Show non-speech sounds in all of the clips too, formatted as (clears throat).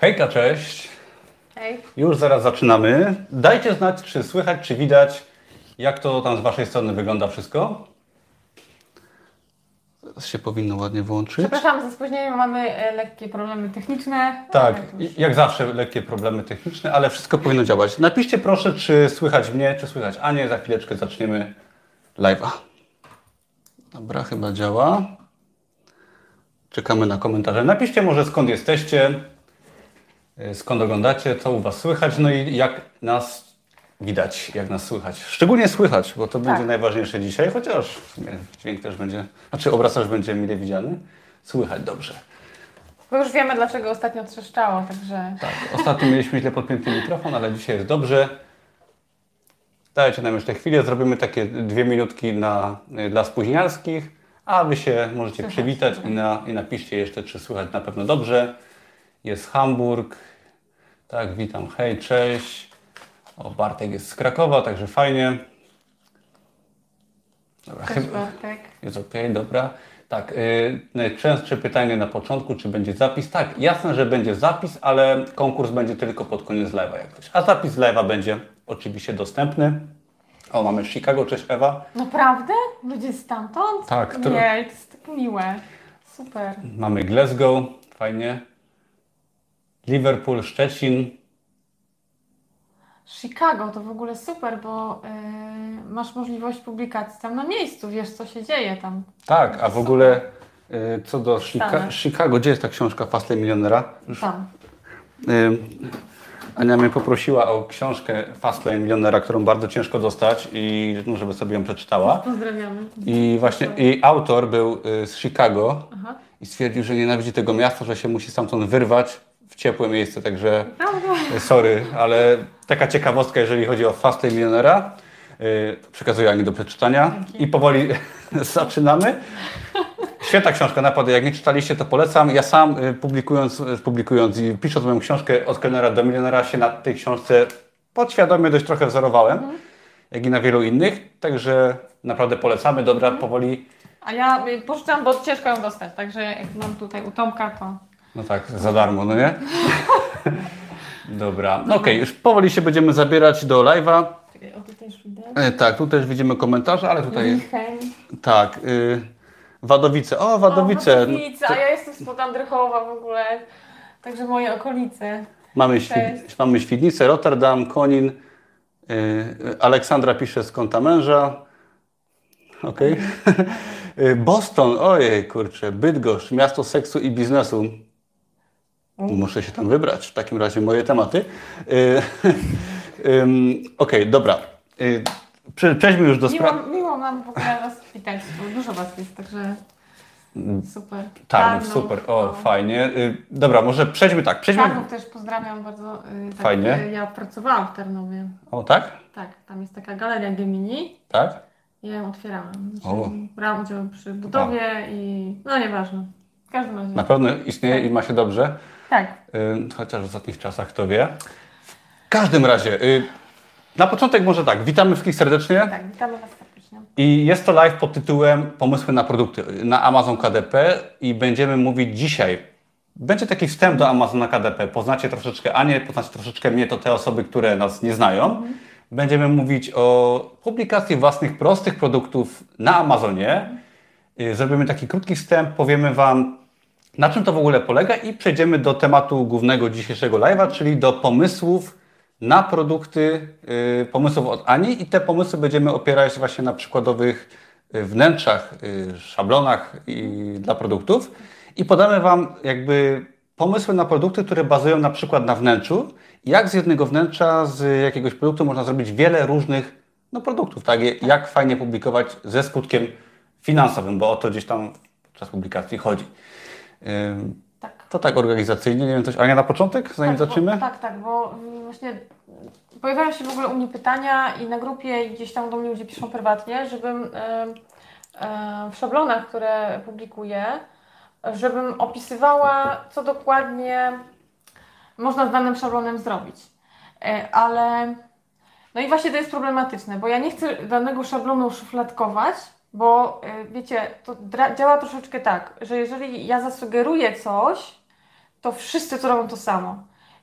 Hejka, cześć. Hej. Już zaraz zaczynamy. Dajcie znać, czy słychać, czy widać, jak to tam z Waszej strony wygląda wszystko. Zaraz się powinno ładnie włączyć. Przepraszam za spóźnienie, mamy e, lekkie problemy techniczne. Tak, i- jak zawsze lekkie problemy techniczne, ale wszystko powinno działać. Napiszcie proszę, czy słychać mnie, czy słychać Anię. Za chwileczkę zaczniemy live'a. Dobra, chyba działa. Czekamy na komentarze. Napiszcie może skąd jesteście, skąd oglądacie, co u Was słychać, no i jak nas widać, jak nas słychać. Szczególnie słychać, bo to będzie najważniejsze dzisiaj, chociaż w sumie dźwięk też będzie, znaczy obraz też będzie mile widziany. Słychać dobrze. Bo już wiemy, dlaczego ostatnio trzeszczało, także Tak, ostatnio mieliśmy źle podpięty mikrofon, ale dzisiaj jest dobrze. Dajcie nam jeszcze chwilę, zrobimy takie dwie minutki na, y, dla spóźnialskich, a Wy się możecie Słychać, przywitać i, na, i napiszcie jeszcze, czy słychać na pewno dobrze. Jest Hamburg. Tak, witam, hej, cześć. O, Bartek jest z Krakowa, także fajnie. Dobra, też chyba, Bartek. (laughs) jest ok, dobra. Tak, yy, najczęstsze pytanie na początku, czy będzie zapis? Tak, jasne, że będzie zapis, ale konkurs będzie tylko pod koniec live'a jakoś. A zapis z live'a będzie oczywiście dostępny. O, mamy Chicago, cześć Ewa. Naprawdę? Ludzie stamtąd? Tak, to- Nie, to jest tak miłe. Super. Mamy Glasgow, fajnie. Liverpool, Szczecin. Chicago to w ogóle super, bo y, masz możliwość publikacji tam na miejscu, wiesz co się dzieje tam. Tak, a w ogóle yy, co do Chica-. Chicago, gdzie jest ta książka Fastlane Milionera? Tam. Y, Ania mnie poprosiła o książkę Fastlane Milionera, którą bardzo ciężko dostać i no, żeby sobie ją przeczytała. Pozdrawiamy. I właśnie jej autor był y, z Chicago Aha. i stwierdził, że nienawidzi tego miasta, że się musi stamtąd wyrwać ciepłe miejsce, także y, sorry, ale taka ciekawostka, jeżeli chodzi o Fastlane Milionera. y, Przekazuję Ani do przeczytania Dzięki. i powoli (laughs) zaczynamy. Świetna książka, naprawdę. Jak nie czytaliście, to polecam. Ja sam y, publikując, y, publikując i pisząc moją książkę od kelnera do milionera się na tej książce podświadomie dość trochę wzorowałem, jak i na wielu innych. Także naprawdę polecamy. Dobra, powoli. A ja pożyczam, bo ciężko ją dostać, także jak mam tutaj u Tomka, to No tak, za darmo, no nie? Dobra, no okej, już powoli się będziemy zabierać do live'a. O już widać. E, tak, tu też widzimy komentarze, ale tutaj. Lichem. Tak. Y, Wadowice. O, Wadowice. O, Wadowice, a ja jestem spod Andrychowa w ogóle, także moje okolice. Mamy. Świd- mamy Świdnicę, Rotterdam, Konin. Yy, Aleksandra pisze z kąta męża. Okej. Yy, (laughs) Boston, ojej, kurczę, Bydgoszcz, miasto seksu i biznesu. Muszę się tam wybrać, w takim razie moje tematy. (laughs) Ym, Okej, dobra. Yy, prze- Przejdźmy już do Miło, sprawy. miło nam w ogóle Was witać, bo dużo Was jest, także super. Tak, Tarnów, super, o, no. fajnie. Yy, Dobra, może przejdźmy tak, przejdźmy. Tarnów też pozdrawiam bardzo. y, Tak, Fajnie. y, Ja pracowałam w Tarnowie. O, tak? Tak, tam jest taka galeria Gemini. Tak? Ja ją otwierałam. Znaczy, O. brałam udział przy budowie i no nieważne. W każdym razie. Na pewno istnieje i ma się dobrze. Tak. Y, chociaż w ostatnich czasach kto wie. W każdym razie, y, na początek może tak, witamy wszystkich serdecznie Tak, witamy Was serdecznie. i jest to live pod tytułem Pomysły na produkty na Amazon KDP i będziemy mówić dzisiaj. Będzie taki wstęp do Amazona KDP. Poznacie troszeczkę Anię, poznacie troszeczkę mnie, to te osoby, które nas nie znają. Będziemy mówić o publikacji własnych, prostych produktów na Amazonie. Y, Zrobimy taki krótki wstęp, powiemy Wam, na czym to w ogóle polega i przejdziemy do tematu głównego dzisiejszego live'a, czyli do pomysłów na produkty, y, pomysłów od Ani i te pomysły będziemy opierać właśnie na przykładowych y, wnętrzach, y, szablonach dla produktów i podamy Wam jakby pomysły na produkty, które bazują na przykład na wnętrzu jak z jednego wnętrza, z jakiegoś produktu można zrobić wiele różnych no, produktów, tak? Jak fajnie publikować ze skutkiem finansowym, bo o to gdzieś tam podczas publikacji chodzi. Tak. To tak organizacyjnie, nie wiem, coś Ania na początek, zanim tak, zaczniemy? Bo, tak, tak, bo mm, właśnie pojawiają się w ogóle u mnie pytania i na grupie i gdzieś tam do mnie ludzie piszą prywatnie, żebym w szablonach, które publikuję, żebym opisywała, co dokładnie można z danym szablonem zrobić. E, Ale no i właśnie to jest problematyczne, bo ja nie chcę danego szablonu szufladkować, bo y, wiecie, to działa troszeczkę tak, że jeżeli ja zasugeruję coś, to wszyscy to robią to samo.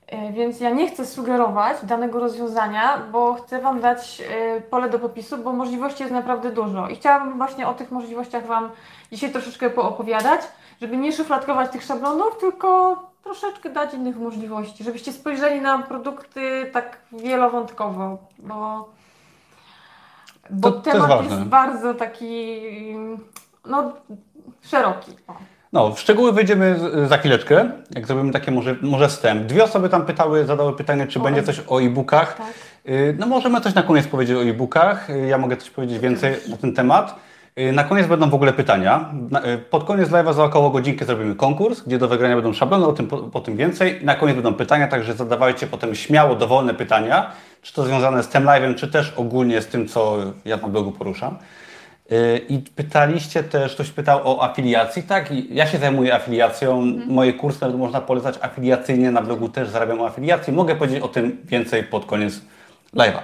E, więc ja nie chcę sugerować danego rozwiązania, bo chcę Wam dać e, pole do popisu, bo możliwości jest naprawdę dużo. I chciałabym właśnie o tych możliwościach Wam dzisiaj troszeczkę poopowiadać, żeby nie szufladkować tych szablonów, tylko troszeczkę dać innych możliwości, żebyście spojrzeli na produkty tak wielowątkowo, bo, bo To- to jest temat jest bardzo taki no, szeroki. O. No, w szczegóły wyjdziemy z- za chwileczkę, jak zrobimy takie może, może wstęp. Dwie osoby tam pytały, zadały pytanie, czy O będzie coś o e-bookach. Tak. Y, No możemy coś na koniec powiedzieć o e-bookach. Y, Ja mogę coś powiedzieć więcej na ten temat. Y, Na koniec będą w ogóle pytania. Pod koniec live'a za około godzinkę zrobimy konkurs, gdzie do wygrania będą szablony, o tym po, po tym więcej. Na koniec będą pytania, także zadawajcie potem śmiało dowolne pytania, czy to związane z tym live'em, czy też ogólnie z tym, co ja na blogu poruszam. Y, I pytaliście też, ktoś pytał o afiliacji. Tak, ja się zajmuję afiliacją. Moje kursy nawet można polecać afiliacyjnie. Na blogu też zarabiam o afiliacji. Mogę powiedzieć o tym więcej pod koniec live'a.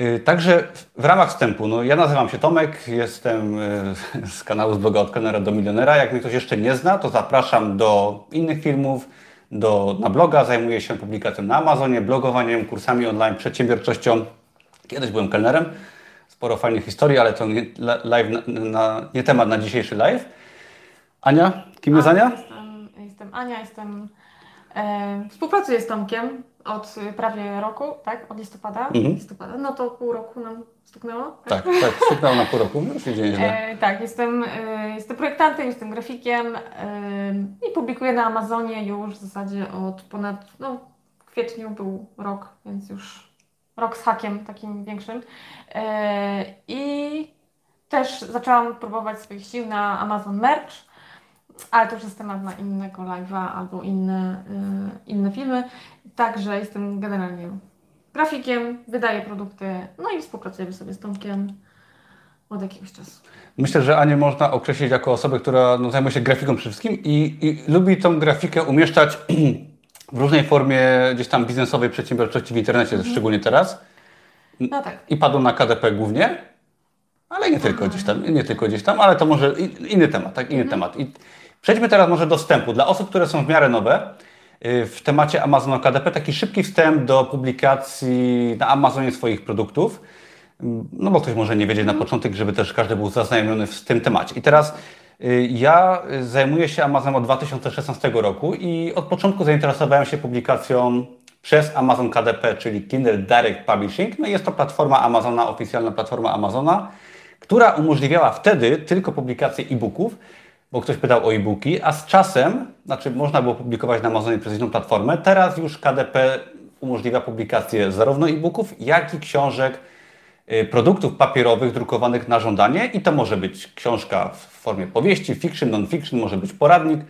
Y, Także w ramach wstępu, no ja nazywam się Tomek, jestem y, z kanału z bloga od kelnera do milionera. Jak mnie ktoś jeszcze nie zna, to zapraszam do innych filmów, do, na bloga. Zajmuję się publikacją na Amazonie, blogowaniem, kursami online, przedsiębiorczością. Kiedyś byłem kelnerem, sporo fajnych historii, ale to nie, live na, na, nie temat na dzisiejszy live. Ania, kim jest Ania? Jestem, jestem Ania, jestem, e, współpracuję z Tomkiem od e, prawie roku, tak? Od listopada. Mhm. listopada. No to pół roku nam stuknęło. Tak, tak, stuknął na pół roku, już dzieje źle. E, tak, jestem, e, jestem projektantem, jestem grafikiem e, i publikuję na Amazonie już w zasadzie od ponad, no w kwietniu był rok, więc już rok z hakiem takim większym. E, I też zaczęłam próbować swoich sił na Amazon Merch, ale to już jest temat na innego live'a albo inne, e, inne filmy. Także jestem generalnie grafikiem, wydaję produkty, no i współpracuję sobie z Tomkiem od jakiegoś czasu. Myślę, że Anię można określić jako osobę, która no, zajmuje się grafiką przede wszystkim i, i lubi tą grafikę umieszczać (clears throat) w różnej formie gdzieś tam biznesowej przedsiębiorczości w internecie, szczególnie teraz. No tak. I padło na KDP głównie, ale nie tylko gdzieś tam, nie tylko gdzieś tam, ale to może inny temat, tak, inny temat. I przejdźmy teraz może do wstępu. Dla osób, które są w miarę nowe, y, w temacie Amazona KDP, taki szybki wstęp do publikacji na Amazonie swoich produktów. No bo ktoś może nie wiedzieć na początek, żeby też każdy był zaznajomiony z tym temacie. I teraz y, ja y, zajmuję się Amazonem od 2016 roku i od początku zainteresowałem się publikacją przez Amazon KDP, czyli Kindle Direct Publishing. No i jest to platforma Amazona, oficjalna platforma Amazona, która umożliwiała wtedy tylko publikację e-booków, bo ktoś pytał o e-booki, a z czasem, znaczy można było publikować na Amazonie przez inną platformę, teraz już KDP umożliwia publikację zarówno e-booków, jak i książek, y, produktów papierowych drukowanych na żądanie. I to może być książka w formie powieści, fiction, non-fiction, może być poradnik,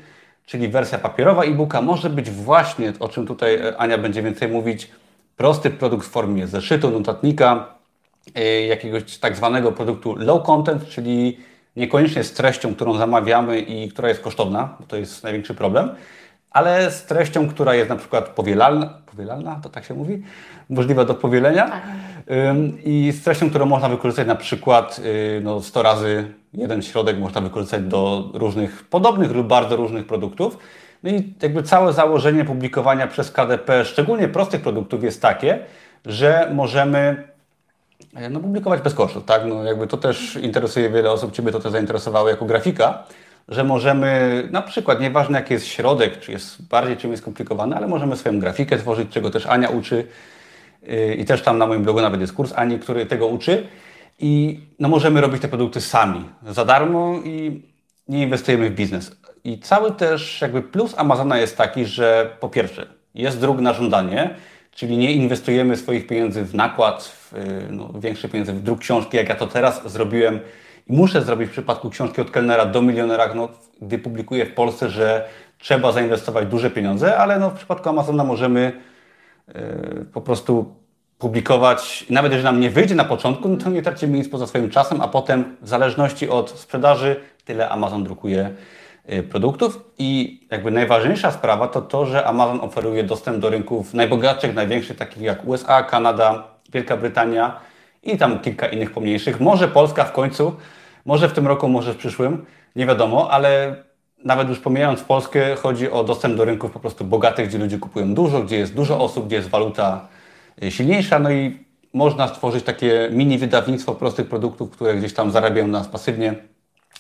czyli wersja papierowa e-booka, może być właśnie, o czym tutaj e, Ania będzie więcej mówić, prosty produkt w formie zeszytu, notatnika, y, jakiegoś tak zwanego produktu low content, czyli niekoniecznie z treścią, którą zamawiamy i która jest kosztowna, bo to jest największy problem, ale z treścią, która jest na przykład powielalna, powielalna, to tak się mówi, możliwa do powielenia Tak. I z treścią, którą można wykorzystać na przykład y, no, 100 razy jeden środek można wykorzystać do różnych podobnych lub bardzo różnych produktów. No i jakby całe założenie publikowania przez KDP, szczególnie prostych produktów jest takie, że możemy no, publikować bez kosztów, tak? No, jakby to też interesuje wiele osób, Ciebie to też zainteresowało jako grafika, że możemy na przykład, nieważne jaki jest środek, czy jest bardziej, czy mniej skomplikowany, ale możemy swoją grafikę tworzyć, czego też Ania uczy yy, i też tam na moim blogu nawet jest kurs Ani, który tego uczy i no, możemy robić te produkty sami, za darmo i nie inwestujemy w biznes. I cały też jakby plus Amazona jest taki, że po pierwsze jest druk na żądanie, czyli nie inwestujemy swoich pieniędzy w nakład, w, y, no, większe pieniądze w druk książki, jak ja to teraz zrobiłem. I muszę zrobić w przypadku książki od kelnera do milionera, no, gdy publikuję w Polsce, że trzeba zainwestować duże pieniądze, ale no, w przypadku Amazona możemy y, po prostu publikować, nawet jeżeli nam nie wyjdzie na początku, no to nie tracimy nic poza swoim czasem, a potem w zależności od sprzedaży, tyle Amazon drukuje produktów i jakby najważniejsza sprawa to to, że Amazon oferuje dostęp do rynków najbogatszych, największych, takich jak USA, Kanada, Wielka Brytania i tam kilka innych pomniejszych. Może Polska w końcu, może w tym roku, może w przyszłym, nie wiadomo, ale nawet już pomijając Polskę, chodzi o dostęp do rynków po prostu bogatych, gdzie ludzie kupują dużo, gdzie jest dużo osób, gdzie jest waluta y, silniejsza, no i można stworzyć takie mini wydawnictwo prostych produktów, które gdzieś tam zarabiają nas pasywnie.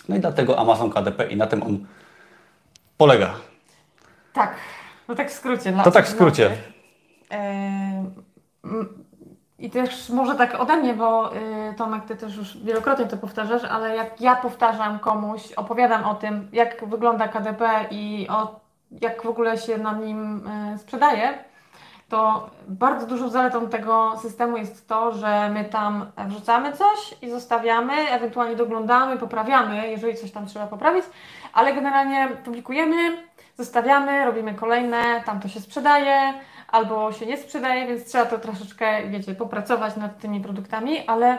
No i dlatego Amazon KDP i na tym on polega. Tak, no tak w skrócie. To tak w skrócie. I też może tak ode mnie, bo y, Tomek, Ty też już wielokrotnie to powtarzasz, ale jak ja powtarzam komuś, opowiadam o tym, jak wygląda KDP i o, jak w ogóle się na nim y, sprzedaje, to bardzo dużą zaletą tego systemu jest to, że my tam wrzucamy coś i zostawiamy, ewentualnie doglądamy, poprawiamy, jeżeli coś tam trzeba poprawić, ale generalnie publikujemy, zostawiamy, robimy kolejne, tam to się sprzedaje, albo się nie sprzedaje, więc trzeba to troszeczkę, wiecie, popracować nad tymi produktami, ale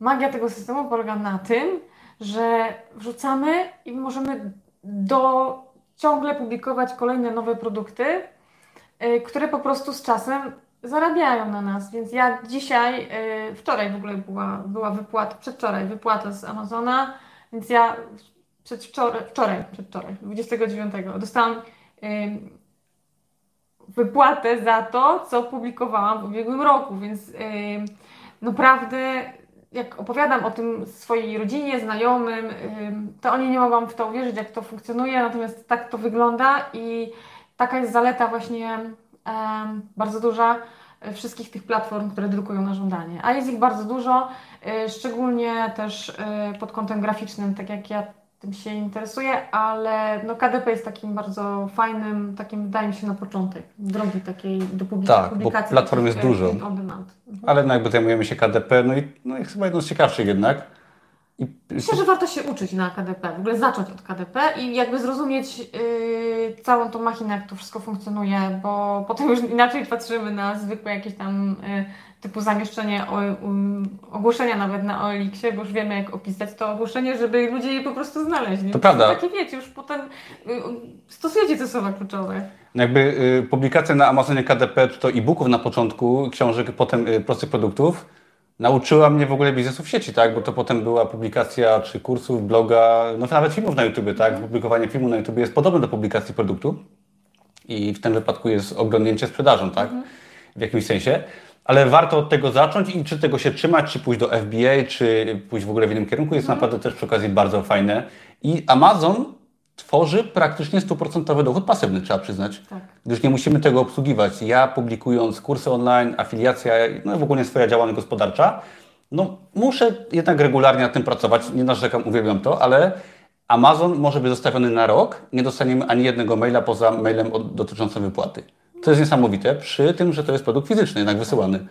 magia tego systemu polega na tym, że wrzucamy i możemy do ciągle publikować kolejne nowe produkty, które po prostu z czasem zarabiają na nas. Więc ja dzisiaj, yy, wczoraj w ogóle była, była wypłata, przedwczoraj wypłata z Amazona, więc ja przedwczoraj, wczoraj, przedwczoraj, 29 dostałam yy, wypłatę za to, co publikowałam w ubiegłym roku, więc naprawdę jak opowiadam o tym swojej rodzinie, znajomym, to oni nie mogą w to uwierzyć, jak to funkcjonuje, natomiast tak to wygląda i taka jest zaleta właśnie bardzo duża wszystkich tych platform, które drukują na żądanie. A jest ich bardzo dużo, y, szczególnie też y, pod kątem graficznym, tak jak ja tym się interesuje, ale no KDP jest takim bardzo fajnym, takim wydaje mi się na początek drogi takiej do publikacji. Tak, bo platform jest dużo. Mhm. Ale no jakby zajmujemy się KDP, no i, no i chyba jedną z ciekawszych jednak. Myślę, że warto się uczyć na KDP, w ogóle zacząć od KDP i jakby zrozumieć yy, całą tą machinę, jak to wszystko funkcjonuje, bo potem już inaczej patrzymy na zwykłe jakieś tam yy, typu zamieszczenie o, um, ogłoszenia nawet na OLX-ie, bo już wiemy jak opisać to ogłoszenie, żeby ludzie je po prostu znaleźli. To prawda. Takie wiecie, już potem y, stosujecie te słowa kluczowe. Jakby y, publikacje na Amazonie KDP, to e-booków na początku, książek, potem y, prostych produktów, nauczyła mnie w ogóle biznesu w sieci, tak? Bo to potem była publikacja czy kursów, bloga, no nawet filmów na YouTube, tak? Mhm. Publikowanie filmu na YouTube jest podobne do publikacji produktu i w tym wypadku jest oglądnięcie sprzedażą, tak? Mhm. W jakimś sensie ale warto od tego zacząć i czy tego się trzymać, czy pójść do FBA, czy pójść w ogóle w innym kierunku, jest mhm. naprawdę też przy okazji bardzo fajne. I Amazon tworzy praktycznie stuprocentowy dochód pasywny, trzeba przyznać. Tak. Gdyż nie musimy tego obsługiwać. Ja publikując kursy online, afiliacja, no i w ogóle swoja działalność gospodarcza, no muszę jednak regularnie nad tym pracować. Nie narzekam, uwielbiam to, ale Amazon może być zostawiony na rok, nie dostaniemy ani jednego maila poza mailem dotyczącym wypłaty. To jest niesamowite, przy tym, że to jest produkt fizyczny, jednak wysyłany.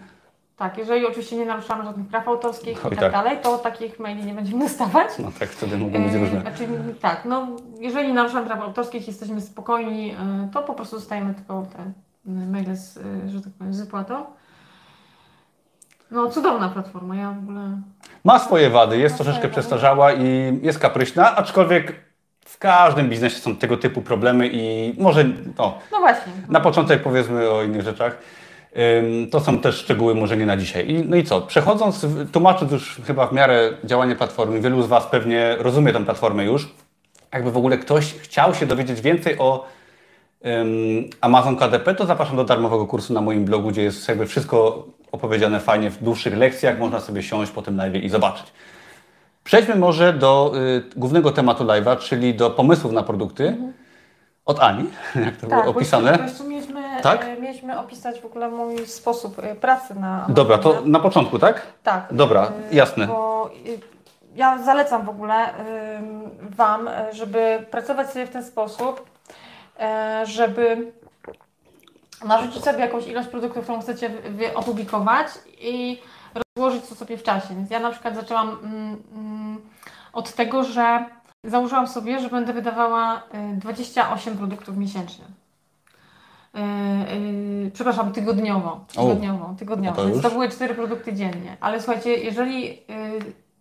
Tak, jeżeli oczywiście nie naruszamy żadnych praw autorskich i tak, tak, dalej, to takich maili nie będziemy dostawać. No tak, wtedy mogą być różne. Znaczy, tak, no jeżeli naruszamy praw autorskich jesteśmy spokojni, e, to po prostu dostajemy tylko te e, maile z, e, że tak powiem, z wypłatą. No cudowna platforma, ja w ogóle... Ma swoje wady, jest troszeczkę przestarzała i jest kapryśna, aczkolwiek w każdym biznesie są tego typu problemy i może no, no właśnie. na początek powiedzmy o innych rzeczach. To są też szczegóły może nie na dzisiaj. I, no i co? Przechodząc, tłumacząc już chyba w miarę działanie platformy, wielu z Was pewnie rozumie tę platformę już. Jakby w ogóle ktoś chciał się dowiedzieć więcej o um, Amazon KDP, to zapraszam do darmowego kursu na moim blogu, gdzie jest jakby wszystko opowiedziane fajnie w dłuższych lekcjach. Można sobie siąść po tym live i zobaczyć. Przejdźmy może do y, głównego tematu live'a, czyli do pomysłów na produkty. Mhm. Od Ani, (laughs) jak to tak, było opisane. Tak, mieliśmy, tak? E, mieliśmy opisać w ogóle mój sposób e, pracy na. Dobra, to na początku, tak? Tak. Dobra, e, jasne. Bo ja zalecam w ogóle Wam, żeby pracować sobie w ten sposób, żeby narzucić sobie jakąś ilość produktów, którą chcecie opublikować i rozłożyć to sobie w czasie. Więc ja na przykład zaczęłam mm, mm, od tego, że założyłam sobie, że będę wydawała 28 y, produktów miesięcznie. Yy, przepraszam, tygodniowo. Tygodniowo, tygodniowo. To Więc to były 4 produkty dziennie. Ale słuchajcie, jeżeli yy,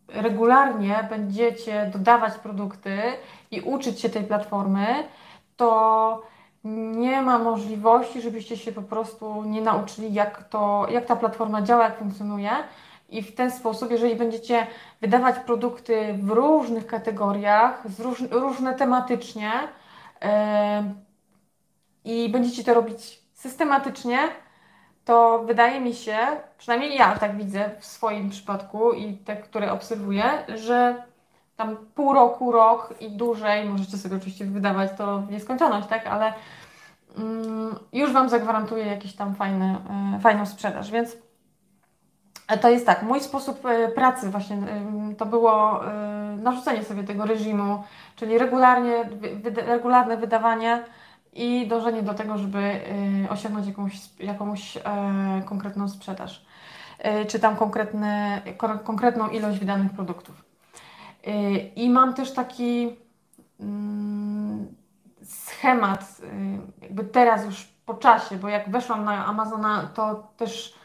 regularnie będziecie dodawać produkty i uczyć się tej platformy, to nie ma możliwości, żebyście się po prostu nie nauczyli, jak, to, jak ta platforma działa, jak funkcjonuje. I w ten sposób, jeżeli będziecie wydawać produkty w różnych kategoriach, róż, różne tematycznie yy, i będziecie to robić systematycznie, to wydaje mi się, przynajmniej ja tak widzę w swoim przypadku i te, które obserwuję, że tam pół roku, rok i dłużej, możecie sobie oczywiście wydawać to w nieskończoność, tak, ale mm, już Wam zagwarantuję jakieś tam fajne, y, fajną sprzedaż, więc to jest tak, mój sposób y, pracy właśnie y, to było narzucenie sobie tego reżimu, czyli regularnie, regularne wydawanie i dążenie do tego, żeby osiągnąć jakąś, jakąś konkretną sprzedaż, czy tam konkretne, konkretną ilość wydanych produktów. I mam też taki mm, schemat, jakby teraz już po czasie, bo jak weszłam na Amazona, to też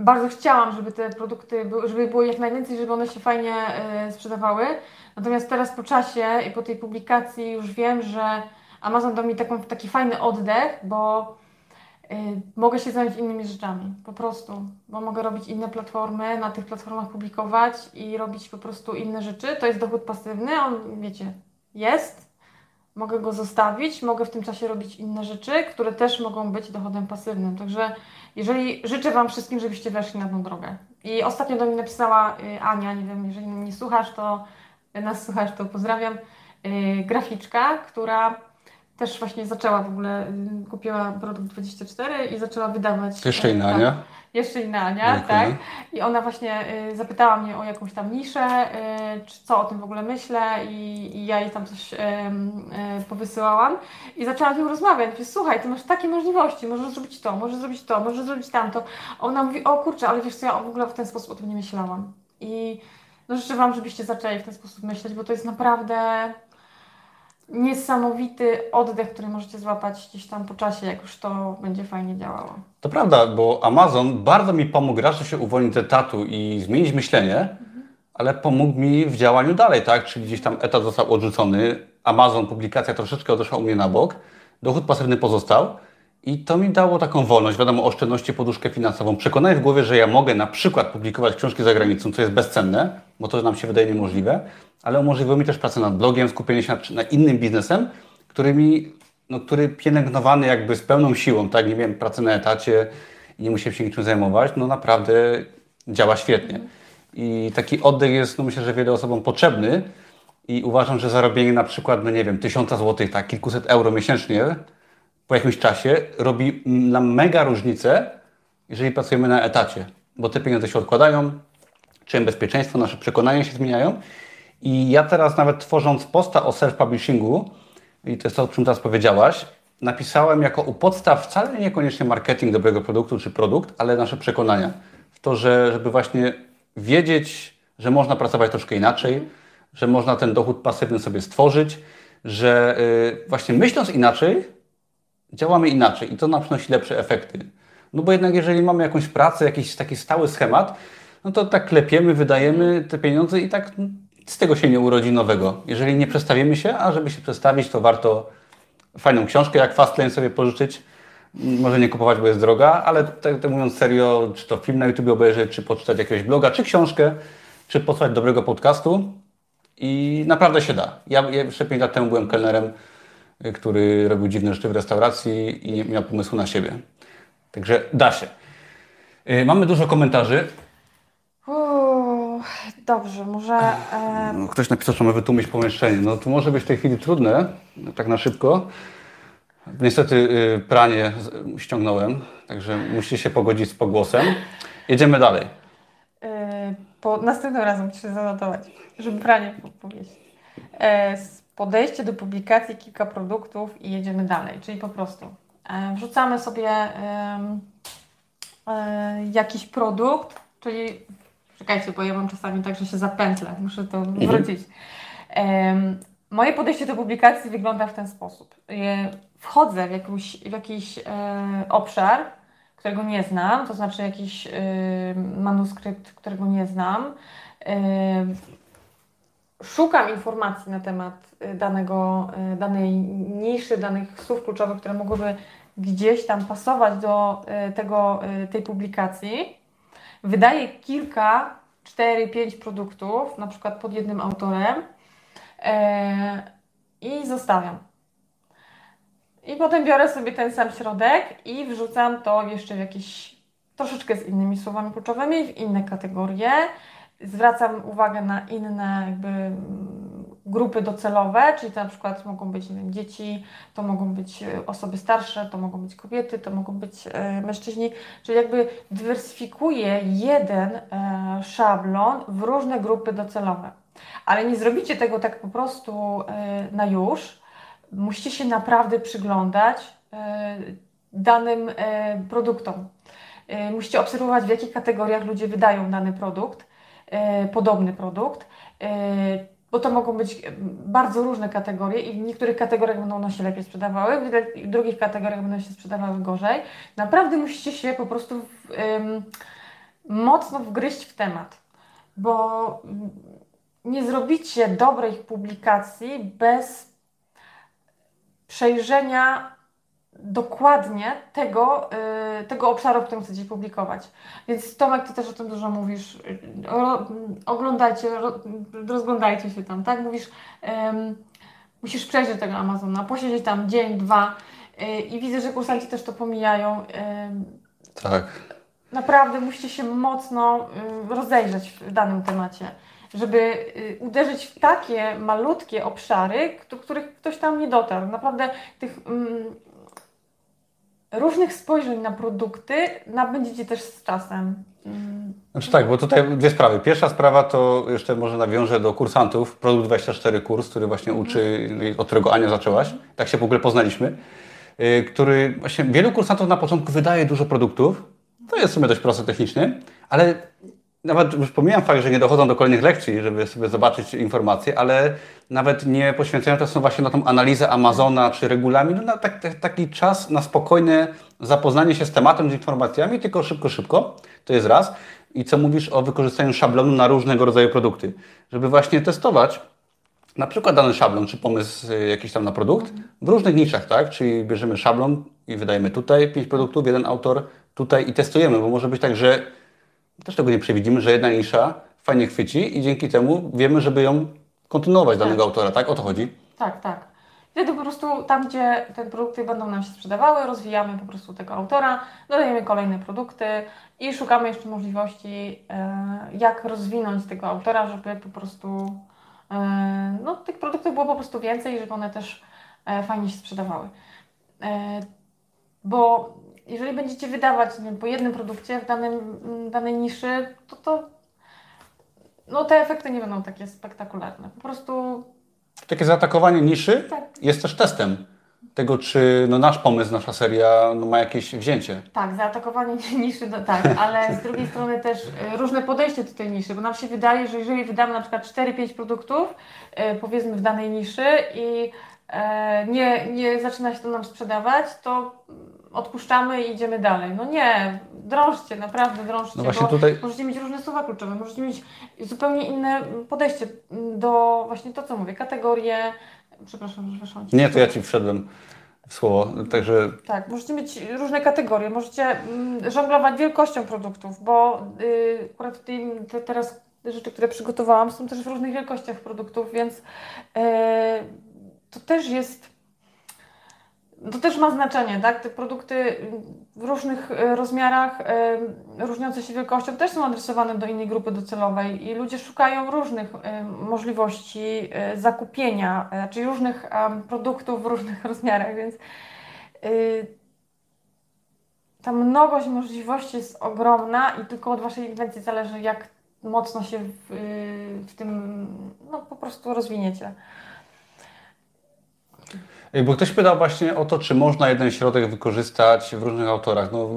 bardzo chciałam, żeby te produkty, żeby było jak najwięcej, żeby one się fajnie e, sprzedawały. Natomiast teraz po czasie i po tej publikacji już wiem, że Amazon dał mi taką, taki fajny oddech, bo Y, mogę się zająć innymi rzeczami, po prostu, bo mogę robić inne platformy, na tych platformach publikować i robić po prostu inne rzeczy. To jest dochód pasywny, on, wiecie, jest, mogę go zostawić, mogę w tym czasie robić inne rzeczy, które też mogą być dochodem pasywnym. Także jeżeli życzę Wam wszystkim, żebyście weszli na tą drogę. I ostatnio do mnie napisała y, Ania, nie wiem, jeżeli mnie słuchasz, to nas słuchasz, to pozdrawiam, y, graficzka, która też właśnie zaczęła w ogóle, y, kupiła produkt 24 i zaczęła wydawać. Jeszcze inna, tak, Jeszcze inna Ania, tak. I ona właśnie y, zapytała mnie o jakąś tam niszę, y, czy co o tym w ogóle myślę i, i ja jej tam coś powysyłałam i zaczęłam z nią rozmawiać. Mówię, słuchaj, ty masz takie możliwości, możesz zrobić to, możesz zrobić to, możesz zrobić tamto. Ona mówi, o kurczę, ale wiesz co, ja w ogóle w ten sposób o tym nie myślałam. I no życzę Wam, żebyście zaczęli w ten sposób myśleć, bo to jest naprawdę niesamowity oddech, który możecie złapać gdzieś tam po czasie, jak już to będzie fajnie działało. To prawda, bo Amazon bardzo mi pomógł raz, że się uwolnić z etatu i zmienić myślenie, mhm. ale pomógł mi w działaniu dalej, tak? Czyli gdzieś tam etat został odrzucony, Amazon, publikacja troszeczkę odeszła u mnie na bok, dochód pasywny pozostał i to mi dało taką wolność, wiadomo, oszczędności, poduszkę finansową, przekonanie w głowie, że ja mogę na przykład publikować książki za granicą, co jest bezcenne, bo to nam się wydaje niemożliwe, ale umożliwiło mi też pracę nad blogiem, skupienie się nad, nad innym biznesem, który mi, no, który pielęgnowany jakby z pełną siłą, tak, nie wiem, pracy na etacie i nie musiałem się niczym zajmować, no naprawdę działa świetnie. I taki oddech jest, no myślę, że wiele osobom potrzebny. I uważam, że zarobienie na przykład, no nie wiem, tysiąca złotych, tak, kilkuset euro miesięcznie po jakimś czasie robi nam mega różnicę, jeżeli pracujemy na etacie, bo te pieniądze się odkładają, czym bezpieczeństwo, nasze przekonania się zmieniają i ja teraz nawet tworząc posta o self-publishingu, i to jest to, o czym teraz powiedziałaś, napisałem jako u podstaw wcale niekoniecznie marketing dobrego produktu czy produkt, ale nasze przekonania. W to, że, żeby właśnie wiedzieć, że można pracować troszkę inaczej, że można ten dochód pasywny sobie stworzyć, że yy, właśnie myśląc inaczej, działamy inaczej i to nam przynosi lepsze efekty. No bo jednak jeżeli mamy jakąś pracę, jakiś taki stały schemat, no to tak klepiemy, wydajemy te pieniądze i tak z tego się nie urodzi nowego. Jeżeli nie przestawimy się, a żeby się przestawić, to warto fajną książkę jak Fastlane sobie pożyczyć. Może nie kupować, bo jest droga, ale tak, tak mówiąc serio, czy to film na YouTube obejrzeć, czy poczytać jakiegoś bloga, czy książkę, czy posłuchać dobrego podcastu i naprawdę się da. Ja, jeszcze 5 lat temu byłem kelnerem, który robił dziwne rzeczy w restauracji i nie miał pomysłu na siebie. Także da się. Y, mamy dużo komentarzy. Dobrze, może... E... No, ktoś napisał, że ma wytłumić pomieszczenie. No to może być w tej chwili trudne, tak na szybko. Niestety y, pranie ściągnąłem, także musicie się pogodzić z pogłosem. Jedziemy dalej. E, po, następnym razem muszę zanotować, żeby pranie powiedzieć. E, podejście do publikacji, kilka produktów i jedziemy dalej. Czyli po prostu e, wrzucamy sobie e, jakiś produkt, czyli Czekajcie, bo ja mam czasami tak, że się zapętlę, muszę to mhm. wrócić. Moje podejście do publikacji wygląda w ten sposób. Wchodzę w, jakiś, w jakiś obszar, którego nie znam, to znaczy jakiś manuskrypt, którego nie znam. Szukam informacji na temat e, danego, e, danej niszy, danych słów kluczowych, które mogłyby gdzieś tam pasować do e, tego, tej publikacji. wydaję kilka, cztery, pięć produktów, na przykład pod jednym autorem i zostawiam. I potem biorę sobie ten sam środek i wrzucam to jeszcze w jakieś troszeczkę z innymi słowami kluczowymi, w inne kategorie. Zwracam uwagę na inne jakby grupy docelowe, czyli to na przykład mogą być wiem, dzieci, to mogą być e, osoby starsze, to mogą być kobiety, to mogą być e, mężczyźni, czyli jakby dywersyfikuję jeden e, szablon w różne grupy docelowe. Ale nie zrobicie tego tak po prostu na już. Musicie się naprawdę przyglądać danym produktom. Musicie obserwować, w jakich kategoriach ludzie wydają dany produkt, podobny produkt, e, bo to mogą być e, bardzo różne kategorie i w niektórych kategoriach będą one się lepiej sprzedawały, w dru- w drugich kategoriach będą się sprzedawały gorzej. Naprawdę musicie się po prostu w, mocno wgryźć w temat, bo nie zrobicie dobrej publikacji bez przejrzenia dokładnie tego, y, tego obszaru, w którym chcecie publikować. Więc Tomek, Ty też o tym dużo mówisz. Ro, oglądajcie, ro, rozglądajcie się tam, tak? Mówisz, ym, musisz przejrzeć tego Amazona, posiedzieć tam dzień, dwa y, i widzę, że kursanci też to pomijają. Tak. naprawdę musicie się mocno y, rozejrzeć w danym temacie, żeby y, uderzyć w takie malutkie obszary, do których ktoś tam nie dotarł. Naprawdę tych mm, różnych spojrzeń na produkty nabędziecie też z czasem. Mm, Znaczy tak, bo tutaj dwie sprawy. Pierwsza sprawa to jeszcze może nawiążę do kursantów. Produkt 24 kurs, który właśnie uczy, od którego Ania zaczęłaś. Tak się w ogóle poznaliśmy. y, Który właśnie wielu kursantów na początku wydaje dużo produktów. To jest w sumie dość prosto technicznie, ale nawet już pomijam fakt, że nie dochodzą do kolejnych lekcji, żeby sobie zobaczyć informacje, ale nawet nie poświęcają czasu właśnie na tą analizę Amazona czy regulamin, na tak, tak, taki czas na spokojne zapoznanie się z tematem, z informacjami, tylko szybko, szybko. To jest raz. I co mówisz o wykorzystaniu szablonu na różnego rodzaju produkty, żeby właśnie testować na przykład dany szablon czy pomysł y, jakiś tam na produkt w różnych niszach, tak? Czyli bierzemy szablon i wydajemy tutaj pięć produktów, jeden autor tutaj i testujemy, bo może być tak, że też tego nie przewidzimy, że jedna nisza fajnie chwyci i dzięki temu wiemy, żeby ją kontynuować danego autora, tak? O to chodzi. tak, tak. Wtedy po prostu tam, gdzie te produkty będą nam się sprzedawały, rozwijamy po prostu tego autora, dodajemy kolejne produkty i szukamy jeszcze możliwości, e, jak rozwinąć tego autora, żeby po prostu e, no, tych produktów było po prostu więcej, żeby one też e, fajnie się sprzedawały. Bo jeżeli będziecie wydawać nie po jednym produkcie w danym, danej niszy, to, to no, te efekty nie będą takie spektakularne. Po prostu Takie zaatakowanie niszy tak, jest też testem tego, czy no, nasz pomysł, nasza seria no, ma jakieś wzięcie. Tak, zaatakowanie (laughs) niszy, no tak, ale z drugiej strony też e, różne podejście do tej niszy, bo nam się wydaje, że jeżeli wydamy na przykład 4-5 produktów, e, powiedzmy w danej niszy i e, nie, nie zaczyna się to nam sprzedawać, to odpuszczamy i idziemy dalej. No nie, drążcie, naprawdę drążcie, No właśnie bo tutaj możecie mieć różne słowa kluczowe, możecie mieć zupełnie inne podejście do właśnie to, co mówię, kategorie, przepraszam, że weszłam nie, to ja Ci wszedłem w słowo, także Tak, możecie mieć różne kategorie, możecie mm, żonglować wielkością produktów, bo y, akurat w tym, te, teraz te rzeczy, które przygotowałam, są też w różnych wielkościach produktów, więc y, to też jest, to też ma znaczenie, tak? Te produkty w różnych y, rozmiarach, y, różniące się wielkością, też są adresowane do innej grupy docelowej i ludzie szukają różnych y, możliwości zakupienia, czyli różnych produktów w różnych (laughs) rozmiarach, więc y, ta mnogość możliwości jest ogromna i tylko od Waszej inwencji zależy, jak mocno się w, y, w tym no, po prostu rozwiniecie. Bo ktoś pytał właśnie o to, czy można jeden środek wykorzystać w różnych autorach. No,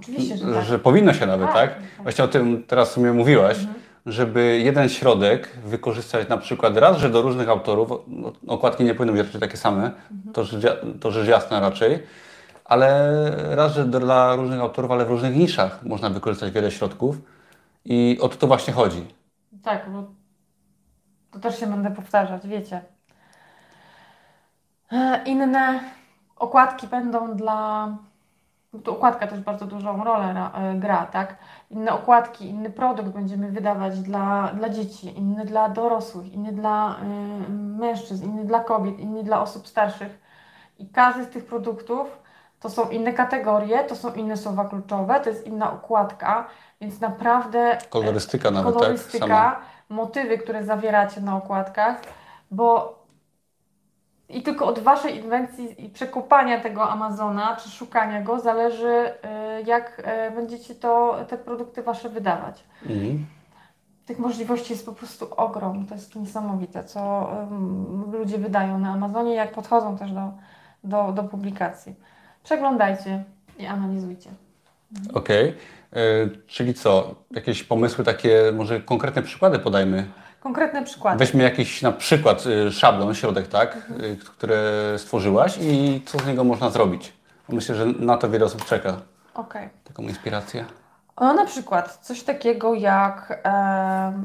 Oczywiście, że tak. że powinno się nawet, Tak, tak? tak. Mhm. Właśnie o tym teraz w sumie mówiłaś, żeby jeden środek wykorzystać na przykład raz, że do różnych autorów, no, okładki nie powinny być raczej takie same, Mhm. to, rzecz, to rzecz jasna raczej, ale raz, że dla różnych autorów, ale w różnych niszach można wykorzystać wiele środków i o to, to właśnie chodzi. Tak, bo to też się będę powtarzać, wiecie. E, Inne okładki będą dla tu okładka też bardzo dużą rolę e, gra, tak? Inne okładki, inny produkt będziemy wydawać dla, dla dzieci, inny dla dorosłych, inny dla y, mężczyzn, inny dla kobiet, inny dla osób starszych. I każdy z tych produktów to są inne kategorie, to są inne słowa kluczowe, to jest inna okładka, więc naprawdę kolorystyka nawet, tak? kolorystyka, tak? motywy, które zawieracie na okładkach, bo i tylko od Waszej inwencji i przekopania tego Amazona, czy szukania go, zależy, y, jak y, będziecie to, te produkty Wasze wydawać. Mhm. Tych możliwości jest po prostu ogrom. To jest niesamowite, co ludzie wydają na Amazonie, jak podchodzą też do, do, do publikacji. Przeglądajcie i analizujcie. Okej. Okay. Czyli co? Jakieś pomysły takie, może konkretne przykłady podajmy? Konkretne przykłady. Weźmy jakiś na przykład y, szablon, środek, tak, mhm. które stworzyłaś i co z niego można zrobić. Myślę, że na to wiele osób czeka. Okej. Okay. Taką inspirację. No na przykład coś takiego jak e,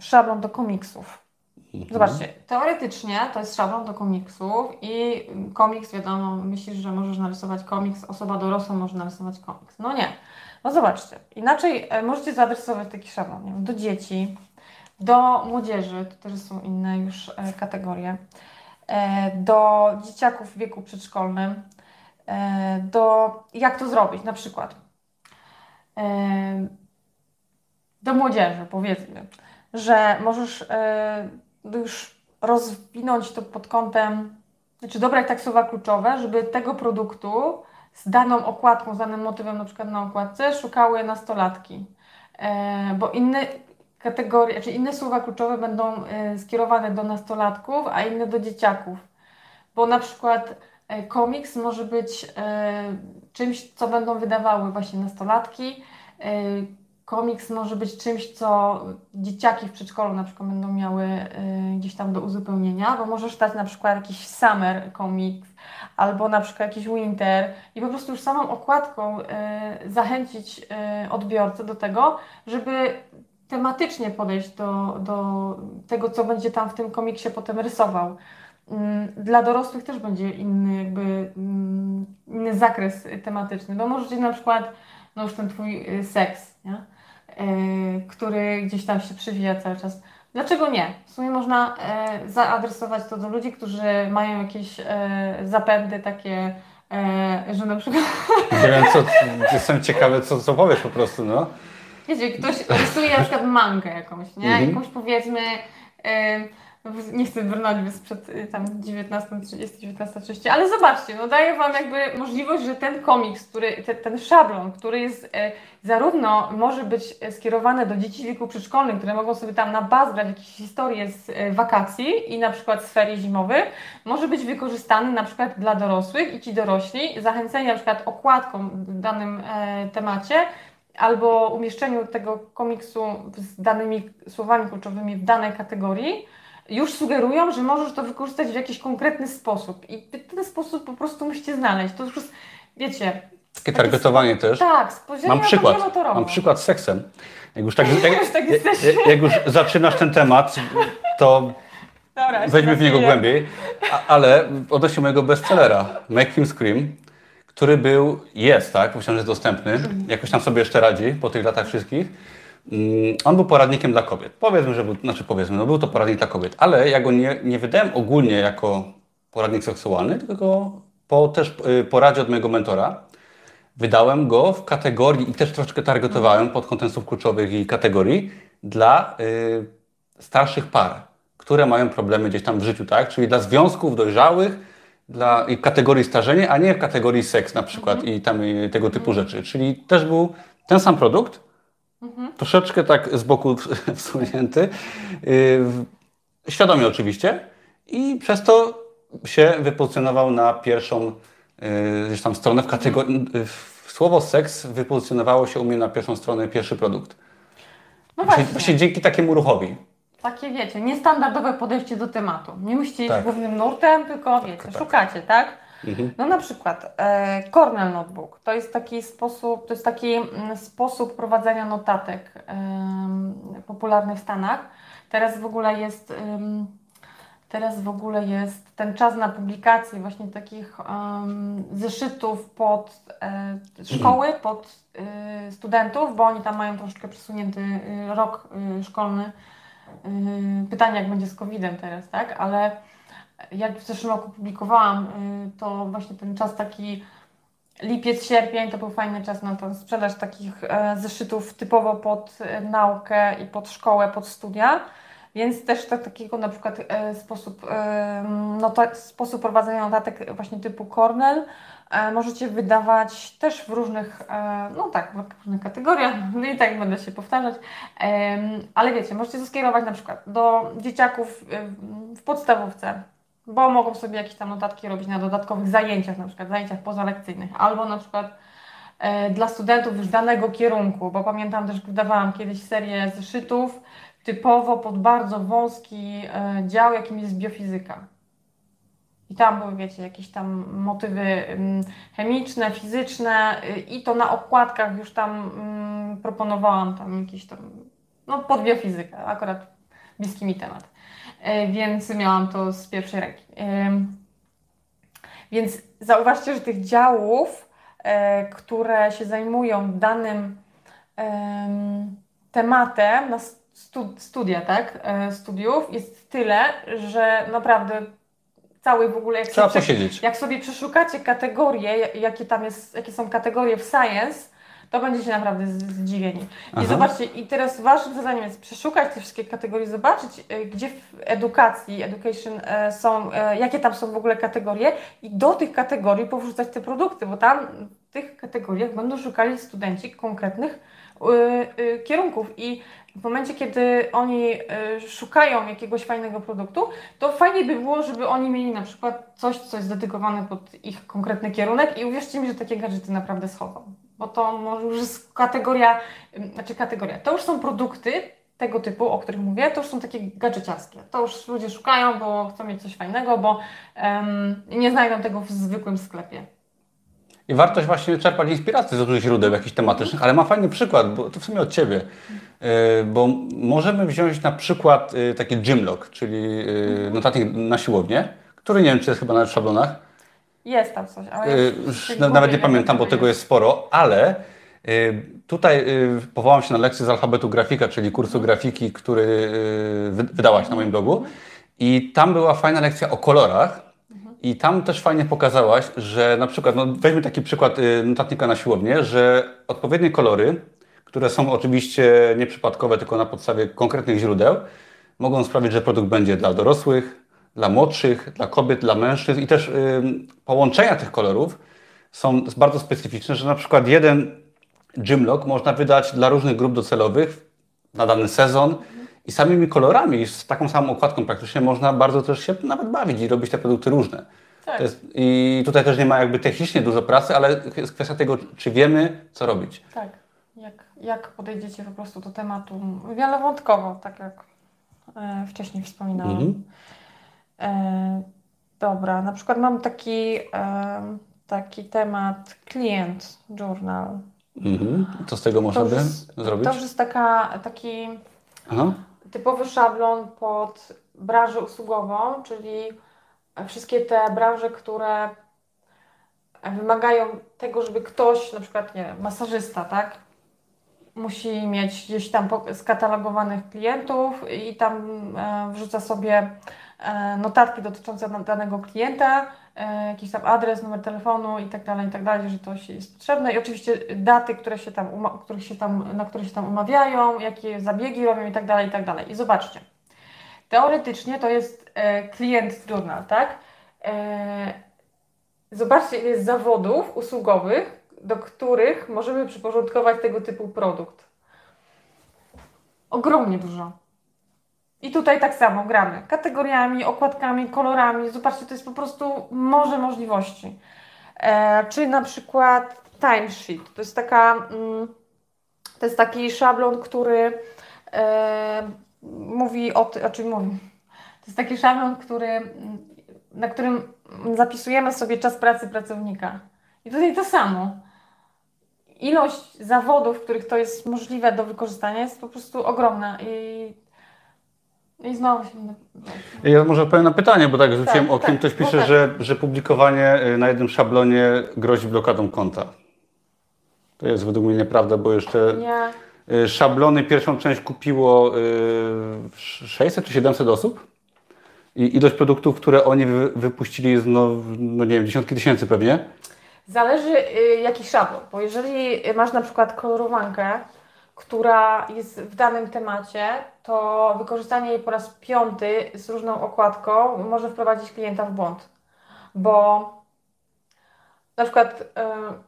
szablon do komiksów. Mhm. Zobaczcie, teoretycznie to jest szablon do komiksów i komiks, wiadomo, myślisz, że możesz narysować komiks, osoba dorosła może narysować komiks. No nie. No zobaczcie, inaczej e, możecie zaadresować taki szablon wiem, do dzieci, do młodzieży, to też są inne już e, kategorie, e, do dzieciaków w wieku przedszkolnym, do jak to zrobić, na przykład? Do młodzieży, powiedzmy, że możesz już rozwinąć to pod kątem, znaczy dobrać tak słowa kluczowe, żeby tego produktu z daną okładką, z danym motywem na przykład na okładce szukały nastolatki. E, bo inne kategorie, czy znaczy inne słowa kluczowe będą e, skierowane do nastolatków, a inne do dzieciaków. Bo na przykład e, komiks może być e, czymś, co będą wydawały właśnie nastolatki, komiks może być czymś, co dzieciaki w przedszkolu na przykład będą miały gdzieś tam do uzupełnienia, bo możesz dać na przykład jakiś summer komiks albo na przykład jakiś winter i po prostu już samą okładką zachęcić odbiorcę do tego, żeby tematycznie podejść do, do tego, co będzie tam w tym komiksie potem rysował. Mm, dla dorosłych też będzie inny jakby mm, inny zakres tematyczny, bo możecie na przykład no już ten twój seks, nie? E, który gdzieś tam się przywija cały czas. Dlaczego nie? W sumie można e, zaadresować to do ludzi, którzy mają jakieś zapędy takie, że na przykład... Wiem, co, jestem ciekawy, co, co powiesz po prostu, no. Wiecie, ktoś rysuje na przykład mangę jakąś, nie? Mhm. Jakąś powiedzmy nie chcę brnąć sprzed y, tam 19.30, 19.30, ale zobaczcie, no daję Wam jakby możliwość, że ten komiks, który, te, ten szablon, który jest e, zarówno może być skierowany do dzieci w wieku przedszkolnym, które mogą sobie tam nabazgrać jakieś historie z e, wakacji i na przykład z ferii zimowych, może być wykorzystany na przykład dla dorosłych i ci dorośli, zachęceni na przykład okładką w danym e, temacie, albo umieszczeniu tego komiksu z danymi słowami kluczowymi w danej kategorii, już sugerują, że możesz to wykorzystać w jakiś konkretny sposób. I ten sposób po prostu musicie znaleźć. To już jest, wiecie... Takie targetowanie też. Tak, spojrzenie mam przykład, Mam przykład z seksem. Jak już, tak, (laughs) jak, tak jak, jak już zaczynasz ten temat, to Dobra, wejdźmy w niego głębiej. A, ale odnośnie mojego bestsellera, Make Him Scream, który był, jest, tak, myślę, że jest dostępny, jakoś tam sobie jeszcze radzi po tych latach wszystkich Mm, on był poradnikiem dla kobiet. Powiedzmy, że był, znaczy powiedzmy, no był to poradnik dla kobiet, ale ja go nie, nie wydałem ogólnie jako poradnik seksualny, tylko po też y, poradzie od mojego mentora wydałem go w kategorii i też troszeczkę targetowałem pod kątem słów kluczowych i kategorii dla y, starszych par, które mają problemy gdzieś tam w życiu, tak? Czyli dla związków dojrzałych, dla kategorii starzenia, a nie w kategorii seks na przykład mhm. i tam i tego typu mhm. rzeczy. Czyli też był ten sam produkt, Mhm. Troszeczkę tak z boku (laughs) wsunięty. Yy, świadomie oczywiście. I przez to się wypozycjonował na pierwszą yy, tam stronę w kategorii. Yy, słowo seks wypozycjonowało się u mnie na pierwszą stronę pierwszy produkt. No właśnie. Właśnie dzięki takiemu ruchowi. Takie wiecie, niestandardowe podejście do tematu. Nie musicie iść tak. głównym nurtem, tylko wiecie, tak, szukacie, tak? Mhm. No na przykład e, Cornell Notebook to jest taki sposób, to jest taki mm, sposób prowadzenia notatek popularny w Stanach. Teraz w ogóle jest Teraz w ogóle jest ten czas na publikację właśnie takich um, zeszytów pod e, szkoły, pod e, studentów, bo oni tam mają troszeczkę przesunięty e, rok e, szkolny. E, pytanie, jak będzie z COVID-em teraz, tak? Ale jak w zeszłym roku publikowałam, e, to właśnie ten czas taki lipiec, sierpień to był fajny czas na to sprzedaż takich e, zeszytów typowo pod e, naukę i pod szkołę, pod studia. Więc też tak, takiego na przykład e, sposób, nota, sposób prowadzenia notatek właśnie typu Cornell możecie wydawać też w różnych, e, no tak, w różnych kategoriach, (laughs) no i tak będę się powtarzać, e, ale wiecie, możecie to skierować na przykład do dzieciaków e, w podstawówce, bo mogą sobie jakieś tam notatki robić na dodatkowych zajęciach, na przykład zajęciach pozalekcyjnych, albo na przykład e, dla studentów już danego kierunku, bo pamiętam też, wydawałam kiedyś serię zeszytów typowo pod bardzo wąski e, dział, jakim jest biofizyka. I tam były, wiecie, jakieś tam motywy mm, chemiczne, fizyczne y, i to na okładkach już tam mm, proponowałam tam jakieś tam, no pod biofizykę, akurat bliski mi temat. E, więc miałam to z pierwszej ręki. Ym, Więc zauważcie, że tych działów, które się zajmują danym em, tematem na stu, studia, tak, studiów jest tyle, że naprawdę cały w ogóle, jak, Trzeba sobie, posiedzieć. jak sobie przeszukacie kategorie, jakie tam jest, jakie są kategorie w science, to będziecie naprawdę zdziwieni. I Aha. zobaczcie, i teraz waszym zadaniem jest przeszukać te wszystkie kategorie, zobaczyć, e, gdzie w edukacji, education e, są, e, jakie tam są w ogóle kategorie i do tych kategorii powrzucać te produkty, bo tam w tych kategoriach będą szukali studenci konkretnych kierunków i w momencie, kiedy oni y, szukają jakiegoś fajnego produktu, to fajnie by było, żeby oni mieli na przykład coś, co jest dedykowane pod ich konkretny kierunek i uwierzcie mi, że takie gadżety naprawdę schodzą. Bo to może już jest kategoria, znaczy kategoria, to już są produkty tego typu, o których mówię, to już są takie gadżeciarskie. To już ludzie szukają, bo chcą mieć coś fajnego, bo em, nie znajdą tego w zwykłym sklepie. I warto właśnie czerpać inspirację z różnych źródeł jakichś tematycznych, ale ma fajny przykład, bo to w sumie od Ciebie. Yy, Bo możemy wziąć na przykład yy, taki gymlog, czyli yy, notatnik na siłownię, który nie wiem, czy jest chyba nawet w szablonach. Jest tam coś, ale już nawet nie pamiętam, bo tego jest sporo, ale tutaj powołam się na lekcję z alfabetu grafika, czyli kursu grafiki, który wy- wydałaś na moim blogu. I tam była fajna lekcja o kolorach. I tam też fajnie pokazałaś, że na przykład, no weźmy taki przykład y, notatnika na siłownię, że odpowiednie kolory, które są oczywiście nieprzypadkowe, tylko na podstawie konkretnych źródeł, mogą sprawić, że produkt będzie dla dorosłych, dla młodszych, dla kobiet, dla mężczyzn. I też połączenia tych kolorów są bardzo specyficzne, że na przykład jeden gymlog można wydać dla różnych grup docelowych na dany sezon i samymi kolorami, z taką samą okładką praktycznie można bardzo też się nawet bawić i robić te produkty różne. Tak. Jest, I tutaj też nie ma jakby technicznie dużo pracy, ale jest kwestia tego, czy wiemy, co robić. Tak. Jak, jak podejdziecie po prostu do tematu wielowątkowo, tak jak e, wcześniej wspominałam. Mhm. E, dobra, na przykład mam taki, e, taki temat klient journal. Mhm. Co z tego można by zrobić? To już jest taka, taki Aha. Typowy szablon pod branżę usługową, czyli wszystkie te branże, które wymagają tego, żeby ktoś, na przykład nie masażysta, tak? Musi mieć gdzieś tam skatalogowanych klientów i tam e, wrzuca sobie e, notatki dotyczące danego klienta, jakiś tam adres, numer telefonu i tak dalej, i tak dalej, że to się jest potrzebne i oczywiście daty, które się tam, się tam, na które się tam umawiają, jakie zabiegi robią i tak dalej, i tak dalej. I zobaczcie, teoretycznie to jest e, klient journal, tak? E, zobaczcie, ile jest zawodów usługowych, do których możemy przyporządkować tego typu produkt. Ogromnie dużo. I tutaj tak samo gramy. Kategoriami, okładkami, kolorami. Zobaczcie, to jest po prostu morze możliwości. E, czy na przykład timesheet. To jest taka, mm, to jest taki szablon, który e, mówi o tym, czym mówi. To jest taki szablon, który, mm, na którym zapisujemy sobie czas pracy pracownika. I tutaj to samo. Ilość zawodów, w których to jest możliwe do wykorzystania, jest po prostu ogromna. I I znowu się... Ja może odpowiem na pytanie, bo tak rzuciłem Tak, okiem. tak, Ktoś no pisze, tak. że, że publikowanie y, na jednym szablonie grozi blokadą konta. To jest według mnie nieprawda, bo jeszcze Nie. y, szablony pierwszą część kupiło y, 600 czy 700 osób. I ilość produktów, które oni wy, wypuścili jest, no, no nie wiem, dziesiątki tysięcy pewnie. Zależy y, jaki szablon, bo jeżeli masz na przykład kolorowankę, która jest w danym temacie, to wykorzystanie jej po raz piąty z różną okładką może wprowadzić klienta w błąd. Bo na przykład y,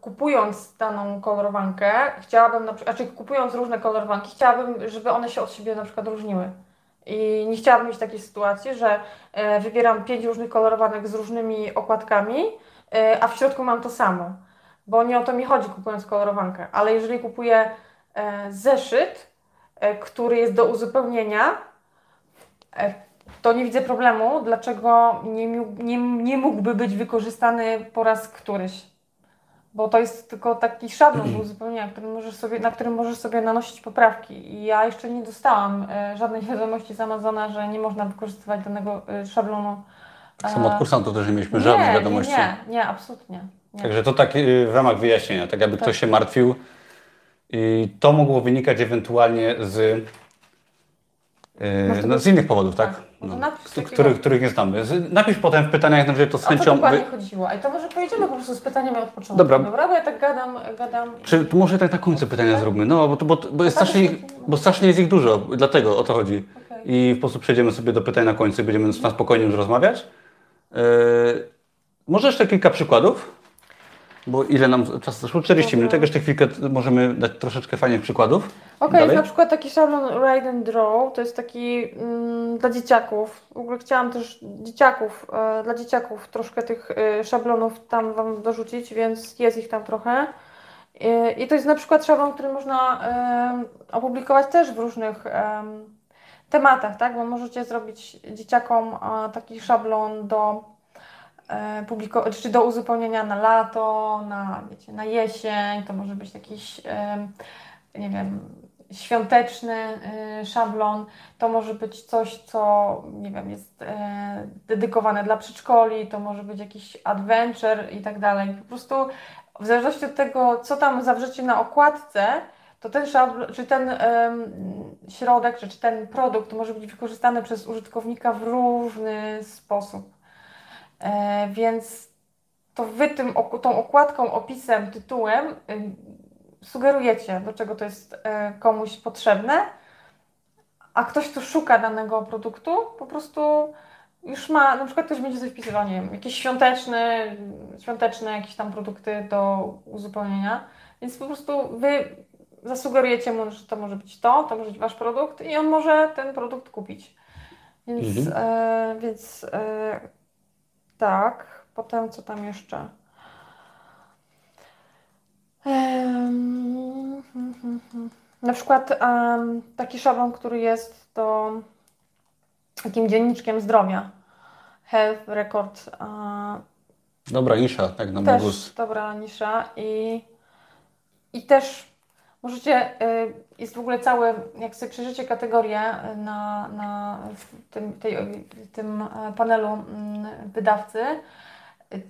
kupując daną kolorowankę, chciałabym, na przykład, znaczy kupując różne kolorowanki, chciałabym, żeby one się od siebie na przykład różniły. I nie chciałabym mieć takiej sytuacji, że y, wybieram pięć różnych kolorowanek z różnymi okładkami, y, a w środku mam to samo. Bo nie o to mi chodzi kupując kolorowankę. Ale jeżeli kupuję zeszyt, e, który jest do uzupełnienia, e, to nie widzę problemu, dlaczego nie, nie, nie mógłby być wykorzystany po raz któryś. Bo to jest tylko taki szablon do uzupełnienia, który możesz sobie, na którym możesz sobie nanosić poprawki. I ja jeszcze nie dostałam e, żadnej (laughs) wiadomości z Amazona, że nie można wykorzystywać danego e, szablonu. Tak samo od E, kursantów też nie mieliśmy żadnej nie, wiadomości. Nie, nie, nie, absolutnie. Nie. Także to tak y, w ramach wyjaśnienia, tak jakby Tak. ktoś się martwił. I to mogło wynikać ewentualnie z, y, to no, z innych powodów, tak? tak. No, No to których, których nie znamy. Napisz potem w pytaniach, najwyżej to z O co chęcią... dokładnie Wy... chodziło? A i to może pojedziemy po prostu z pytaniami od początku. Dobra. Dobra, bo ja tak gadam, gadam. Czy to może tak na końcu pytania zróbmy? No, bo, to, bo, bo, jest tak, strasznie, tak. bo strasznie jest ich dużo, dlatego o to chodzi. Okej. I w sposób przejdziemy sobie do pytań na końcu i będziemy na spokojnie już rozmawiać. Yy, może jeszcze kilka przykładów? Bo ile nam czas zeszło? 40 Dobra. minut. Tak jeszcze chwilkę możemy dać troszeczkę fajnych przykładów. Okej, jest na przykład taki szablon Ride and Draw, to jest taki mm, dla dzieciaków. W ogóle chciałam też dzieciaków, e, dla dzieciaków troszkę tych e, szablonów tam Wam dorzucić, więc jest ich tam trochę. E, I to jest na przykład szablon, który można opublikować też w różnych em, tematach, tak? Bo możecie zrobić dzieciakom taki szablon do e, czy do uzupełnienia na lato, na, wiecie, na jesień, to może być jakiś nie wiem, świąteczny y, szablon, to może być coś, co nie wiem, jest e, dedykowane dla przedszkoli, to może być jakiś adventure i tak dalej. Po prostu w zależności od tego, co tam zawrzecie na okładce, to ten szablon, czy ten em, środek, czy, czy ten produkt może być wykorzystany przez użytkownika w różny sposób. E, więc to wy tym, tą okładką, opisem, tytułem ym, sugerujecie, do czego to jest e, komuś potrzebne, a ktoś, kto szuka danego produktu, po prostu już ma, na przykład ktoś będzie coś wpisywał, nie wiem, jakieś świąteczne, świąteczne jakieś tam produkty do uzupełnienia, więc po prostu wy zasugerujecie mu, że to może być to, to może być wasz produkt i on może ten produkt kupić. Więc, Mhm. e, więc e, tak, potem co tam jeszcze? Hmm, hmm, hmm. Na przykład taki szablon, który jest to takim dzienniczkiem zdrowia. Health Record. Dobra nisza, tak na też dobra nisza i, i też możecie, y, jest w ogóle całe, jak sobie przejrzycie kategorie y, na, na tym, tej, tym e, panelu mm, wydawcy,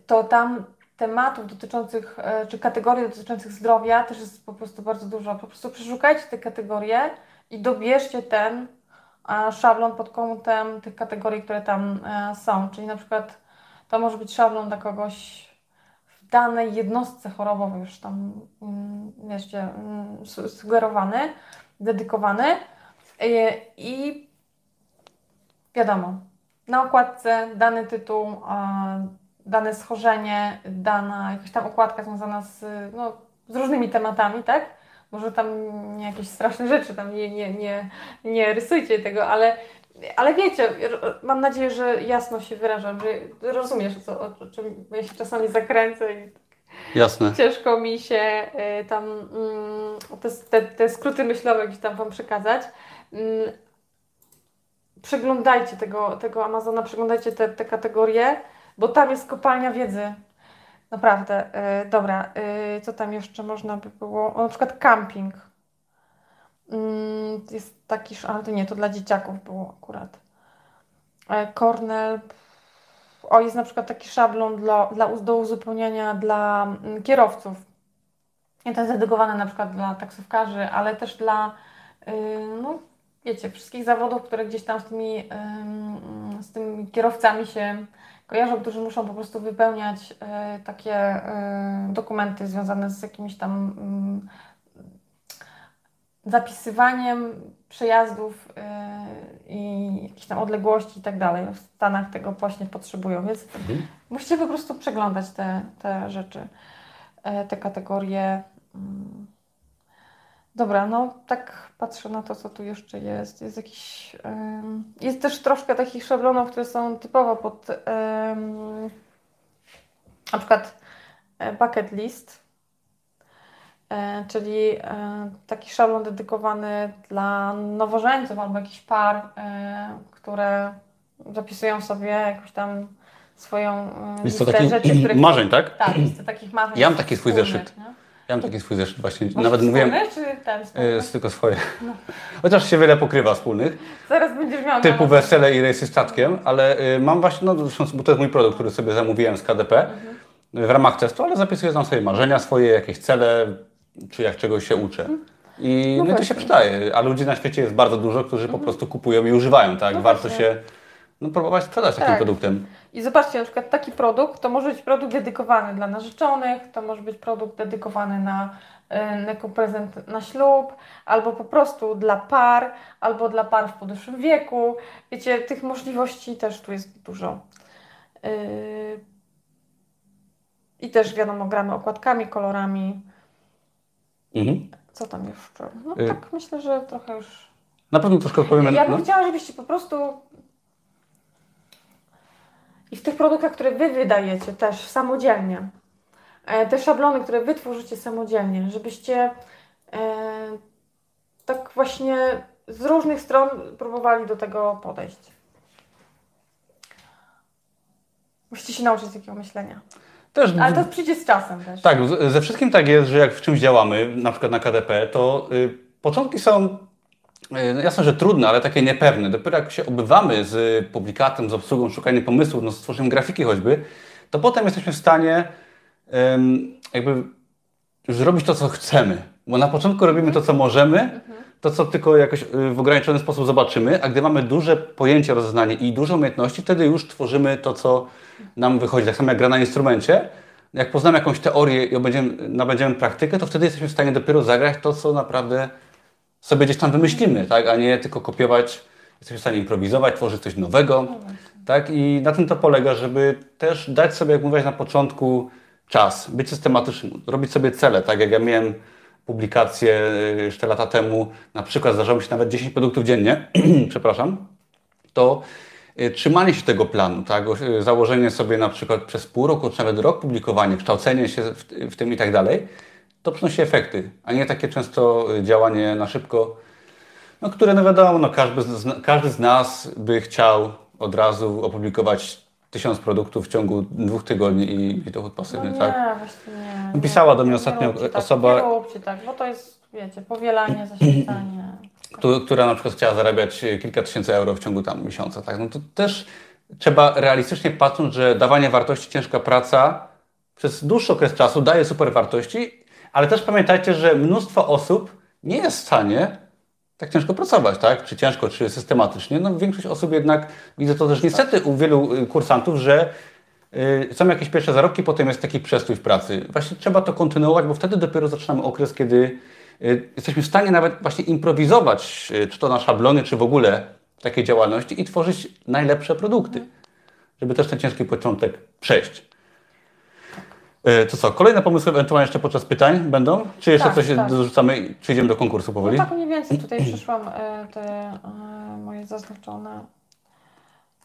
to tam tematów dotyczących, e, czy kategorii dotyczących zdrowia też jest po prostu bardzo dużo. Po prostu przeszukajcie te kategorie i dobierzcie ten e, szablon pod kątem tych kategorii, które tam są. Czyli na przykład to może być szablon dla kogoś danej jednostce chorobowej już tam, mm, wiecie, mm, su- sugerowany, dedykowany Y, i wiadomo, na okładce dany tytuł, dane schorzenie, dana jakaś tam okładka związana z, no, z różnymi tematami, tak? Może tam nie jakieś straszne rzeczy, tam nie, nie, nie, nie rysujcie tego, ale, ale wiecie, mam nadzieję, że jasno się wyrażam, że rozumiesz, co, o czym ja się czasami zakręcę i Jasne. ciężko mi się y, tam mm, te, te, te skróty myślowe gdzieś tam Wam przekazać. Mm, Przeglądajcie tego, tego Amazona, przeglądajcie te, te kategorie, bo tam jest kopalnia wiedzy. Naprawdę. Y, dobra, y, co tam jeszcze można by było? O, na przykład camping. Mm, jest taki, ale to nie, to dla dzieciaków było akurat. e, Cornell. O, jest na przykład taki szablon dla, dla, do uzupełniania dla mm, kierowców. I to jest dedykowany na przykład dla taksówkarzy, ale też dla, yy, no wiecie, wszystkich zawodów, które gdzieś tam z tymi, z tymi kierowcami się kojarzą, którzy muszą po prostu wypełniać yy, takie dokumenty związane z jakimiś tam zapisywaniem przejazdów i jakichś tam odległości i tak dalej. W Stanach tego właśnie potrzebują, więc mhm. musicie po prostu przeglądać te, te rzeczy, te kategorie. Mm. Dobra, no tak patrzę na to, co tu jeszcze jest. Jest jakiś. Jest też troszkę takich szablonów, które są typowo pod na przykład e, bucket list, e, czyli e, taki szablon dedykowany dla nowożeńców albo jakichś par, które zapisują sobie jakąś tam swoją listę takich rzeczy, których... (clears throat) marzeń, tak? Tak, listę takich marzeń. Ja mam taki swój zeszyt. Nie? Ja mam taki swój zeszyt właśnie. Masz Nawet mówiłem. czy ten Jest tylko swoje. No. (laughs) Chociaż się wiele pokrywa wspólnych. Zaraz będziesz miał. Typu wesele i rejsy statkiem, ale mam właśnie, no bo to jest mój produkt, który sobie zamówiłem z KDP mhm. w ramach testu, ale zapisuję tam swoje marzenia, swoje jakieś cele, czy jak czegoś się uczę. Mhm. I no, no to się przydaje, a ludzi na świecie jest bardzo dużo, którzy mhm. po prostu kupują i używają, tak? No Warto właśnie. się no, próbować sprzedać tak. takim produktem. I zobaczcie, na przykład taki produkt to może być produkt dedykowany dla narzeczonych, to może być produkt dedykowany na y, jako prezent na ślub, albo po prostu dla par, albo dla par w podeszłym wieku. Wiecie, tych możliwości też tu jest dużo. Y, I też wiadomo, gramy okładkami, kolorami. Mhm. Co tam jeszcze? No y tak, myślę, że trochę już. Na pewno troszkę odpowiemy. Ja bym no. chciała, żebyście po prostu i w tych produktach, które Wy wydajecie też samodzielnie, e, te szablony, które Wy tworzycie samodzielnie, żebyście e, tak właśnie z różnych stron próbowali do tego podejść. Musicie się nauczyć takiego myślenia. Też, Ale to przyjdzie z czasem też. Tak, ze wszystkim tak jest, że jak w czymś działamy, na przykład na KDP, to y, początki są E, no jasne, że trudne, ale takie niepewne. Dopiero jak się obywamy z publikatem, z obsługą, szukaniem pomysłów, no, stworzeniem grafiki choćby, to potem jesteśmy w stanie um, jakby już zrobić to, co chcemy. Bo na początku robimy to, co możemy, to, co tylko jakoś y, w ograniczony sposób zobaczymy, a gdy mamy duże pojęcie, rozeznanie i duże umiejętności, wtedy już tworzymy to, co nam wychodzi. Tak samo jak gra na instrumencie. Jak poznamy jakąś teorię i nabędziemy praktykę, to wtedy jesteśmy w stanie dopiero zagrać to, co naprawdę sobie gdzieś tam wymyślimy, tak? a nie tylko kopiować, jesteśmy w stanie improwizować, tworzyć coś nowego. No tak? I na tym to polega, żeby też dać sobie, jak mówiłaś na początku, czas, być systematycznym, robić sobie cele, tak jak ja miałem publikację y, jeszcze lata temu, na przykład zdarzało mi się nawet 10 produktów dziennie, (clears throat) przepraszam, to y, trzymanie się tego planu, tak? Y, założenie sobie na przykład przez pół roku, czy nawet rok publikowanie, kształcenie się w, tym i tak dalej, to przynosi efekty, a nie takie często działanie na szybko, no, które no wiadomo, no, każdy, z, każdy z nas by chciał od razu opublikować tysiąc produktów w ciągu dwóch tygodni i, i dochód pasywny, no tak? Nie, właśnie nie. Pisała do mnie ostatnio tak, osoba... Nie róbcie tak, bo to jest, wiecie, powielanie, zaświecanie. (clears throat) Która na przykład chciała zarabiać kilka tysięcy euro w ciągu tam miesiąca, tak? No to też trzeba realistycznie patrząc, że dawanie wartości, ciężka praca przez dłuższy okres czasu daje super wartości ale też pamiętajcie, że mnóstwo osób nie jest w stanie tak ciężko pracować, tak? Czy ciężko, czy systematycznie. No większość osób jednak, widzę to też niestety u wielu y, kursantów, że y, są jakieś pierwsze zarobki, potem jest taki przestój w pracy. Właśnie trzeba to kontynuować, bo wtedy dopiero zaczynamy okres, kiedy y, jesteśmy w stanie nawet właśnie improwizować, czy to na szablony, czy w ogóle takiej działalności i tworzyć najlepsze produkty, żeby też ten ciężki początek przejść. E, to co, kolejne pomysły ewentualnie jeszcze podczas pytań będą? Czy jeszcze tak, coś tak. dorzucamy i przejdziemy do konkursu powoli? No tak mniej więcej tutaj przyszłam e, te e, moje zaznaczone.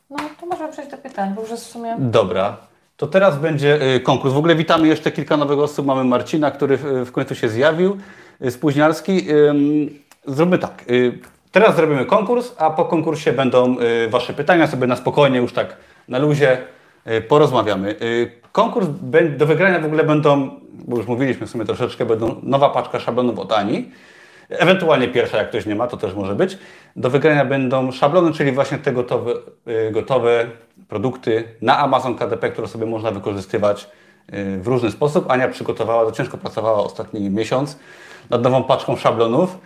No to możemy przejść do pytań, bo już jest w sumie... Dobra. To teraz będzie konkurs. W ogóle witamy jeszcze kilka nowych osób. Mamy Marcina, który w końcu się zjawił, Spóźnialski. Zróbmy tak. Teraz zrobimy konkurs, a po konkursie będą Wasze pytania. Sobie na spokojnie, już tak na luzie porozmawiamy. Konkurs do wygrania w ogóle będą, bo już mówiliśmy w sumie troszeczkę, będą nowa paczka szablonów od Ani. Ewentualnie pierwsza, jak ktoś nie ma, to też może być. Do wygrania będą szablony, czyli właśnie te gotowe, y, gotowe produkty na Amazon KDP, które sobie można wykorzystywać w różny sposób. Ania przygotowała, to ciężko pracowała ostatni miesiąc nad nową paczką szablonów.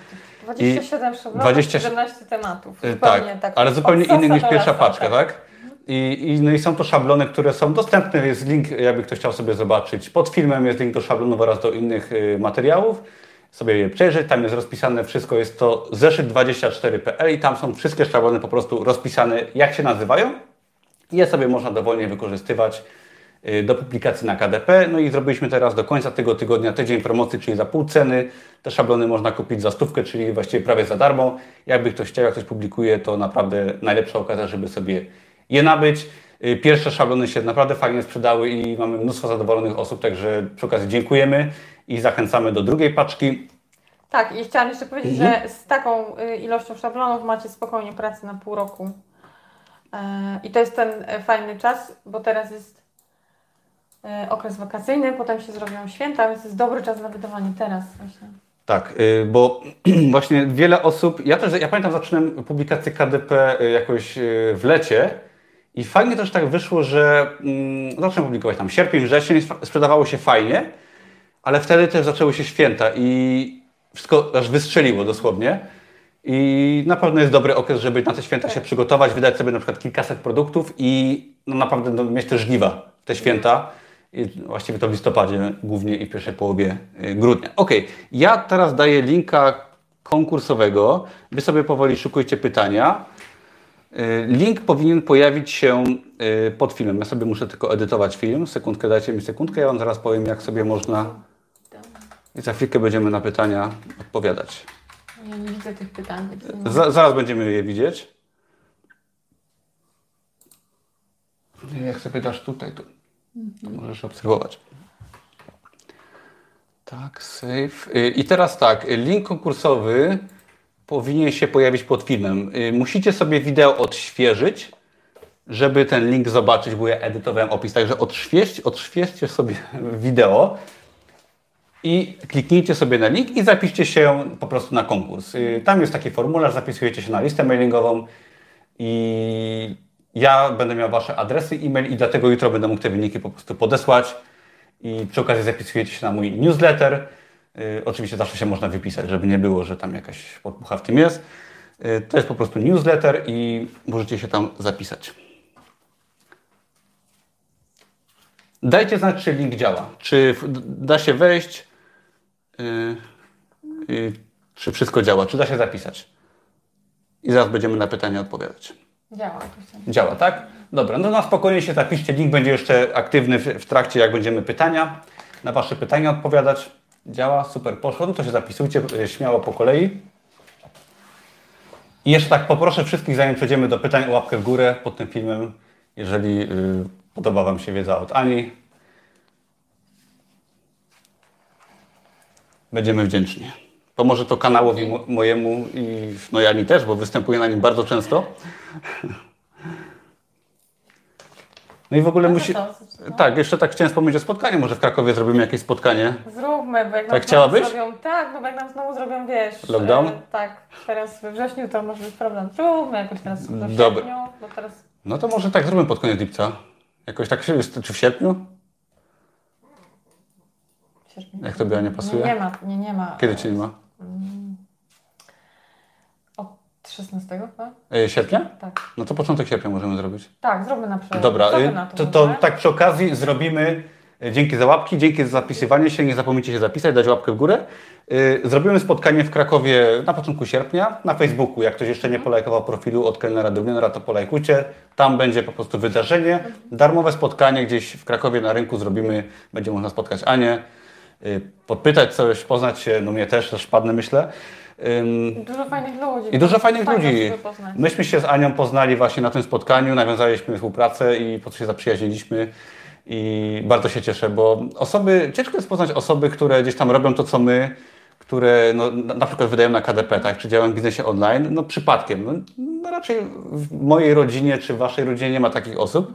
27 szablonów, 20 17 tematów. Zupełnie tak, ale zupełnie innych niż pierwsza paczka, tak? I, no i są to szablony, które są dostępne. Jest link, jakby ktoś chciał sobie zobaczyć. Pod filmem jest link do szablonów oraz do innych y, materiałów. Sobie je przejrzeć. Tam jest rozpisane wszystko. Jest to zeszyt24.pl i tam są wszystkie szablony po prostu rozpisane, jak się nazywają. I je sobie można dowolnie wykorzystywać y, do publikacji na KDP. No i zrobiliśmy teraz do końca tego tygodnia tydzień promocji, czyli za pół ceny. Te szablony można kupić za stówkę, czyli właściwie prawie za darmo. Jakby ktoś chciał, jak ktoś publikuje, to naprawdę najlepsza okazja, żeby sobie je nabyć. Y, Pierwsze szablony się naprawdę fajnie sprzedały i mamy mnóstwo zadowolonych osób, także przy okazji dziękujemy i zachęcamy do drugiej paczki. Tak, i chciałam jeszcze powiedzieć, Mhm. że z taką y, ilością szablonów macie spokojnie pracę na pół roku. E, I to jest ten e, fajny czas, bo teraz jest e, okres wakacyjny, potem się zrobią święta, więc jest dobry czas na wydawanie teraz właśnie. Tak, y, bo (clears throat) właśnie wiele osób, ja też, ja pamiętam, zacząłem publikację KDP jakoś w lecie i fajnie też tak wyszło, że mm, zacząłem publikować tam sierpień, wrzesień, sp- sprzedawało się fajnie, ale wtedy też zaczęły się święta i wszystko aż wystrzeliło dosłownie. I na pewno jest dobry okres, żeby na te święta się przygotować, wydać sobie na przykład kilkaset produktów i no naprawdę no, mieć też żniwa te święta. I właściwie to w listopadzie głównie i w pierwszej połowie y, grudnia. Ok, ja teraz daję linka konkursowego. Wy sobie powoli szukujcie pytania. Y, Link powinien pojawić się y, pod filmem. Ja sobie muszę tylko edytować film. Sekundkę, dajcie mi sekundkę. Ja Wam zaraz powiem, jak sobie można. I za chwilkę będziemy na pytania odpowiadać. Ja nie widzę tych pytań. Za, zaraz będziemy je widzieć. Jak sobie dasz tutaj, to, to możesz obserwować. Tak, save. Y, I teraz tak, link konkursowy powinien się pojawić pod filmem. Y, Musicie sobie wideo odświeżyć, żeby ten link zobaczyć, bo ja edytowałem opis. Także odświeź, odświeżcie sobie (laughs) wideo i kliknijcie sobie na link i zapiszcie się po prostu na konkurs. Y, Tam jest taki formularz, zapisujecie się na listę mailingową i ja będę miał Wasze adresy e-mail i dlatego jutro będę mógł te wyniki po prostu podesłać i przy okazji zapisujecie się na mój newsletter. Y, Oczywiście zawsze się można wypisać, żeby nie było, że tam jakaś podpucha w tym jest. Y, To jest po prostu newsletter i możecie się tam zapisać. Dajcie znać, czy link działa. Czy da się wejść, yy, czy wszystko działa, czy da się zapisać. I zaraz będziemy na pytania odpowiadać. Działa. Działa, tak? Dobra, no na spokojnie się zapiszcie. Link będzie jeszcze aktywny w trakcie, jak będziemy pytania. Na Wasze pytania odpowiadać. Działa, super, poszło. No to się zapisujcie yy, śmiało po kolei. I jeszcze tak poproszę wszystkich, zanim przejdziemy do pytań, o łapkę w górę pod tym filmem, jeżeli yy, podoba Wam się wiedza od Ani. Będziemy wdzięczni. Pomoże to kanałowi mo- mojemu i no i Ani też, bo występuję na nim bardzo często. No i w ogóle to musi... No. Tak, jeszcze tak chciałem wspomnieć o spotkaniu. Może w Krakowie zrobimy jakieś spotkanie. Zróbmy, bo jak Tak nam zrobią, tak, bo jak nam znowu zrobią, wiesz, Lockdown? e, tak, teraz we wrześniu to może być problem. Zróbmy jakoś teraz w sierpniu, bo teraz No to może tak zrobimy pod koniec lipca. Jakoś tak, się- czy w sierpniu? w sierpniu. Jak tobie nie pasuje? Nie, nie ma, nie, nie ma. Kiedy cię nie ma? Od 16 chyba? E, sierpnia? Tak. No to początek sierpnia możemy zrobić. Tak, zróbmy na przykład. Dobra, y, na to, to tak przy okazji zrobimy, y, dzięki za łapki, dzięki za zapisywanie się, nie zapomnijcie się zapisać, dać łapkę w górę. Zrobimy spotkanie w Krakowie na początku sierpnia na Facebooku. Jak ktoś jeszcze nie polajkował profilu od kelnera do milionera, to polajkujcie. Tam będzie po prostu wydarzenie, darmowe spotkanie gdzieś w Krakowie na rynku zrobimy, będzie można spotkać Anię, podpytać coś, poznać się, no mnie też, też padnę myślę. Ym, Dużo fajnych ludzi. i dużo fajnych ludzi. Myśmy się z Anią poznali właśnie na tym spotkaniu, nawiązaliśmy współpracę i po prostu się zaprzyjaźniliśmy. I bardzo się cieszę, bo osoby, ciężko jest poznać osoby, które gdzieś tam robią to, co my, które no, na przykład wydają na KDP, tak, czy działają w biznesie online, no przypadkiem. No, no raczej w mojej rodzinie czy w waszej rodzinie nie ma takich osób,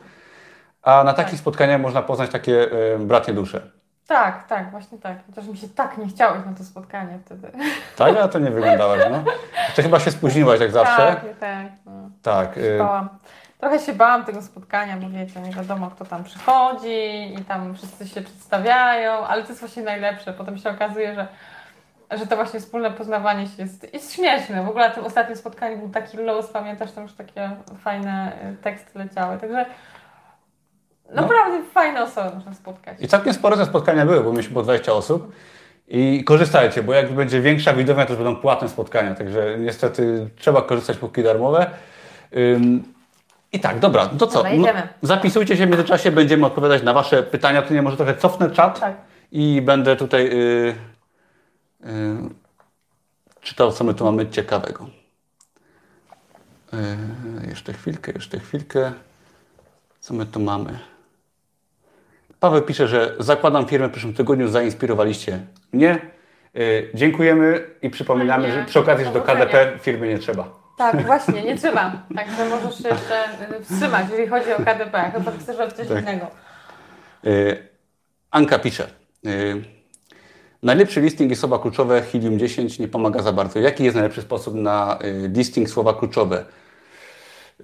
a na takich spotkaniach można poznać takie e, bratnie dusze. Tak, tak, właśnie tak. Chociaż mi się tak nie chciałeś na to spotkanie wtedy. Tak, a to nie wyglądałaś, no. Ty chyba się spóźniłaś jak zawsze. Tak, tak. No. Tak. y. Trochę się bałam tego spotkania, bo wiecie, nie wiadomo kto tam przychodzi i tam wszyscy się przedstawiają, ale to jest właśnie najlepsze. Potem się okazuje, że, że to właśnie wspólne poznawanie się jest, jest śmieszne. W ogóle na tym ostatnim spotkaniu był taki los, pamiętasz, tam już takie fajne y, teksty leciały. Także naprawdę fajne osoby można spotkać. I całkiem spore te spotkania były, bo mieliśmy po 20 osób. I korzystajcie, bo jak będzie większa widownia, to już będą płatne spotkania, także niestety trzeba korzystać póki darmowe. Ym, I tak, dobra, to co? Dobra, jedziemy. zapisujcie się w międzyczasie, będziemy odpowiadać na Wasze pytania. Tu nie może trochę cofnę czat Tak. i będę tutaj y, y, czytał, co my tu mamy ciekawego. Y, jeszcze chwilkę, jeszcze chwilkę. Co my tu mamy? Paweł pisze, że zakładam firmę w przyszłym tygodniu, zainspirowaliście mnie. Y, dziękujemy i przypominamy, że przy okazji, że do. KDP firmy nie trzeba. Tak, właśnie, nie trzeba. Także możesz się jeszcze y, wstrzymać, jeżeli chodzi o KDP, chyba chcesz o coś Tak. innego. Y, Anka pisze. Najlepszy listing i słowa kluczowe Helium 10 nie pomaga za bardzo. Jaki jest najlepszy sposób na listing słowa kluczowe?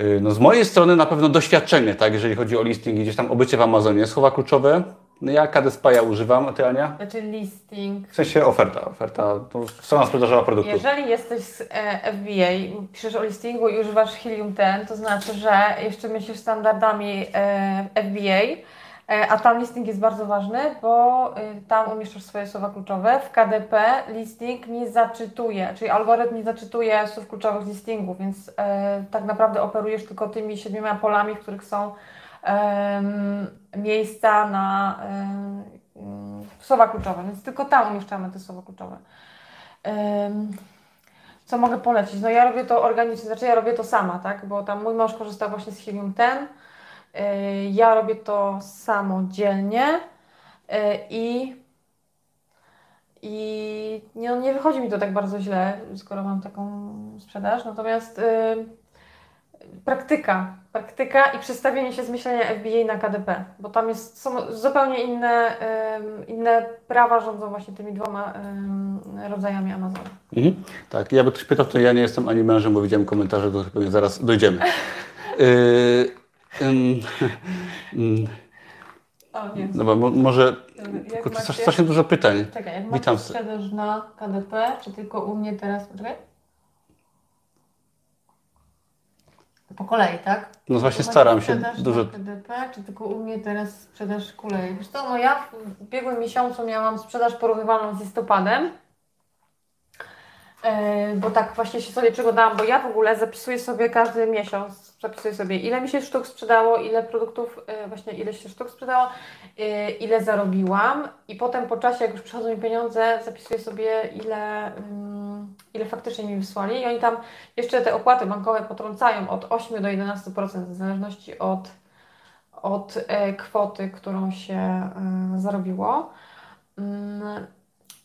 Y, No z mojej strony na pewno doświadczenie, tak, jeżeli chodzi o listing gdzieś tam obycie w Amazonie. Słowa kluczowe, no ja KDSPA używam, a ty Ania? Znaczy listing. W sensie oferta, oferta, to strona sprzedażowa produktu. Jeżeli jesteś z e, FBA, piszesz o listingu i używasz Helium 10, to znaczy, że jeszcze myślisz standardami e, FBA, a tam listing jest bardzo ważny, bo e, tam umieszczasz swoje słowa kluczowe. W KDP listing nie zaczytuje, czyli algorytm nie zaczytuje słów kluczowych z listingu, więc e, tak naprawdę operujesz tylko tymi siedmioma polami, w których są em, miejsca na mm, słowa kluczowe, więc tylko tam umieszczamy te słowa kluczowe. Co mogę polecić? No ja robię to organicznie, znaczy ja robię to sama, tak? Bo tam mój mąż korzysta właśnie z Helium 10. Y, Ja robię to samodzielnie y, i, i nie, no nie wychodzi mi to tak bardzo źle, skoro mam taką sprzedaż. Natomiast y, praktyka, praktyka i przestawienie się z myślenia FBA na KDP, bo tam jest, są zupełnie inne, inne prawa rządzą właśnie tymi dwoma rodzajami Amazonu. Mhm. Tak, jakby ktoś pytał, to ja nie jestem ani mężem, bo widziałem komentarze, do których pewnie zaraz dojdziemy. (laughs) Ym, (laughs) O nie. dobra, mo, może, kurczę, macie- strasznie dużo pytań. Czekaj, jak Witam. macie sprzedaż na KDP, czy tylko u mnie teraz, poczekaj. Po kolei, tak? No właśnie staram się sprzedaż dużo... Na KDP, czy tylko u mnie teraz sprzedaż kolei? Wiesz co, no ja w ubiegłym miesiącu miałam sprzedaż porównywalną z listopadem, bo tak właśnie się sobie przyglądałam, bo ja w ogóle zapisuję sobie każdy miesiąc, zapisuję sobie ile mi się sztuk sprzedało, ile produktów, e, właśnie ile się sztuk sprzedało, e, ile zarobiłam i potem po czasie, jak już przychodzą mi pieniądze, zapisuję sobie ile, mm, ile faktycznie mi wysłali i oni tam jeszcze te opłaty bankowe potrącają od 8 do 11% w zależności od, od e, kwoty, którą się e, zarobiło. Mm,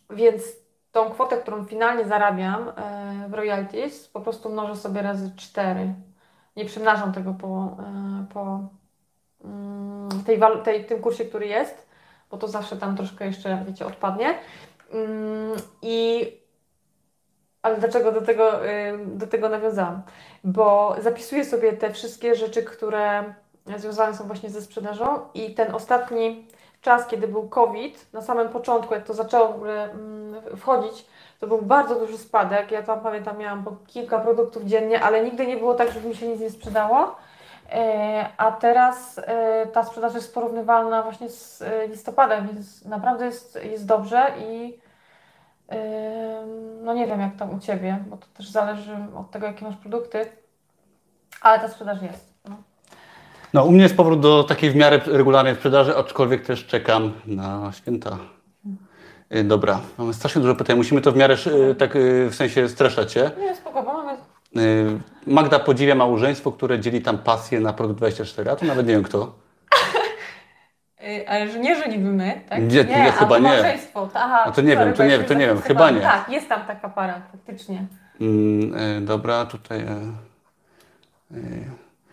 Więc tą kwotę, którą finalnie zarabiam e, w royalties, po prostu mnożę sobie razy 4. Nie przymnażam tego po, e, po mm, tej, tej, tym kursie, który jest, bo to zawsze tam troszkę jeszcze, wiecie, odpadnie. Mm, I ale dlaczego do tego, y, do tego nawiązałam? Bo zapisuję sobie te wszystkie rzeczy, które związane są właśnie ze sprzedażą i ten ostatni czas, kiedy był COVID, na samym początku, jak to zaczęło w ogóle mm, wchodzić, to był bardzo duży spadek. Ja tam pamiętam, miałam po kilka produktów dziennie, ale nigdy nie było tak, żeby mi się nic nie sprzedało. E, A teraz e, ta sprzedaż jest porównywalna właśnie z e, listopadem, więc naprawdę jest, jest dobrze i No nie wiem, jak tam u Ciebie, bo to też zależy od tego, jakie masz produkty, ale ta sprzedaż jest. No. No, u mnie jest powrót do takiej w miarę regularnej sprzedaży, aczkolwiek też czekam na święta. Y, Dobra, mamy strasznie dużo pytań. Musimy to w miarę y, tak y, w sensie streszczać się. Nie, spoko, mamy... Magda podziwia małżeństwo, które dzieli tam pasję na produkt 24, a to nawet nie wiem kto. (laughs) Ale że nie, że niby my, tak? Nie, nie, a chyba nie. małżeństwo. Aha, A to nie wiem, to nie- to nie wiem, chyba nie. Tak, jest tam taka para, faktycznie. Mm, Dobra, tutaj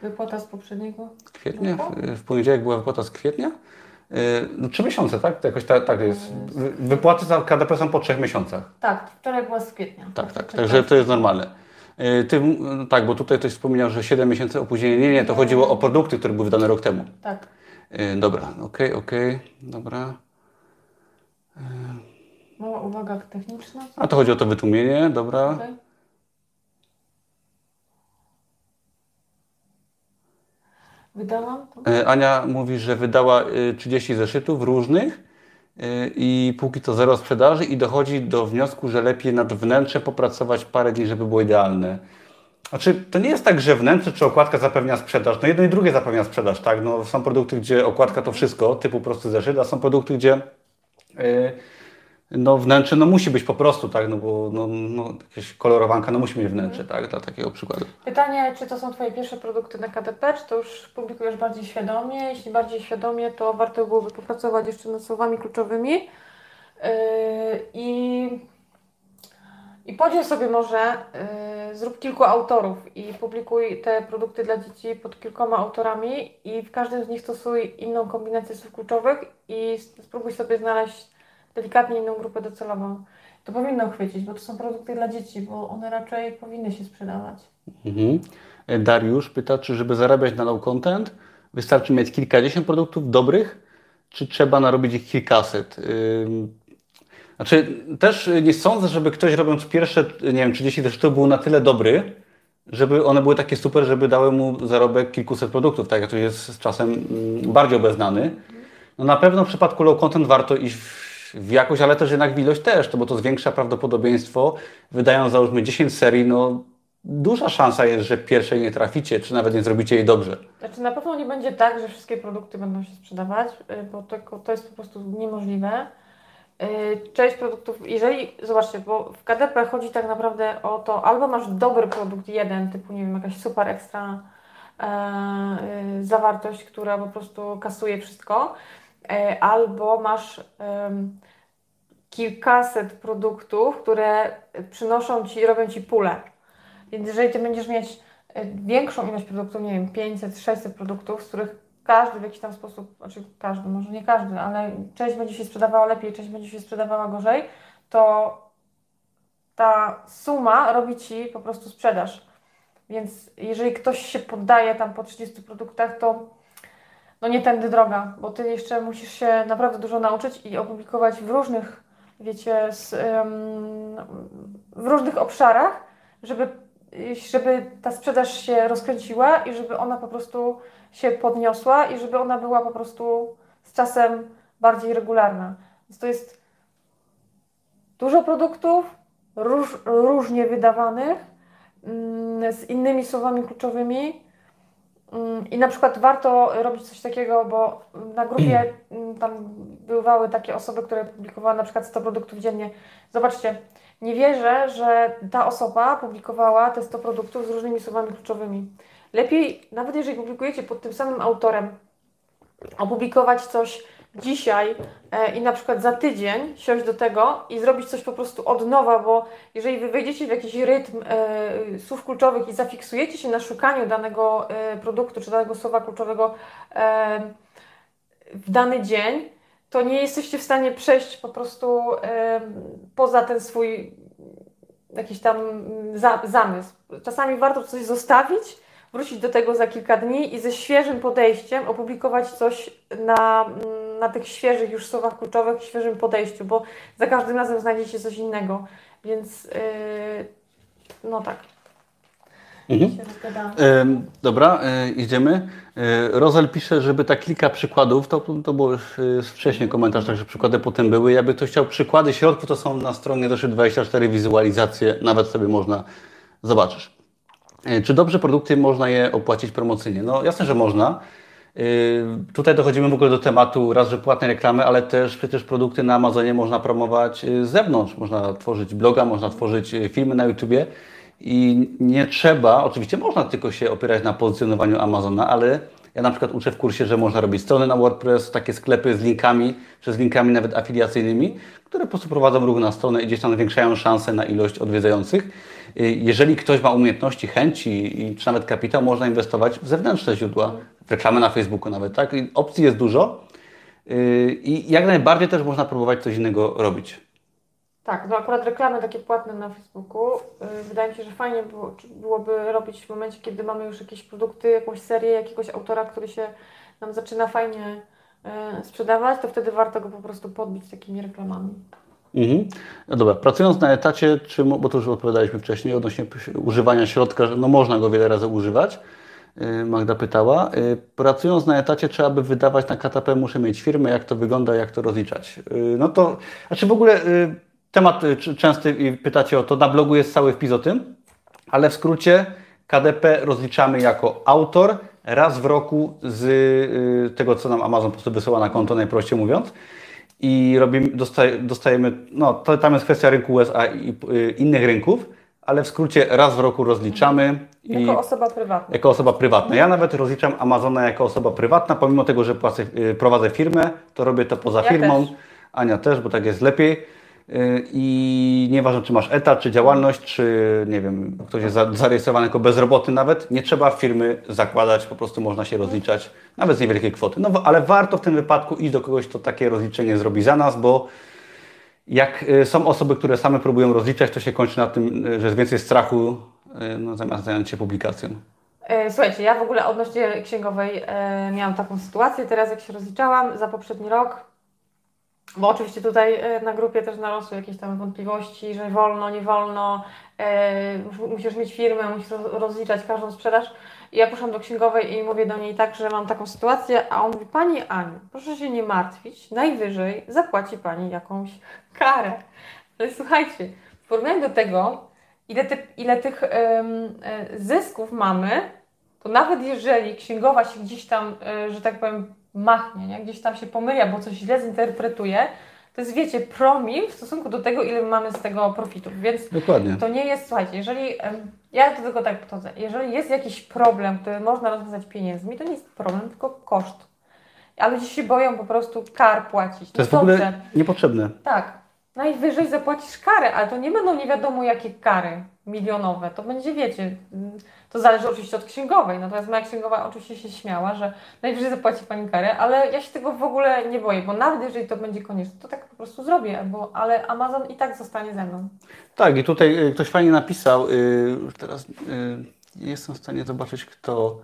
Wypłata z poprzedniego. kwietnia, w, poniedziałek była wypłata z kwietnia. Yy, no, trzy miesiące, tak? To jakoś tak, tak jest. Wy- Wypłaty za KDP są po trzech miesiącach. Tak, wczoraj była z kwietnia. Tak, tak. Także to jest normalne. Yy, Ty, tak, bo tutaj ktoś wspomniał, że 7 miesięcy opóźnienia. Nie, nie, to chodziło o produkty, które były wydane rok temu. Tak. Yy, Dobra, okej, okej, dobra. Mała uwaga techniczna. A to chodzi o to wytłumienie, dobra. Tutaj. Wydałam? E, Ania mówi, że wydała y, 30 zeszytów różnych y, i póki to zero sprzedaży i dochodzi do wniosku, że lepiej nad wnętrzem popracować parę dni, żeby było idealne. Znaczy, to nie jest tak, że wnętrze czy okładka zapewnia sprzedaż. No jedno i drugie zapewnia sprzedaż, tak? No, są produkty, gdzie okładka to wszystko, typu prosty zeszyt, a są produkty, gdzie y, no, wnętrze no, musi być po prostu, tak? No bo no, no, jakaś kolorowanka no, musi mieć wnętrze, tak? Dla takiego przykładu. Pytanie, czy to są Twoje pierwsze produkty na KDP, czy to już publikujesz bardziej świadomie? Jeśli bardziej świadomie, to warto byłoby popracować jeszcze nad słowami kluczowymi. Yy, I, I podziel sobie może, yy, zrób kilku autorów i publikuj te produkty dla dzieci pod kilkoma autorami i w każdym z nich stosuj inną kombinację słów kluczowych i spróbuj sobie znaleźć delikatnie inną grupę docelową. To powinno chwycić, bo to są produkty dla dzieci, bo one raczej powinny się sprzedawać. Mhm. Dariusz pyta, czy żeby zarabiać na low content, wystarczy mieć kilkadziesiąt produktów dobrych, czy trzeba narobić ich kilkaset? Znaczy, też nie sądzę, żeby ktoś robiąc pierwsze, nie wiem, 30 zeszytów był na tyle dobry, żeby one były takie super, żeby dały mu zarobek kilkuset produktów, tak jak to jest z czasem mm, bardziej obeznany. No na pewno w przypadku low content warto iść w, w jakość, ale też jednak w ilość też, to bo to zwiększa prawdopodobieństwo. Wydając załóżmy 10 serii, no duża szansa jest, że pierwszej nie traficie, czy nawet nie zrobicie jej dobrze. Znaczy na pewno nie będzie tak, że wszystkie produkty będą się sprzedawać, y, bo to, to jest po prostu niemożliwe. Y, Część produktów, jeżeli, zobaczcie, bo w KDP chodzi tak naprawdę o to, albo masz dobry produkt jeden, typu, nie wiem, jakaś super ekstra e, y, zawartość, która po prostu kasuje wszystko, albo masz kilkaset produktów, które przynoszą Ci, robią Ci pulę. Więc jeżeli Ty będziesz mieć e, większą ilość produktów, nie wiem, 500, 600 produktów, z których każdy w jakiś tam sposób, znaczy każdy, może nie każdy, ale część będzie się sprzedawała lepiej, część będzie się sprzedawała gorzej, to ta suma robi Ci po prostu sprzedaż. Więc jeżeli ktoś się poddaje tam po 30 produktach, to no nie tędy droga, bo Ty jeszcze musisz się naprawdę dużo nauczyć i opublikować w różnych, wiecie, z, w różnych obszarach, żeby, żeby ta sprzedaż się rozkręciła i żeby ona po prostu się podniosła i żeby ona była po prostu z czasem bardziej regularna. Więc to jest dużo produktów, róż, różnie wydawanych, mm, z innymi słowami kluczowymi. Mm, I na przykład warto robić coś takiego, bo na grupie (clears throat) mm, tam bywały takie osoby, które publikowały na przykład 100 produktów dziennie. Zobaczcie, nie wierzę, że ta osoba publikowała te 100 produktów z różnymi słowami kluczowymi. Lepiej, nawet jeżeli publikujecie pod tym samym autorem, opublikować coś dzisiaj e, i na przykład za tydzień siąść do tego i zrobić coś po prostu od nowa, bo jeżeli wy wejdziecie w jakiś rytm e, słów kluczowych i zafiksujecie się na szukaniu danego e, produktu czy danego słowa kluczowego w dany dzień, to nie jesteście w stanie przejść po prostu poza ten swój jakiś tam mm, za, zamysł. Czasami warto coś zostawić, wrócić do tego za kilka dni i ze świeżym podejściem opublikować coś na, mm, na tych świeżych już słowach kluczowych, świeżym podejściu, bo za każdym razem znajdziecie coś innego. Więc yy, no tak. Mhm. Ym, dobra, y, idziemy. Y, Rozel pisze, żeby tak kilka przykładów, to, to było już y, wcześniej komentarz, także przykłady potem były. Jakby ktoś chciał przykłady środków, to są na stronie Zeszyt 24 wizualizacje, nawet sobie można zobaczysz. Y, Czy dobrze produkty można je opłacić promocyjnie? No jasne, że można. Y, Tutaj dochodzimy w ogóle do tematu raz, że płatne reklamy, ale też przecież produkty na Amazonie można promować y, z zewnątrz. Można tworzyć bloga, można tworzyć y, filmy na YouTubie i nie trzeba, oczywiście można tylko się opierać na pozycjonowaniu Amazona, ale ja na przykład uczę w kursie, że można robić strony na WordPress, takie sklepy z linkami, czy z linkami nawet afiliacyjnymi, które po prostu prowadzą ruch na stronę i gdzieś tam zwiększają szanse na ilość odwiedzających. Jeżeli ktoś ma umiejętności, chęci czy nawet kapitał, można inwestować w zewnętrzne źródła, reklamy na Facebooku nawet, tak? I opcji jest dużo. Yy, I jak najbardziej też można próbować coś innego robić. Tak, no akurat reklamy takie płatne na Facebooku, yy, wydaje mi się, że fajnie byłoby robić w momencie, kiedy mamy już jakieś produkty, jakąś serię, jakiegoś autora, który się nam zaczyna fajnie yy, sprzedawać, to wtedy warto go po prostu podbić takimi reklamami. Mhm. No dobra, pracując na etacie, czy, bo to już odpowiadaliśmy wcześniej odnośnie używania środka, że no można go wiele razy używać. Yy, Magda pytała. Yy, Pracując na etacie, trzeba by wydawać na KTP, muszę mieć firmę, jak to wygląda, jak to rozliczać. Yy, No to, znaczy w ogóle temat częsty i pytacie o to, na blogu jest cały wpis o tym, ale w skrócie KDP rozliczamy jako autor raz w roku z tego, co nam Amazon po prostu wysyła na konto, najprościej mówiąc i robimy, dostaje, dostajemy, no to tam jest kwestia rynku USA i y, innych rynków, ale w skrócie raz w roku rozliczamy i Jako osoba prywatna. jako osoba prywatna. Ja nawet rozliczam Amazona jako osoba prywatna, pomimo tego, że płacę, y, prowadzę firmę, to robię to poza Ja firmą. też. Ania też, bo tak jest lepiej. Y, I nieważne, czy masz etat, czy działalność, czy nie wiem, ktoś jest za- zarejestrowany jako bezrobotny nawet, nie trzeba firmy zakładać, po prostu można się rozliczać nawet z niewielkiej kwoty. No ale warto w tym wypadku iść do kogoś, kto takie rozliczenie zrobi za nas, bo jak y, są osoby, które same próbują rozliczać, to się kończy na tym, y, że jest więcej strachu, y, no, zamiast zająć się publikacją. E, Słuchajcie, ja w ogóle odnośnie księgowej e, miałam taką sytuację. Teraz jak się rozliczałam za poprzedni rok, bo oczywiście tutaj e, na grupie też narosły jakieś tam wątpliwości, że wolno, nie wolno, e, mus- musisz mieć firmę, musisz roz- rozliczać każdą sprzedaż. I ja poszłam do księgowej i mówię do niej tak, że mam taką sytuację, a on mówi, Pani Aniu, proszę się nie martwić, najwyżej zapłaci Pani jakąś karę. Ale słuchajcie, w porównaniu do tego, ile, ty, ile tych em, e, zysków mamy, to nawet jeżeli księgowa się gdzieś tam, e, że tak powiem, machnie, nie? gdzieś tam się pomyli albo coś źle zinterpretuje, to jest, wiecie, promil w stosunku do tego, ile mamy z tego profitów. Więc Dokładnie. to nie jest, słuchajcie, jeżeli, ja do tego tak podchodzę, jeżeli jest jakiś problem, który można rozwiązać pieniędzmi, to nie jest problem, tylko koszt. A ludzie się boją po prostu kar płacić. To jest w No ogóle dobrze, niepotrzebne. tak. Najwyżej zapłacisz karę, ale to nie będą nie wiadomo jakie kary milionowe. To będzie, wiecie, mm, to zależy oczywiście od księgowej. Natomiast moja księgowa oczywiście się śmiała, że najwyżej zapłaci pani karę, ale ja się tego w ogóle nie boję, bo nawet jeżeli to będzie konieczne, to tak po prostu zrobię, bo, ale Amazon i tak zostanie ze mną. Tak, i tutaj y, ktoś fajnie napisał, y, już teraz y, nie jestem w stanie zobaczyć kto,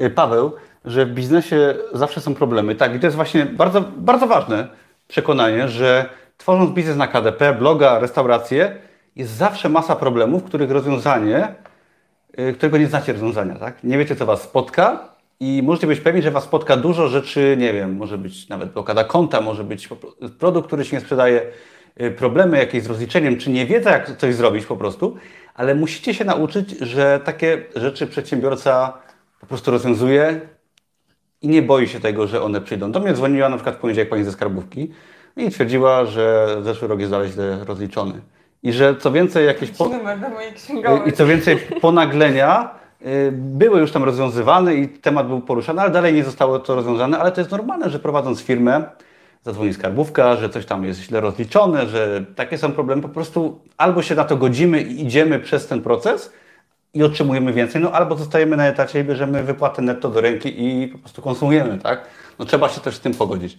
y, Paweł, że w biznesie zawsze są problemy. Tak, i to jest właśnie bardzo, bardzo ważne przekonanie, że tworząc biznes na KDP, bloga, restaurację, jest zawsze masa problemów, których rozwiązanie, y, którego nie znacie rozwiązania, tak? Nie wiecie, co Was spotka i możecie być pewni, że Was spotka dużo rzeczy, nie wiem, może być nawet blokada konta, może być produkt, który się nie sprzedaje, y, problemy jakieś z rozliczeniem, czy nie wiedza, jak coś zrobić po prostu, ale musicie się nauczyć, że takie rzeczy przedsiębiorca po prostu rozwiązuje i nie boi się tego, że one przyjdą. Do mnie dzwoniła na przykład w poniedziałek pani ze skarbówki i twierdziła, że zeszły rok jest dalej źle rozliczony. I że co więcej, jakieś... Po... I co więcej, ponaglenia y, były już tam rozwiązywane i temat był poruszany, ale dalej nie zostało to rozwiązane, ale to jest normalne, że prowadząc firmę, zadzwoni skarbówka, że coś tam jest źle rozliczone, że takie są problemy. Po prostu albo się na to godzimy i idziemy przez ten proces i otrzymujemy więcej, no albo zostajemy na etacie i bierzemy wypłatę netto do ręki i po prostu konsumujemy, tak? No trzeba się też z tym pogodzić.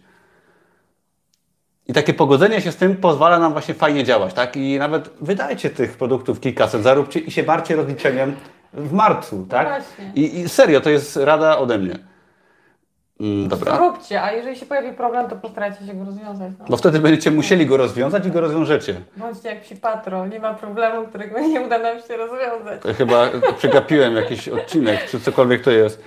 I takie pogodzenie się z tym pozwala nam właśnie fajnie działać, tak? I nawet wydajcie tych produktów kilkaset, zaróbcie i się marcie rozliczeniem w marcu, tak? właśnie. I, I serio, to jest rada ode mnie. Mm, dobra. Róbcie, a jeżeli się pojawi problem, to postarajcie się go rozwiązać. No. Bo wtedy będziecie musieli go rozwiązać i go rozwiążecie. Bądźcie jak psi patrol, nie ma problemu, którego nie uda nam się rozwiązać. To chyba przegapiłem jakiś odcinek, czy cokolwiek to jest.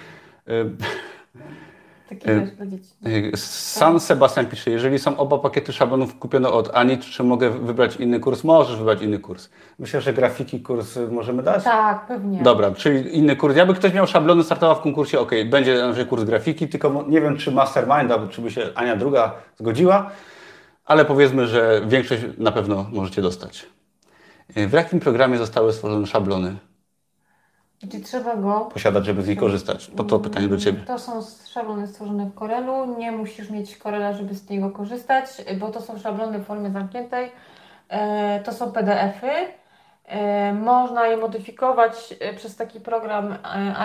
Taki dla dzieci. y, San Sebastian pisze, jeżeli są oba pakiety szablonów kupione od Ani, czy mogę wybrać inny kurs? Możesz wybrać inny kurs. Myślę, że grafiki kurs możemy dać? Tak, pewnie. Dobra, czyli inny kurs. Jakby ktoś miał szablony, startował w konkursie, ok, będzie kurs grafiki, tylko nie wiem, czy Mastermind, albo czy by się Ania druga zgodziła, ale powiedzmy, że większość na pewno możecie dostać. Y, W jakim programie zostały stworzone szablony? Gdzie trzeba go. Posiadać, żeby z nich korzystać? To to pytanie do Ciebie. To są szablony stworzone w Corelu. Nie musisz mieć Corela, żeby z niego korzystać, bo to są szablony w formie zamkniętej. E, To są PDF-y. E, Można je modyfikować e, przez taki program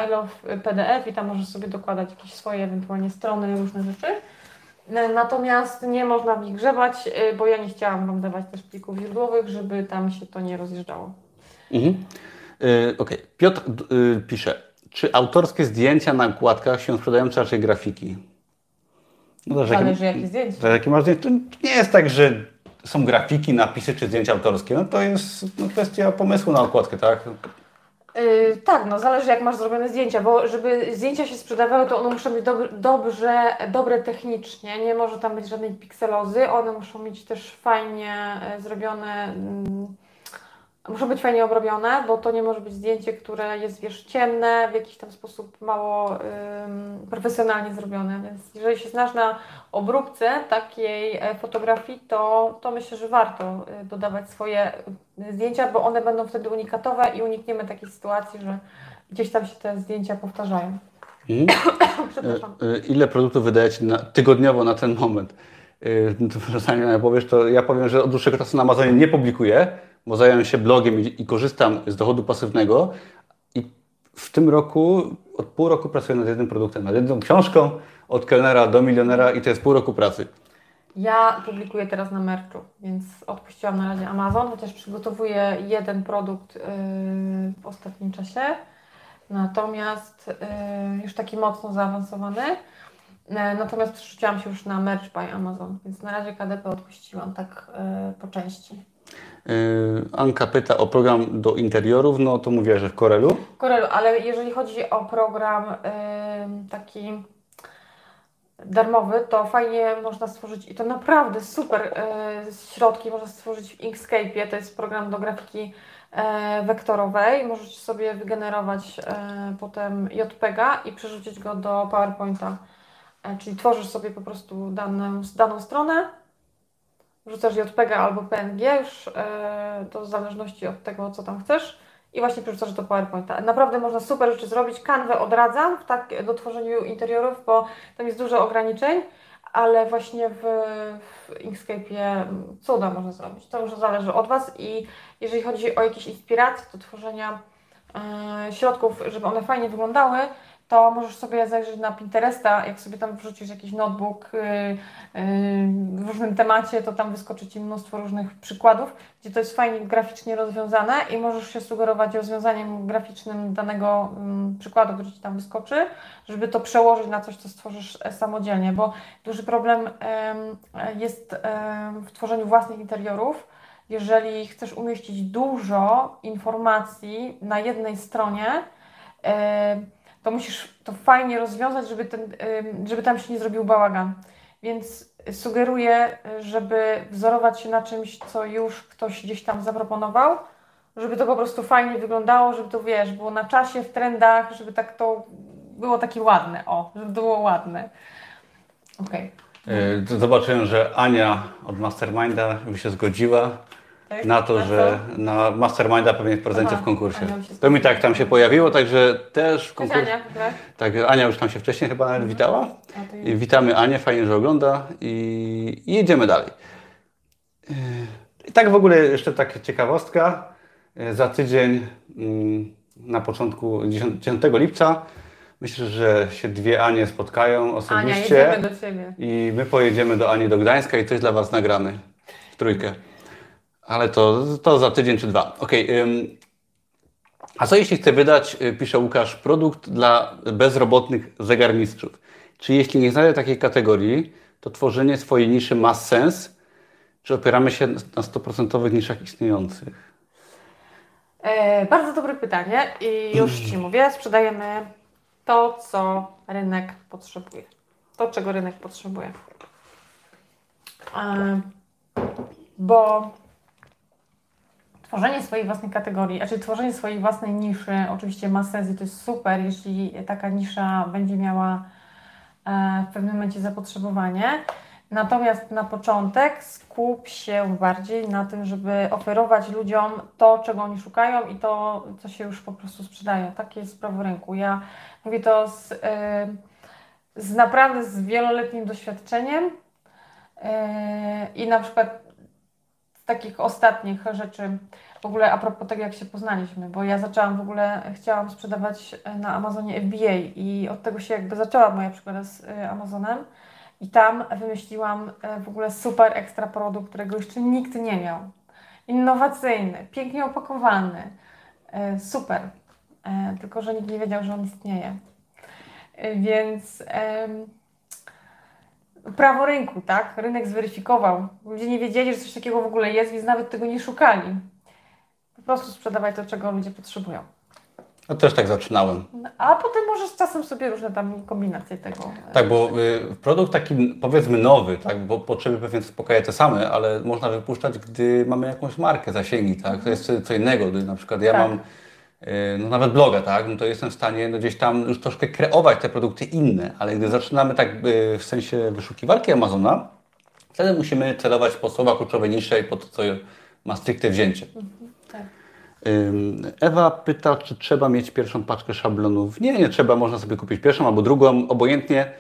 I Love PDF i tam możesz sobie dokładać jakieś swoje ewentualnie strony, różne rzeczy. Natomiast nie można w nich grzebać, bo ja nie chciałam Wam dawać też plików źródłowych, żeby tam się to nie rozjeżdżało. Mhm. Yy, Okej. Piotr yy, pisze, czy autorskie zdjęcia na okładkach się sprzedają, czy raczej grafiki? No zależy, Zależy jakie zdjęcie. To, jakie masz zdjęcie. To nie jest tak, że są grafiki, napisy czy zdjęcia autorskie. No to jest no, kwestia pomysłu na okładkę, tak? Yy, tak, no zależy jak masz zrobione zdjęcia, bo żeby zdjęcia się sprzedawały, to one muszą być dob dobrze, dobre technicznie, nie może tam być żadnej pikselozy, one muszą mieć też fajnie e, zrobione yy, muszą być fajnie obrobione, bo to nie może być zdjęcie, które jest wiesz, ciemne, w jakiś tam sposób mało ym, profesjonalnie zrobione. Więc jeżeli się znasz na obróbce takiej e, fotografii, to, to myślę, że warto e, dodawać swoje e, zdjęcia, bo one będą wtedy unikatowe i unikniemy takiej sytuacji, że gdzieś tam się te zdjęcia powtarzają. Mhm. (coughs) Przepraszam. Ile produktów wydajecie na, tygodniowo na ten moment? Zanim powiesz, to ja powiem, że od dłuższego czasu na Amazonie nie publikuję, bo zająłem się blogiem i, i korzystam z dochodu pasywnego i w tym roku, od pół roku pracuję nad jednym produktem, nad jedną książką, od kelnera do milionera i to jest pół roku pracy. Ja publikuję teraz na Merchu, więc odpuściłam na razie Amazon, chociaż przygotowuję jeden produkt yy, w ostatnim czasie. Natomiast yy, już taki mocno zaawansowany. Yy, natomiast przerzuciłam się już na Merch by Amazon, więc na razie KDP odpuściłam tak yy, po części. Yy, Anka pyta o program do interiorów, no to mówię, że w Corelu. Corelu, ale jeżeli chodzi o program yy, taki darmowy, to fajnie można stworzyć i to naprawdę super yy, środki można stworzyć w Inkscape. To jest program do grafiki wektorowej. Możecie sobie wygenerować potem JPEGa i przerzucić go do PowerPointa. Czyli tworzysz sobie po prostu daną stronę, wrzucasz JPEG albo PNG, już e, to w zależności od tego, co tam chcesz i właśnie przerzucasz do PowerPointa. Naprawdę można super rzeczy zrobić. Kanwę odradzam tak, do tworzeniu interiorów, bo tam jest dużo ograniczeń, ale właśnie w, w Inkscape'ie cuda można zrobić. To już zależy od Was i jeżeli chodzi o jakieś inspiracje do tworzenia e, środków, żeby one fajnie wyglądały, to możesz sobie zajrzeć na Pinteresta, jak sobie tam wrzucisz jakiś notebook yy, yy, w różnym temacie, to tam wyskoczy Ci mnóstwo różnych przykładów, gdzie to jest fajnie graficznie rozwiązane i możesz się sugerować rozwiązaniem graficznym danego yy, przykładu, który Ci tam wyskoczy, żeby to przełożyć na coś, co stworzysz e, samodzielnie, bo duży problem jest w tworzeniu własnych interiorów, jeżeli chcesz umieścić dużo informacji na jednej stronie, to musisz to fajnie rozwiązać, żeby, ten, żeby tam się nie zrobił bałagan. Więc sugeruję, żeby wzorować się na czymś, co już ktoś gdzieś tam zaproponował, żeby to po prostu fajnie wyglądało, żeby to wiesz, było na czasie, w trendach, żeby tak to było takie ładne, o, żeby to było ładne. Okej. Okay. Zobaczyłem, że Ania od Masterminda by się zgodziła tak? na to, na że na Masterminda pewnie w prezencie w konkursie. To mi tak tam się pojawiło, także też w konkursie. Ania, tak? tak, Ania już tam się wcześniej chyba nawet mhm. witała. I witamy Anię, fajnie, że ogląda i, i jedziemy dalej. I tak w ogóle jeszcze taka ciekawostka. Za tydzień mm, na początku 10 lipca Myślę, że się dwie Anie spotkają osobiście. Ania, do Ciebie. I my pojedziemy do Ani do Gdańska i coś dla Was nagramy. W trójkę. Ale to, to za tydzień czy dwa. Okej. Okay, a co jeśli chcę wydać, y, pisze Łukasz, produkt dla bezrobotnych zegarmistrzów? Czy jeśli nie znajdę takiej kategorii, to tworzenie swojej niszy ma sens? Czy opieramy się na 100% niszach istniejących? E, bardzo dobre pytanie i już Ci mówię, sprzedajemy to, co rynek potrzebuje. To, czego rynek potrzebuje. E, bo tworzenie swojej własnej kategorii, znaczy tworzenie swojej własnej niszy oczywiście ma sens i to jest super, jeśli taka nisza będzie miała e, w pewnym momencie zapotrzebowanie. Natomiast na początek skup się bardziej na tym, żeby oferować ludziom to, czego oni szukają i to, co się już po prostu sprzedaje. Takie jest prawo rynku. Ja mówię to z, e, z naprawdę z wieloletnim doświadczeniem e, i na przykład takich ostatnich rzeczy, w ogóle a propos tego, jak się poznaliśmy, bo ja zaczęłam w ogóle, chciałam sprzedawać na Amazonie FBA i od tego się jakby zaczęła moja przygoda z y, Amazonem. I tam wymyśliłam e, w ogóle super ekstra produkt, którego jeszcze nikt nie miał. Innowacyjny, pięknie opakowany, e, super. E, tylko, że nikt nie wiedział, że on istnieje. Więc prawo rynku, tak? Rynek zweryfikował. Ludzie nie wiedzieli, że coś takiego w ogóle jest, więc nawet tego nie szukali. Po prostu sprzedawaj to, czego ludzie potrzebują. Ja też tak zaczynałem. No, a potem możesz czasem sobie różne tam kombinacje tego. Tak, bo y, produkt taki powiedzmy nowy, tak, bo potrzeby pewnie zaspokaja te same, ale można wypuszczać, gdy mamy jakąś markę, zasięgi, tak. To jest co innego, gdy na przykład ja tak. mam no nawet bloga, tak, no to jestem w stanie no gdzieś tam już troszkę kreować te produkty inne, ale gdy zaczynamy tak y, w sensie wyszukiwarki Amazona, wtedy musimy celować po słowa kluczowe niższe i po to, co ma stricte wzięcie. Mhm. Ewa pyta, czy trzeba mieć pierwszą paczkę szablonów. Nie, nie trzeba, można sobie kupić pierwszą albo drugą, obojętnie.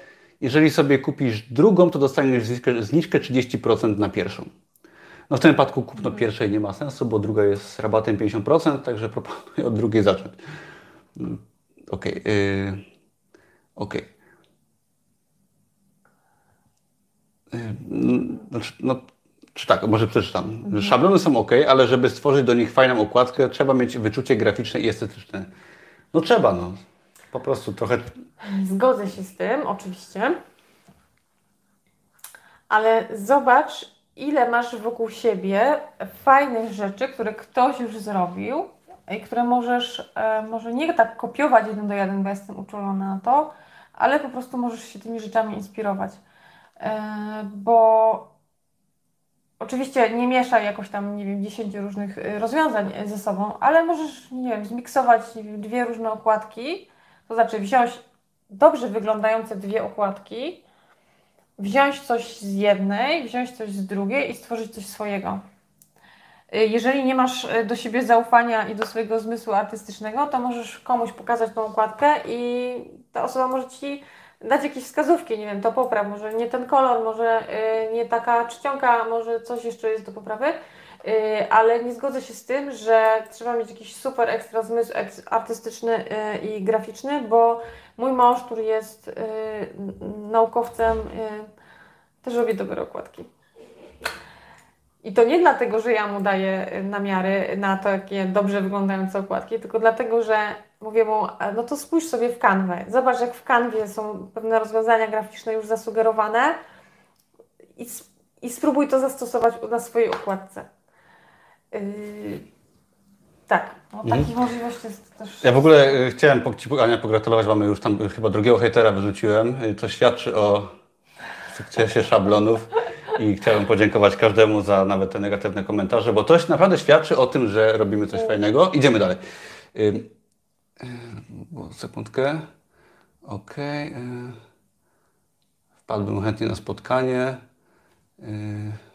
Jeżeli sobie kupisz drugą, to dostaniesz zniżkę 30% na pierwszą. No w tym wypadku kupno pierwszej nie ma sensu, bo druga jest z rabatem 50%, także proponuję od drugiej zacząć. Mm, okej. Okay, yy, okej. Okay. Yy, znaczy, no, czy tak, może przeczytam. Mhm. Szablony są ok, ale żeby stworzyć do nich fajną okładkę, trzeba mieć wyczucie graficzne i estetyczne. No trzeba, no. Po prostu trochę. Zgodzę się z tym, oczywiście. Ale zobacz, ile masz wokół siebie fajnych rzeczy, które ktoś już zrobił i które możesz, e, może nie tak kopiować jeden do jeden, bo jestem uczulona na to, ale po prostu możesz się tymi rzeczami inspirować. E, bo Oczywiście nie mieszaj jakoś tam, nie wiem, 10 różnych y, rozwiązań ze sobą, ale możesz, nie wiem, zmiksować dwie różne okładki, to znaczy wziąć dobrze wyglądające dwie okładki, wziąć coś z jednej, wziąć coś z drugiej i stworzyć coś swojego. Y, jeżeli nie masz y, do siebie zaufania i do swojego zmysłu artystycznego, to możesz komuś pokazać tą okładkę i ta osoba może ci dać jakieś wskazówki, nie wiem, to popraw, może nie ten kolor, może y, nie taka czcionka, może coś jeszcze jest do poprawy, ale nie zgodzę się z tym, że trzeba mieć jakiś super ekstra zmysł artystyczny i graficzny, bo mój mąż, który jest naukowcem, też robi dobre okładki. I to nie dlatego, że ja mu daję namiary na to, jakie dobrze wyglądające okładki, tylko dlatego, że mówię mu, no to spójrz sobie w kanwę. Zobacz, jak w kanwie są pewne rozwiązania graficzne już zasugerowane i, i spróbuj to zastosować na swojej okładce. Yy, tak, no, takich mhm. możliwości jest też. Ja w ogóle y, chciałem Ci, Ania, pogratulować. Mamy już tam chyba drugiego hejtera wyrzuciłem. To świadczy o sukcesie szablonów. I chciałem podziękować każdemu za nawet te negatywne komentarze, bo to naprawdę świadczy o tym, że robimy coś fajnego. Idziemy dalej. Sekundkę. Ok. Wpadłbym chętnie na spotkanie.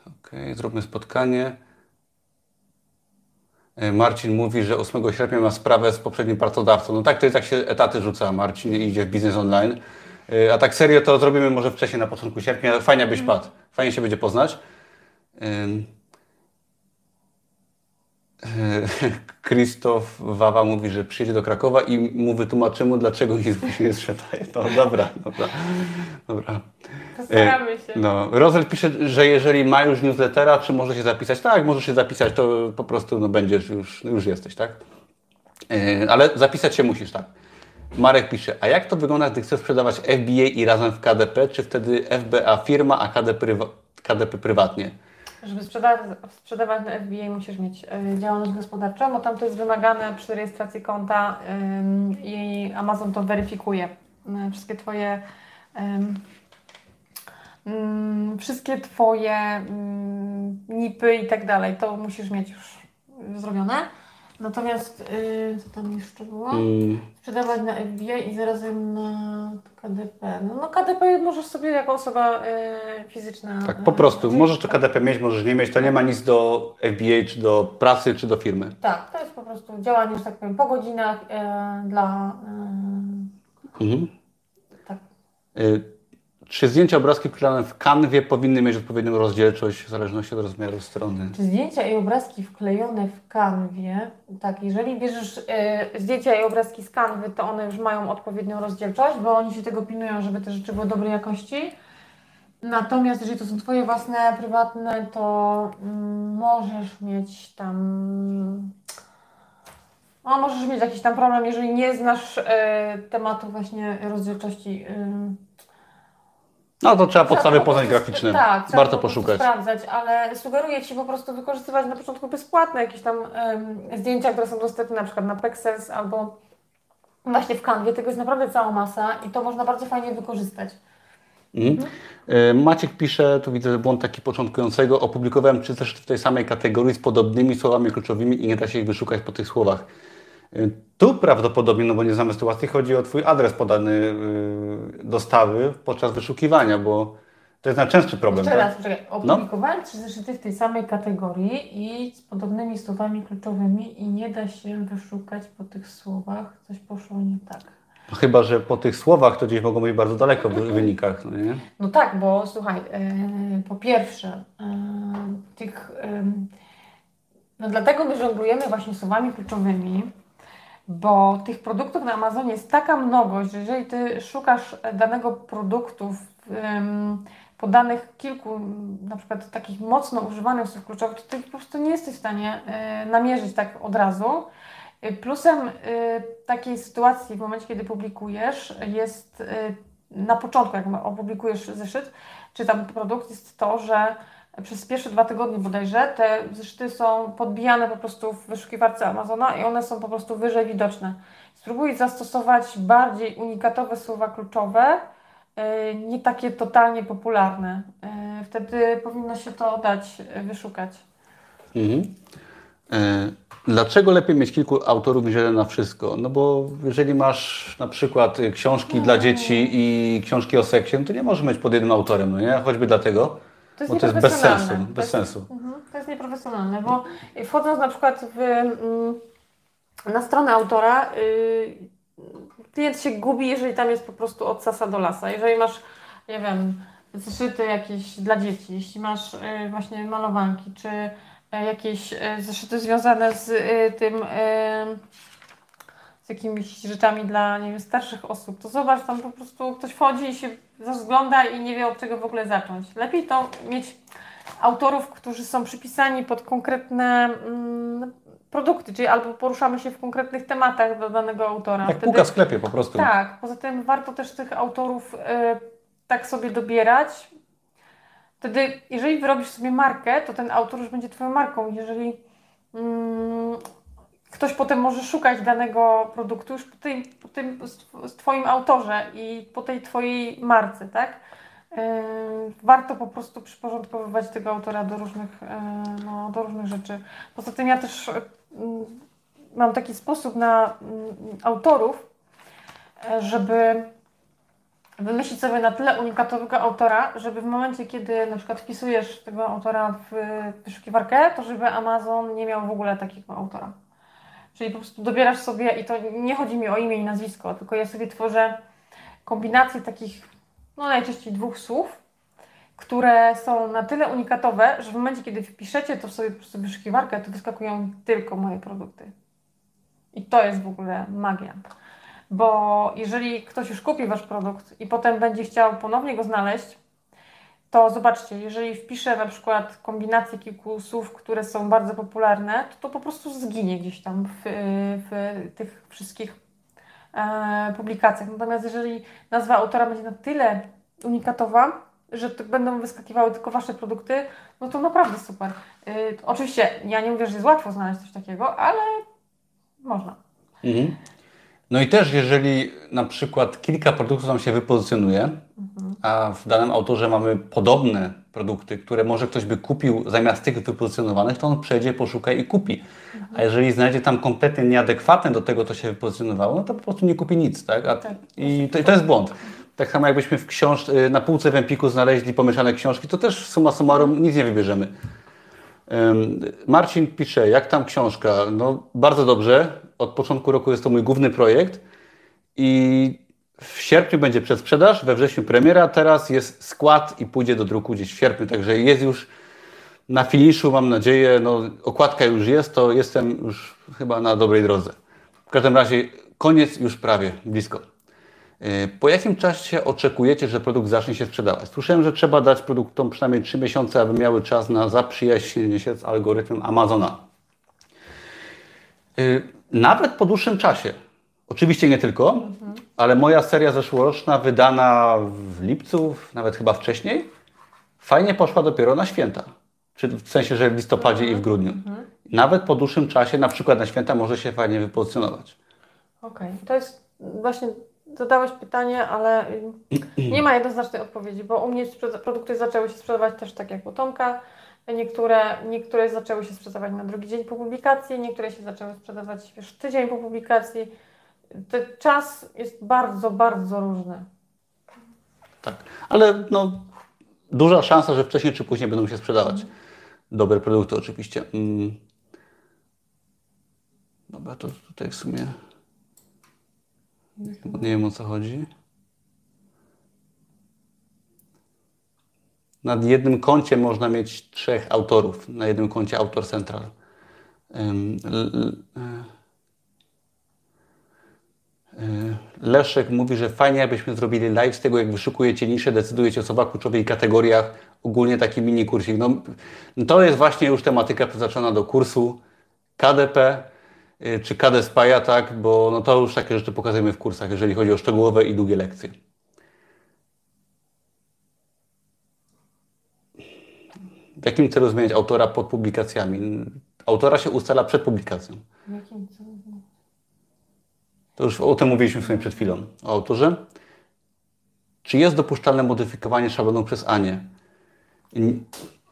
Ok, zróbmy spotkanie. Marcin mówi, że 8 sierpnia ma sprawę z poprzednim pracodawcą. No tak, to jest jak się etaty rzuca. Marcin idzie w biznes online. A tak serio to zrobimy może wcześniej na początku sierpnia. Fajnie byś padł. Fajnie się będzie poznać. (laughs) Krzysztof Wawa mówi, że przyjedzie do Krakowa i mu wytłumaczymy, dlaczego nie jest sprzedaje. No dobra, dobra, dobra. Postaramy się. No, Rozel pisze, że jeżeli ma już newslettera, czy może się zapisać? Tak, możesz się zapisać, to po prostu no, będziesz, już, już jesteś, tak? Ale zapisać się musisz, tak. Marek pisze, a jak to wygląda, gdy chcesz sprzedawać FBA i razem w KDP, czy wtedy FBA firma, a KDP, KDP prywatnie? Żeby sprzedawać, sprzedawać na FBA musisz mieć y, działalność gospodarczą, bo tam to jest wymagane przy rejestracji konta y, i Amazon to weryfikuje. Y, wszystkie Twoje mm, wszystkie Twoje NIPy i tak dalej, to musisz mieć już zrobione. Natomiast, yy, co tam jeszcze było? Mm. Sprzedawać na FBA i zarazem na KDP. No, no KDP możesz sobie jako osoba yy, fizyczna. Tak, po prostu. Yy, możesz to KDP mieć, możesz nie mieć. To nie ma nic do FBA, czy do pracy, czy do firmy. Tak, to jest po prostu działanie, że tak powiem, po godzinach yy, dla. Yy, mhm. Tak. Y, czy zdjęcia obrazki wklejone w kanwie powinny mieć odpowiednią rozdzielczość w zależności od rozmiaru strony? Czy zdjęcia i obrazki wklejone w kanwie, tak, jeżeli bierzesz y, zdjęcia i obrazki z kanwy, to one już mają odpowiednią rozdzielczość, bo oni się tego pilnują, żeby te rzeczy były dobrej jakości. Natomiast jeżeli to są Twoje własne, prywatne, to mm, możesz mieć tam. No, możesz mieć jakiś tam problem, jeżeli nie znasz e, tematu właśnie rozdzielczości. E, no to trzeba podstawy poznać graficzne. Tak, warto po poszukać. sprawdzać, ale sugeruję Ci po prostu wykorzystywać na początku bezpłatne jakieś tam zdjęcia, które są dostępne na przykład na Pexels albo właśnie w Canwie. Tego jest naprawdę cała masa i to można bardzo fajnie wykorzystać. Mhm. E, Maciek pisze, tu widzę błąd taki początkującego, opublikowałem czy też w tej samej kategorii z podobnymi słowami kluczowymi i nie da się ich wyszukać po tych słowach. Tu prawdopodobnie, no bo nie znamy sytuacji, chodzi o Twój adres podany e, dostawy podczas wyszukiwania, bo to jest najczęstszy problem. Jeszcze tak? raz, poczekaj. No. Opublikowałem no? trzy zeszyty w tej samej kategorii i z podobnymi słowami kluczowymi i nie da się wyszukać po tych słowach. Coś poszło nie tak. No chyba, że po tych słowach to gdzieś mogą być bardzo daleko w (clears throat) wynikach. No, nie? no tak, bo słuchaj, yy, po pierwsze, yy, tych, yy, no dlatego my żonglujemy właśnie słowami kluczowymi, bo tych produktów na Amazonie jest taka mnogość, że jeżeli Ty szukasz danego produktu w podanych kilku, na przykład takich mocno używanych słów kluczowych, to Ty po prostu nie jesteś w stanie namierzyć tak od razu. Y, plusem y, takiej sytuacji w momencie, kiedy publikujesz, jest y, na początku, jak opublikujesz zeszyt, czy tam produkt, jest to, że przez pierwsze dwa tygodnie bodajże te zeszyty są podbijane po prostu w wyszukiwarce Amazona i one są po prostu wyżej widoczne. Spróbuj zastosować bardziej unikatowe słowa kluczowe, nie takie totalnie popularne. Wtedy powinno się to dać wyszukać. Mhm. E, dlaczego lepiej mieć kilku autorów niż jeden na wszystko? No bo jeżeli masz na przykład książki dla dzieci i książki o seksie, no to nie możesz mieć pod jednym autorem, no nie? Choćby dlatego, to jest bo to jest bez sensu. Bez to jest, sensu. Mhm, to jest nieprofesjonalne, bo wchodząc na przykład w, mm, na stronę autora, y, klient się gubi, jeżeli tam jest po prostu od sasa do lasa. Jeżeli masz, nie wiem, zeszyty jakieś dla dzieci, jeśli masz y, właśnie malowanki, czy E, jakieś zeszyty związane z tym, z jakimiś rzeczami dla nie wiem, starszych osób, to zobacz, tam po prostu ktoś wchodzi i się rozgląda i nie wie od czego w ogóle zacząć. Lepiej to mieć autorów, którzy są przypisani pod konkretne mm, produkty, czyli albo poruszamy się w konkretnych tematach do danego autora. Jak Wtedy, półka w sklepie po prostu. Tak, poza tym warto też tych autorów y, tak sobie dobierać, Wtedy, jeżeli wyrobisz sobie markę, to ten autor już będzie Twoją marką. Jeżeli mm, ktoś potem może szukać danego produktu już po po tym Twoim autorze i po tej Twojej marce, tak? Yy, warto po prostu przyporządkowywać tego autora do różnych, yy, no, do różnych rzeczy. Poza tym ja też yy, mam taki sposób na mm, autorów, żeby wymyślić sobie na tyle unikatowego autora, żeby w momencie, kiedy na przykład wpisujesz tego autora w wyszukiwarkę, to żeby Amazon nie miał w ogóle takiego autora. Czyli po prostu dobierasz sobie, i to nie chodzi mi o imię i nazwisko, tylko ja sobie tworzę kombinację takich, no najczęściej dwóch słów, które są na tyle unikatowe, że w momencie, kiedy wpiszecie to sobie po prostu wyszukiwarkę, to wyskakują tylko moje produkty. I to jest w ogóle magia. Bo jeżeli ktoś już kupi wasz produkt i potem będzie chciał ponownie go znaleźć, to zobaczcie, jeżeli wpiszę na przykład kombinację kilku słów, które są bardzo popularne, to to po prostu zginie gdzieś tam w, w tych wszystkich e, publikacjach. Natomiast jeżeli nazwa autora będzie na tyle unikatowa, że będą wyskakiwały tylko Wasze produkty, no to naprawdę super. E, oczywiście ja nie mówię, że jest łatwo znaleźć coś takiego, ale można. Mhm. No i też, jeżeli na przykład kilka produktów nam się wypozycjonuje, mhm. a w danym autorze mamy podobne produkty, które może ktoś by kupił zamiast tych wypozycjonowanych, to on przejdzie, poszuka i kupi. Mhm. A jeżeli znajdzie tam kompletnie nieadekwatne do tego, co się wypozycjonowało, no to po prostu nie kupi nic. Tak? A, tak. I, to, to jest błąd. Tak samo jakbyśmy w książ y, na półce w Empiku znaleźli pomieszane książki, to też summa summarum nic nie wybierzemy. Marcin pisze, jak tam książka? No bardzo dobrze. Od początku roku jest to mój główny projekt i w sierpniu będzie przedsprzedaż, we wrześniu premiera, teraz jest skład i pójdzie do druku gdzieś w sierpniu, także jest już na finiszu, mam nadzieję, no okładka już jest, to jestem już chyba na dobrej drodze. W każdym razie koniec już prawie, blisko. Po jakim czasie oczekujecie, że produkt zacznie się sprzedawać? Słyszałem, że trzeba dać produktom przynajmniej 3 miesiące, aby miały czas na zaprzyjaźnienie się z algorytmem Amazona. Y, nawet po dłuższym czasie. Oczywiście nie tylko, mhm. ale moja seria zeszłoroczna, wydana w lipcu, nawet chyba wcześniej, fajnie poszła dopiero na święta. Czy w sensie, że w listopadzie mhm. i w grudniu. Mhm. Nawet po dłuższym czasie, na przykład na święta, może się fajnie wypozycjonować. Okej, okay. to jest właśnie zadałeś pytanie, ale nie ma jednoznacznej odpowiedzi, bo u mnie produkty zaczęły się sprzedawać też tak jak u Tomka. Niektóre, niektóre zaczęły się sprzedawać na drugi dzień po publikacji, niektóre się zaczęły sprzedawać już tydzień po publikacji. Ten czas jest bardzo, bardzo różny. Tak, ale no, duża szansa, że wcześniej czy później będą się sprzedawać. Mhm. Dobre produkty oczywiście. Mm. Dobra, to tutaj w sumie nie wiem o co chodzi. Nad jednym koncie można mieć trzech autorów. Na jednym koncie autor central. E, e, Leszek mówi, że fajnie, jakbyśmy zrobili live z tego, jak wyszukujecie nisze, decydujecie o słowach kluczowych i kategoriach, ogólnie taki mini kursik. No, to jest właśnie już tematyka przeznaczona do kursu KDP. Y, czy KD Spaja, tak, bo no to już takie rzeczy pokazujemy w kursach, jeżeli chodzi o szczegółowe i długie lekcje. W jakim celu zmieniać autora pod publikacjami? Autora się ustala przed publikacją. W jakim celu? To już o tym mówiliśmy w sumie przed chwilą. O autorze. Czy jest dopuszczalne modyfikowanie szablonu przez Anię?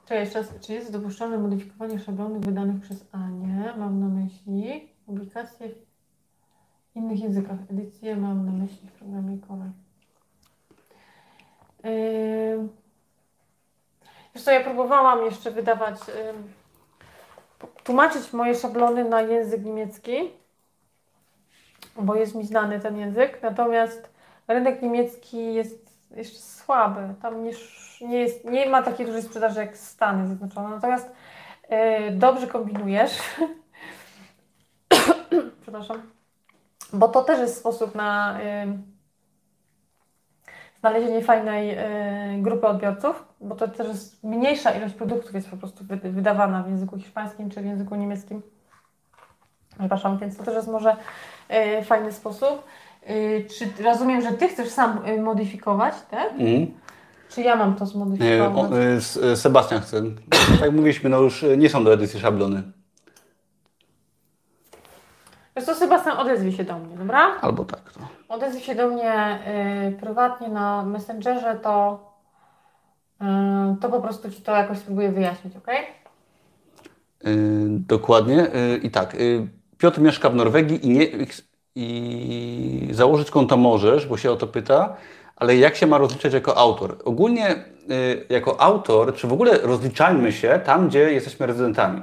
Cześć, czy jest dopuszczalne modyfikowanie szablonów wydanych przez Anię? Mam na myśli publikacje w innych językach. Edycję mam na myśli w programie Core. Yy... Ja próbowałam jeszcze wydawać, yy, tłumaczyć moje szablony na język niemiecki, bo jest mi znany ten język, natomiast rynek niemiecki jest jeszcze słaby. Tam nie, nie, jest, nie ma takiej dużej sprzedaży jak Stany Zjednoczone. Natomiast yy, dobrze kombinujesz (laughs) przepraszam, bo to też jest sposób na znalezienie fajnej y, grupy odbiorców, bo to też jest mniejsza ilość produktów jest po prostu wydawana w języku hiszpańskim czy w języku niemieckim. Przepraszam, więc to też jest może y, fajny sposób. Y, czy rozumiem, że Ty chcesz sam modyfikować, tak? Mm. Czy ja mam to zmodyfikować? Y, Sebastian chce. Tak jak mówiliśmy, no już nie są do edycji szablony. Wiesz co, Sebastian, odezwij się do mnie, dobra? Albo tak. To. Odezwij się do mnie y, prywatnie na Messengerze, to, y, to po prostu Ci to jakoś spróbuję wyjaśnić, ok? Dokładnie. Yy, I tak, yy, Piotr mieszka w Norwegii i, nie, i założyć konto możesz, bo się o to pyta, ale jak się ma rozliczać jako autor? Ogólnie y, jako autor, czy w ogóle rozliczajmy się tam, gdzie jesteśmy rezydentami.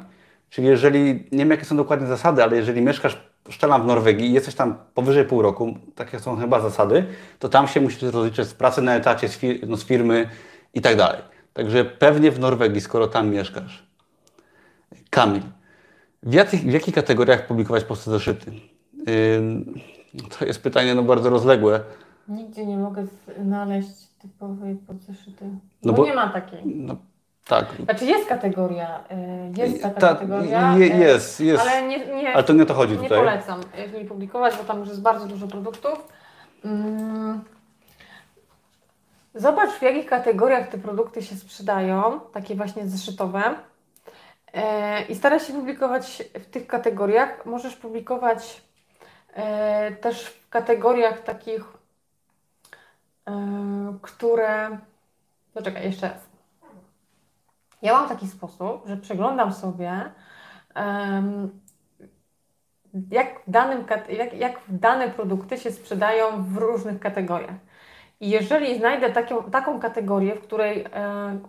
Czyli jeżeli, nie wiem jakie są dokładnie zasady, ale jeżeli mieszkasz szczelam w Norwegii jesteś tam powyżej pół roku, takie są chyba zasady, to tam się musisz rozliczyć z pracy na etacie, z, fir no, z firmy i tak dalej. Także pewnie w Norwegii, skoro tam mieszkasz. Kamil, w jakich, w jakich kategoriach publikować posty zeszyty? Yy, to jest pytanie no, bardzo rozległe. Nigdzie nie mogę znaleźć typowej podzeszyty. No bo, bo nie ma takiej. No, tak. Znaczy jest kategoria, y, jest taka Ta, kategoria. Je, y, jest, jest. Ale, nie, nie, ale to nie o to chodzi nie tutaj. Nie polecam niej publikować, bo tam już jest bardzo dużo produktów. Mm. Zobacz w jakich kategoriach te produkty się sprzedają, takie właśnie zeszytowe. E, I staraj się publikować w tych kategoriach. Możesz publikować też w kategoriach takich, które. Poczekaj, jeszcze raz ja mam taki sposób, że przeglądam sobie, um, jak, danym, jak, jak dane produkty się sprzedają w różnych kategoriach. I jeżeli znajdę taką, taką kategorię, w której e,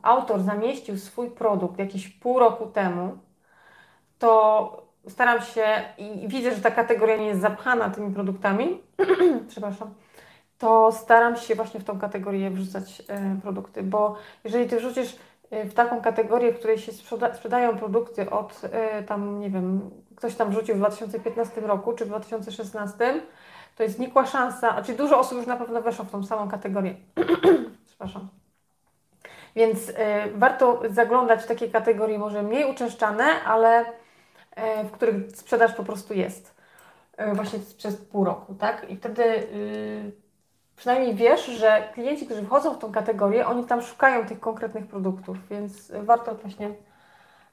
autor zamieścił swój produkt jakieś pół roku temu, to staram się i widzę, że ta kategoria nie jest zapchana tymi produktami, (clears throat) przepraszam, to staram się właśnie w tą kategorię wrzucać e, produkty, bo jeżeli ty wrzucisz w taką kategorię, w której się sprzeda sprzedają produkty od y, tam, nie wiem, ktoś tam wrzucił w 2015 roku czy w 2016, to jest nikła szansa, czyli dużo osób już na pewno weszło w tą samą kategorię. (clears throat) Przepraszam. Więc y, warto zaglądać w takie kategorie może mniej uczęszczane, ale y, w których sprzedaż po prostu jest. Y, właśnie przez pół roku, tak? I wtedy y, przynajmniej wiesz, że klienci, którzy wchodzą w tą kategorię, oni tam szukają tych konkretnych produktów, więc warto właśnie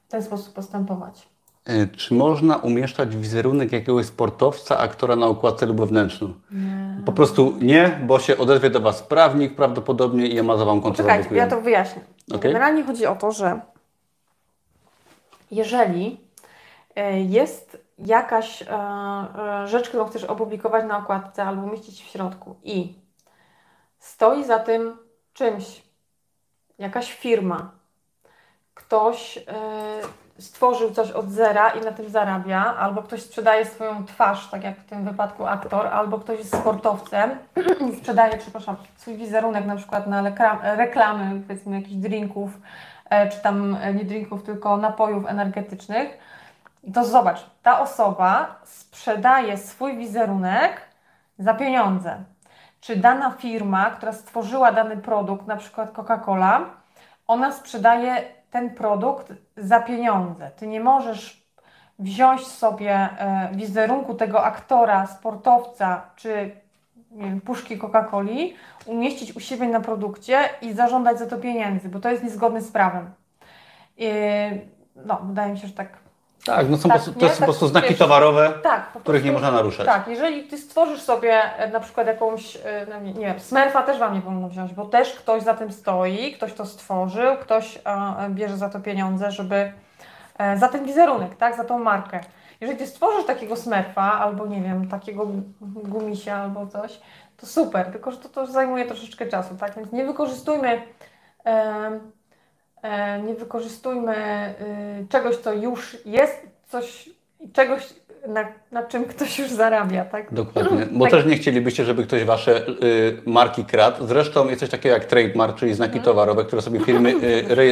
w ten sposób postępować. E, czy można umieszczać wizerunek jakiegoś sportowca, aktora na okładce lub wewnętrzną? Nie. Po prostu nie, bo się odezwie do Was prawnik prawdopodobnie i Amazon Wam konto Czekajcie, ja to wyjaśnię. Okay. Generalnie chodzi o to, że jeżeli e, jest jakaś e, rzecz, którą chcesz opublikować na okładce albo umieścić w środku i stoi za tym czymś, jakaś firma, ktoś stworzył coś od zera i na tym zarabia, albo ktoś sprzedaje swoją twarz, tak jak w tym wypadku aktor, albo ktoś jest sportowcem (clears throat) i sprzedaje, przepraszam, swój wizerunek na przykład na reklamy, powiedzmy jakichś drinków, e, czy tam e, nie drinków, tylko napojów energetycznych, to zobacz, ta osoba sprzedaje swój wizerunek za pieniądze. Czy dana firma, która stworzyła dany produkt, na przykład Coca-Cola, ona sprzedaje ten produkt za pieniądze. Ty nie możesz wziąć sobie e, wizerunku tego aktora, sportowca czy wiem, puszki Coca-Coli, umieścić u siebie na produkcie i zażądać za to pieniędzy, bo to jest niezgodne z prawem. No, wydaje mi się, że tak tak, no są tak, po, to jest tak, po prostu znaki wiesz, towarowe, tak, których prostu, nie można naruszać. Tak, jeżeli ty stworzysz sobie e, na przykład jakąś, e, no nie, nie wiem, smerfa też Wam nie wolno wziąć, bo też ktoś za tym stoi, ktoś to stworzył, ktoś a, bierze za to pieniądze, żeby e, za ten wizerunek, tak, za tą markę. Jeżeli ty stworzysz takiego smerfa albo nie wiem, takiego gumisia albo coś, to super, tylko że to, to zajmuje troszeczkę czasu, tak, więc nie wykorzystujmy E, nie wykorzystujmy y, czegoś, co już jest, coś, czegoś, na, na czym ktoś już zarabia, tak? Dokładnie, (laughs) bo tak. też nie chcielibyście, żeby ktoś wasze y, marki kradł. Zresztą jest coś takiego jak trademark, czyli znaki mhm. towarowe, które sobie firmy y, re,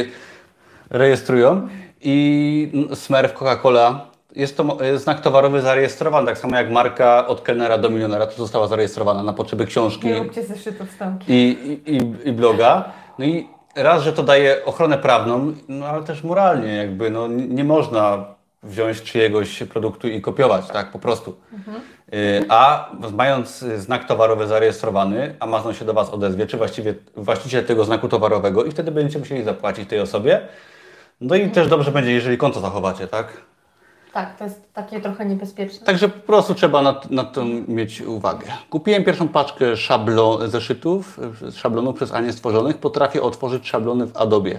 rejestrują i Smurf Coca-Cola jest to znak towarowy zarejestrowany, tak samo jak marka od kelnera do milionera, to została zarejestrowana na potrzeby książki nie róbcie zeszytów i, i, i, i bloga. No i raz, że to daje ochronę prawną, no ale też moralnie jakby, no nie można wziąć czyjegoś produktu i kopiować, tak, po prostu. Mhm. A mając znak towarowy zarejestrowany, Amazon się do Was odezwie, czy właściwie właściciel tego znaku towarowego i wtedy będziecie musieli zapłacić tej osobie. No i mhm. też dobrze będzie, jeżeli konto zachowacie, tak? Tak, to jest takie trochę niebezpieczne. Także po prostu trzeba na, na to mieć uwagę. Kupiłem pierwszą paczkę szablon, zeszytów, szablonów przez Anię stworzonych. Potrafię otworzyć szablony w Adobe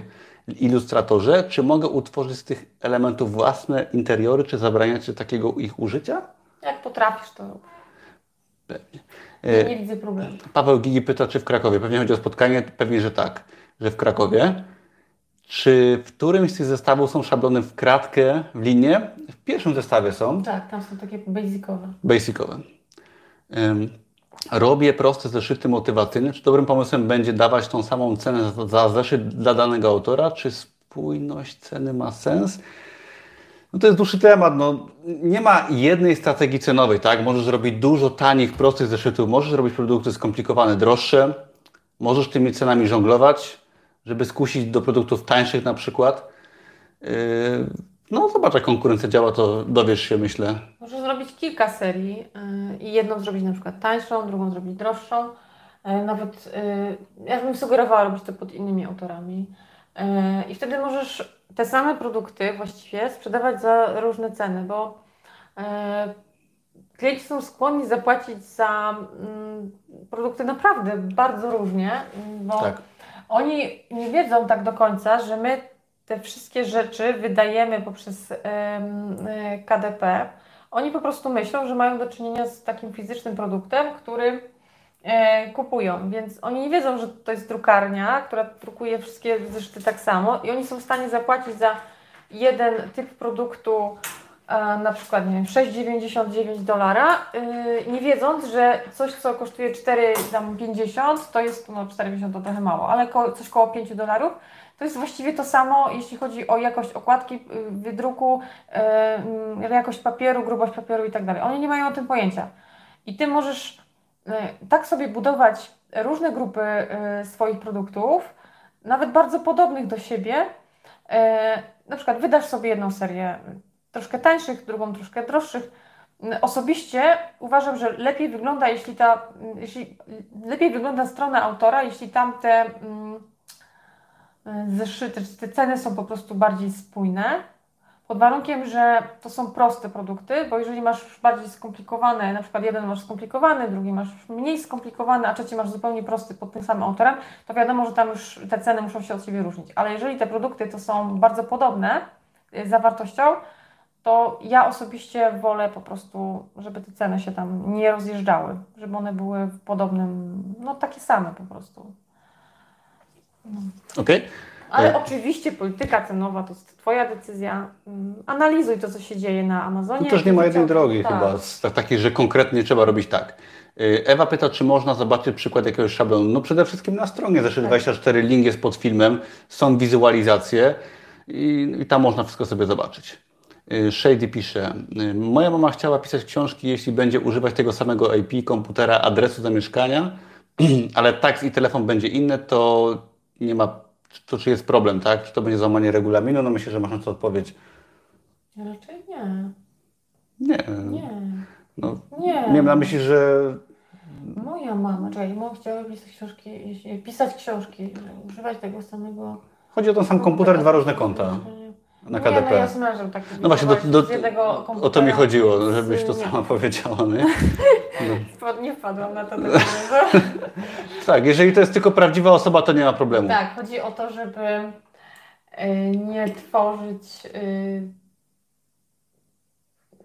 Illustratorze. Czy mogę utworzyć z tych elementów własne interiory, czy zabraniać takiego ich użycia? Jak potrafisz, to rób. Pewnie. Nie, nie widzę problemu. Paweł Gigi pyta, czy w Krakowie. Pewnie chodzi o spotkanie. Pewnie, że tak, że w Krakowie. Czy w którymś z tych zestawów są szablony w kratkę, w linię? W pierwszym zestawie są. Tak, tam są takie basicowe. Basicowe. Um, robię proste zeszyty motywacyjne. Czy dobrym pomysłem będzie dawać tą samą cenę za, zeszyt dla danego autora? Czy spójność ceny ma sens? No to jest dłuższy temat. No, nie ma jednej strategii cenowej, tak? Możesz zrobić dużo tanich, prostych zeszytów, możesz robić produkty skomplikowane, droższe, możesz tymi cenami żonglować żeby skusić do produktów tańszych na przykład. Yy, no zobacz, jak konkurencja działa, to dowiesz się, myślę. Możesz zrobić kilka serii yy, i jedną zrobić na przykład tańszą, drugą zrobić droższą. Yy, nawet ja bym sugerowała robić to pod innymi autorami. I wtedy możesz te same produkty właściwie sprzedawać za różne ceny, bo klienci są skłonni zapłacić za mm, produkty naprawdę bardzo różnie, bo tak oni nie wiedzą tak do końca, że my te wszystkie rzeczy wydajemy poprzez KDP. Oni po prostu myślą, że mają do czynienia z takim fizycznym produktem, który e, kupują, więc oni nie wiedzą, że to jest drukarnia, która drukuje wszystkie zeszyty tak samo i oni są w stanie zapłacić za jeden typ produktu na przykład nie wiem, 6,99 dolara, yy, nie wiedząc, że coś, co kosztuje 4,50, to jest, no 4,50 to trochę mało, ale coś koło 5 dolarów, to jest właściwie to samo, jeśli chodzi o jakość okładki, yy, wydruku, yy, jakość papieru, grubość papieru i tak dalej. Oni nie mają o tym pojęcia. I Ty możesz tak sobie budować różne grupy swoich produktów, nawet bardzo podobnych do siebie. Na przykład wydasz sobie jedną serię troszkę tańszych, drugą troszkę droższych. Osobiście uważam, że lepiej wygląda, jeśli ta, jeśli lepiej wygląda strona autora, jeśli tam te mm, zeszyty, te ceny są po prostu bardziej spójne. Pod warunkiem, że to są proste produkty, bo jeżeli masz bardziej skomplikowane, na przykład jeden masz skomplikowany, drugi masz mniej skomplikowany, a trzeci masz zupełnie prosty pod tym samym autorem, to wiadomo, że tam już te ceny muszą się od siebie różnić. Ale jeżeli te produkty to są bardzo podobne y, zawartością, to ja osobiście wolę po prostu, żeby te ceny się tam nie rozjeżdżały, żeby one były w podobnym, no takie same po prostu. No. Okej. Okay. Ale e... oczywiście polityka cenowa to jest Twoja decyzja. Mm, analizuj to, co się dzieje na Amazonie. Tu też nie ma jednej drogi tak. chyba, tak, takiej, że konkretnie trzeba robić tak. E, Ewa pyta, czy można zobaczyć przykład jakiegoś szablonu. No przede wszystkim na stronie Zeszyt24 tak. link jest pod filmem, są wizualizacje i, i tam można wszystko sobie zobaczyć. Y, Shady pisze, y, moja mama chciała pisać książki, jeśli będzie używać tego samego IP, komputera, adresu zamieszkania, (clears throat) ale taks i telefon będzie inny, to nie ma, to czy jest problem, tak? Czy to będzie złamanie regulaminu? No myślę, że masz na to odpowiedź. Raczej nie. Nie. Nie. No, nie. Miałem na myśli, że Moja mama, czekaj, mama chciała pisać książki, pisać książki, używać tego samego. Chodzi o ten sam komputer, dwa różne konta na KDP. Nie, no ja z mężem tak No właśnie, do, do, o to mi chodziło, żebyś to sama (laughs) powiedziała. Nie, (laughs) no. nie wpadłam na to. (laughs) tak, jeżeli to jest tylko prawdziwa osoba, to nie ma problemu. Tak, chodzi o to, żeby y, nie tworzyć y,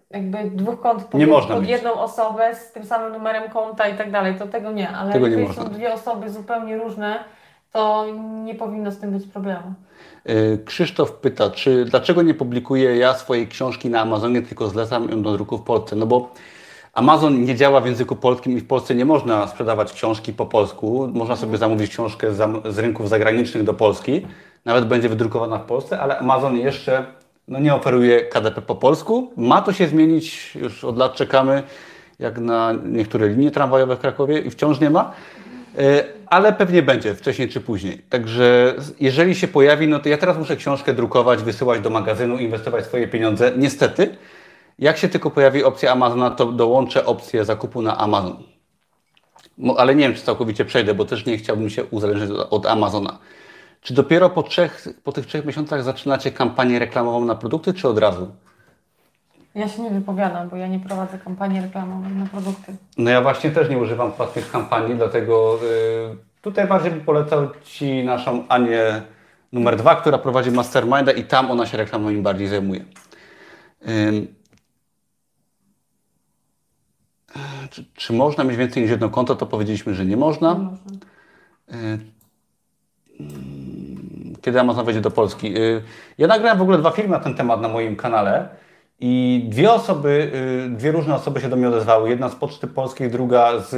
jakby dwóch kont pod, nie można pod jedną osobę z tym samym numerem konta i tak dalej, to tego nie, ale tego nie są dwie osoby zupełnie różne, to nie powinno z tym być problemu. E, Krzysztof pyta, czy dlaczego nie publikuję ja swojej książki na Amazonie, tylko zlecam ją do druku w Polsce? No bo Amazon nie działa w języku polskim i w Polsce nie można sprzedawać książki po polsku. Można sobie zamówić książkę z rynków zagranicznych do Polski. Nawet będzie wydrukowana w Polsce, ale Amazon jeszcze no, nie oferuje KDP po polsku. Ma to się zmienić, już od lat czekamy, jak na niektóre linie tramwajowe w Krakowie i wciąż nie ma. E, ale pewnie będzie wcześniej czy później. Także jeżeli się pojawi, no to ja teraz muszę książkę drukować, wysyłać do magazynu, inwestować swoje pieniądze. Niestety, jak się tylko pojawi opcja Amazona, to dołączę opcję zakupu na Amazon. Ale nie wiem, czy całkowicie przejdę, bo też nie chciałbym się uzależnić od Amazona. Czy dopiero po, trzech, po tych trzech miesiącach zaczynacie kampanię reklamową na produkty, czy od razu? Ja się nie wypowiadam, bo ja nie prowadzę kampanii reklamowej na produkty. No ja właśnie też nie używam płatnych kampanii, dlatego yy, tutaj bardziej bym polecał Ci naszą Anię numer dwa, która prowadzi Masterminda i tam ona się reklamą im bardziej zajmuje. Yy, czy, czy, można mieć więcej niż jedno konto? To powiedzieliśmy, że nie można. Nie można. Yy, kiedy Amazon wejdzie do Polski? Y, ja nagrałem w ogóle dwa filmy na ten temat na moim kanale. I dwie osoby, y, dwie różne osoby się do mnie odezwały. Jedna z Poczty Polskiej, druga z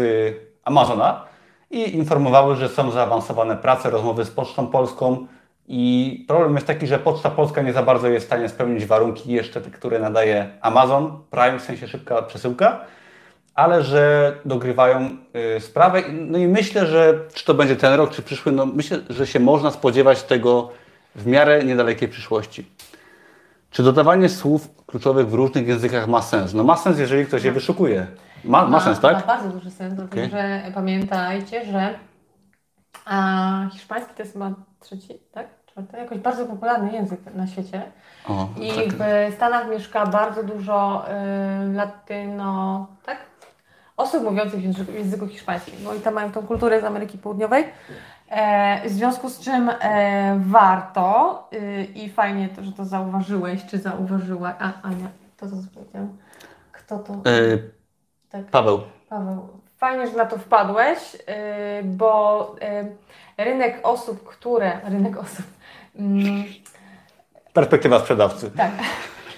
Amazona i informowały, że są zaawansowane prace, rozmowy z Pocztą Polską i problem jest taki, że Poczta Polska nie za bardzo jest w stanie spełnić warunki jeszcze te, które nadaje Amazon Prime, w sensie szybka przesyłka, ale że dogrywają y, sprawę. No i myślę, że czy to będzie ten rok, czy przyszły, no myślę, że się można spodziewać tego w miarę niedalekiej przyszłości. Czy dodawanie słów kluczowych w różnych językach ma sens? No ma sens, jeżeli ktoś je wyszukuje. Ma, ma sens, tak? Ma bardzo duży sens, dlatego okay. że pamiętajcie, że a, hiszpański to jest chyba trzeci, tak? Czwarty? Jakoś bardzo popularny język na świecie. O, I tak. w Stanach mieszka bardzo dużo y, latyno, tak? Osób mówiących w języku, hiszpańskim, bo i tam mają tą kulturę z Ameryki Południowej. E, w związku z czym e, warto y, i fajnie to, że to zauważyłeś, czy zauważyła. A, Ania, to co. Kto to? E, tak. Paweł. Paweł. Fajnie, że na to wpadłeś, y, bo y, rynek osób, które. Rynek osób. Mm, Perspektywa sprzedawcy. Tak.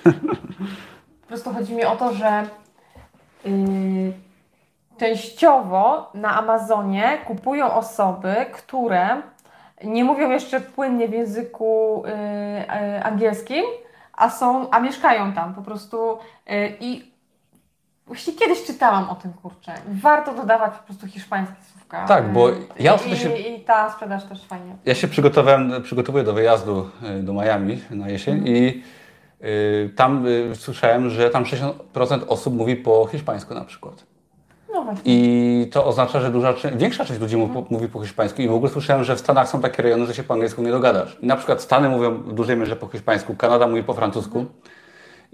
(laughs) po prostu chodzi mi o to, że częściowo na Amazonie kupują osoby, które nie mówią jeszcze płynnie w języku y, y, angielskim, a są, a mieszkają tam po prostu y, i Właśnie kiedyś czytałam o tym, kurczę. Warto dodawać po prostu hiszpańskie słówka. Tak, bo Y, ja i, się- i, I ta sprzedaż też fajnie. Ja się przygotowałem, przygotowuję do wyjazdu do Miami na jesień i y, tam słyszałem, że tam 60% osób mówi po hiszpańsku na przykład. No. I to oznacza, że duża, większa część ludzi mu- mówi po hiszpańsku i w ogóle słyszałem, że w Stanach są takie rejony, że się po angielsku nie dogadasz. I na przykład Stany mówią w dużej mierze po hiszpańsku, Kanada mówi po francusku.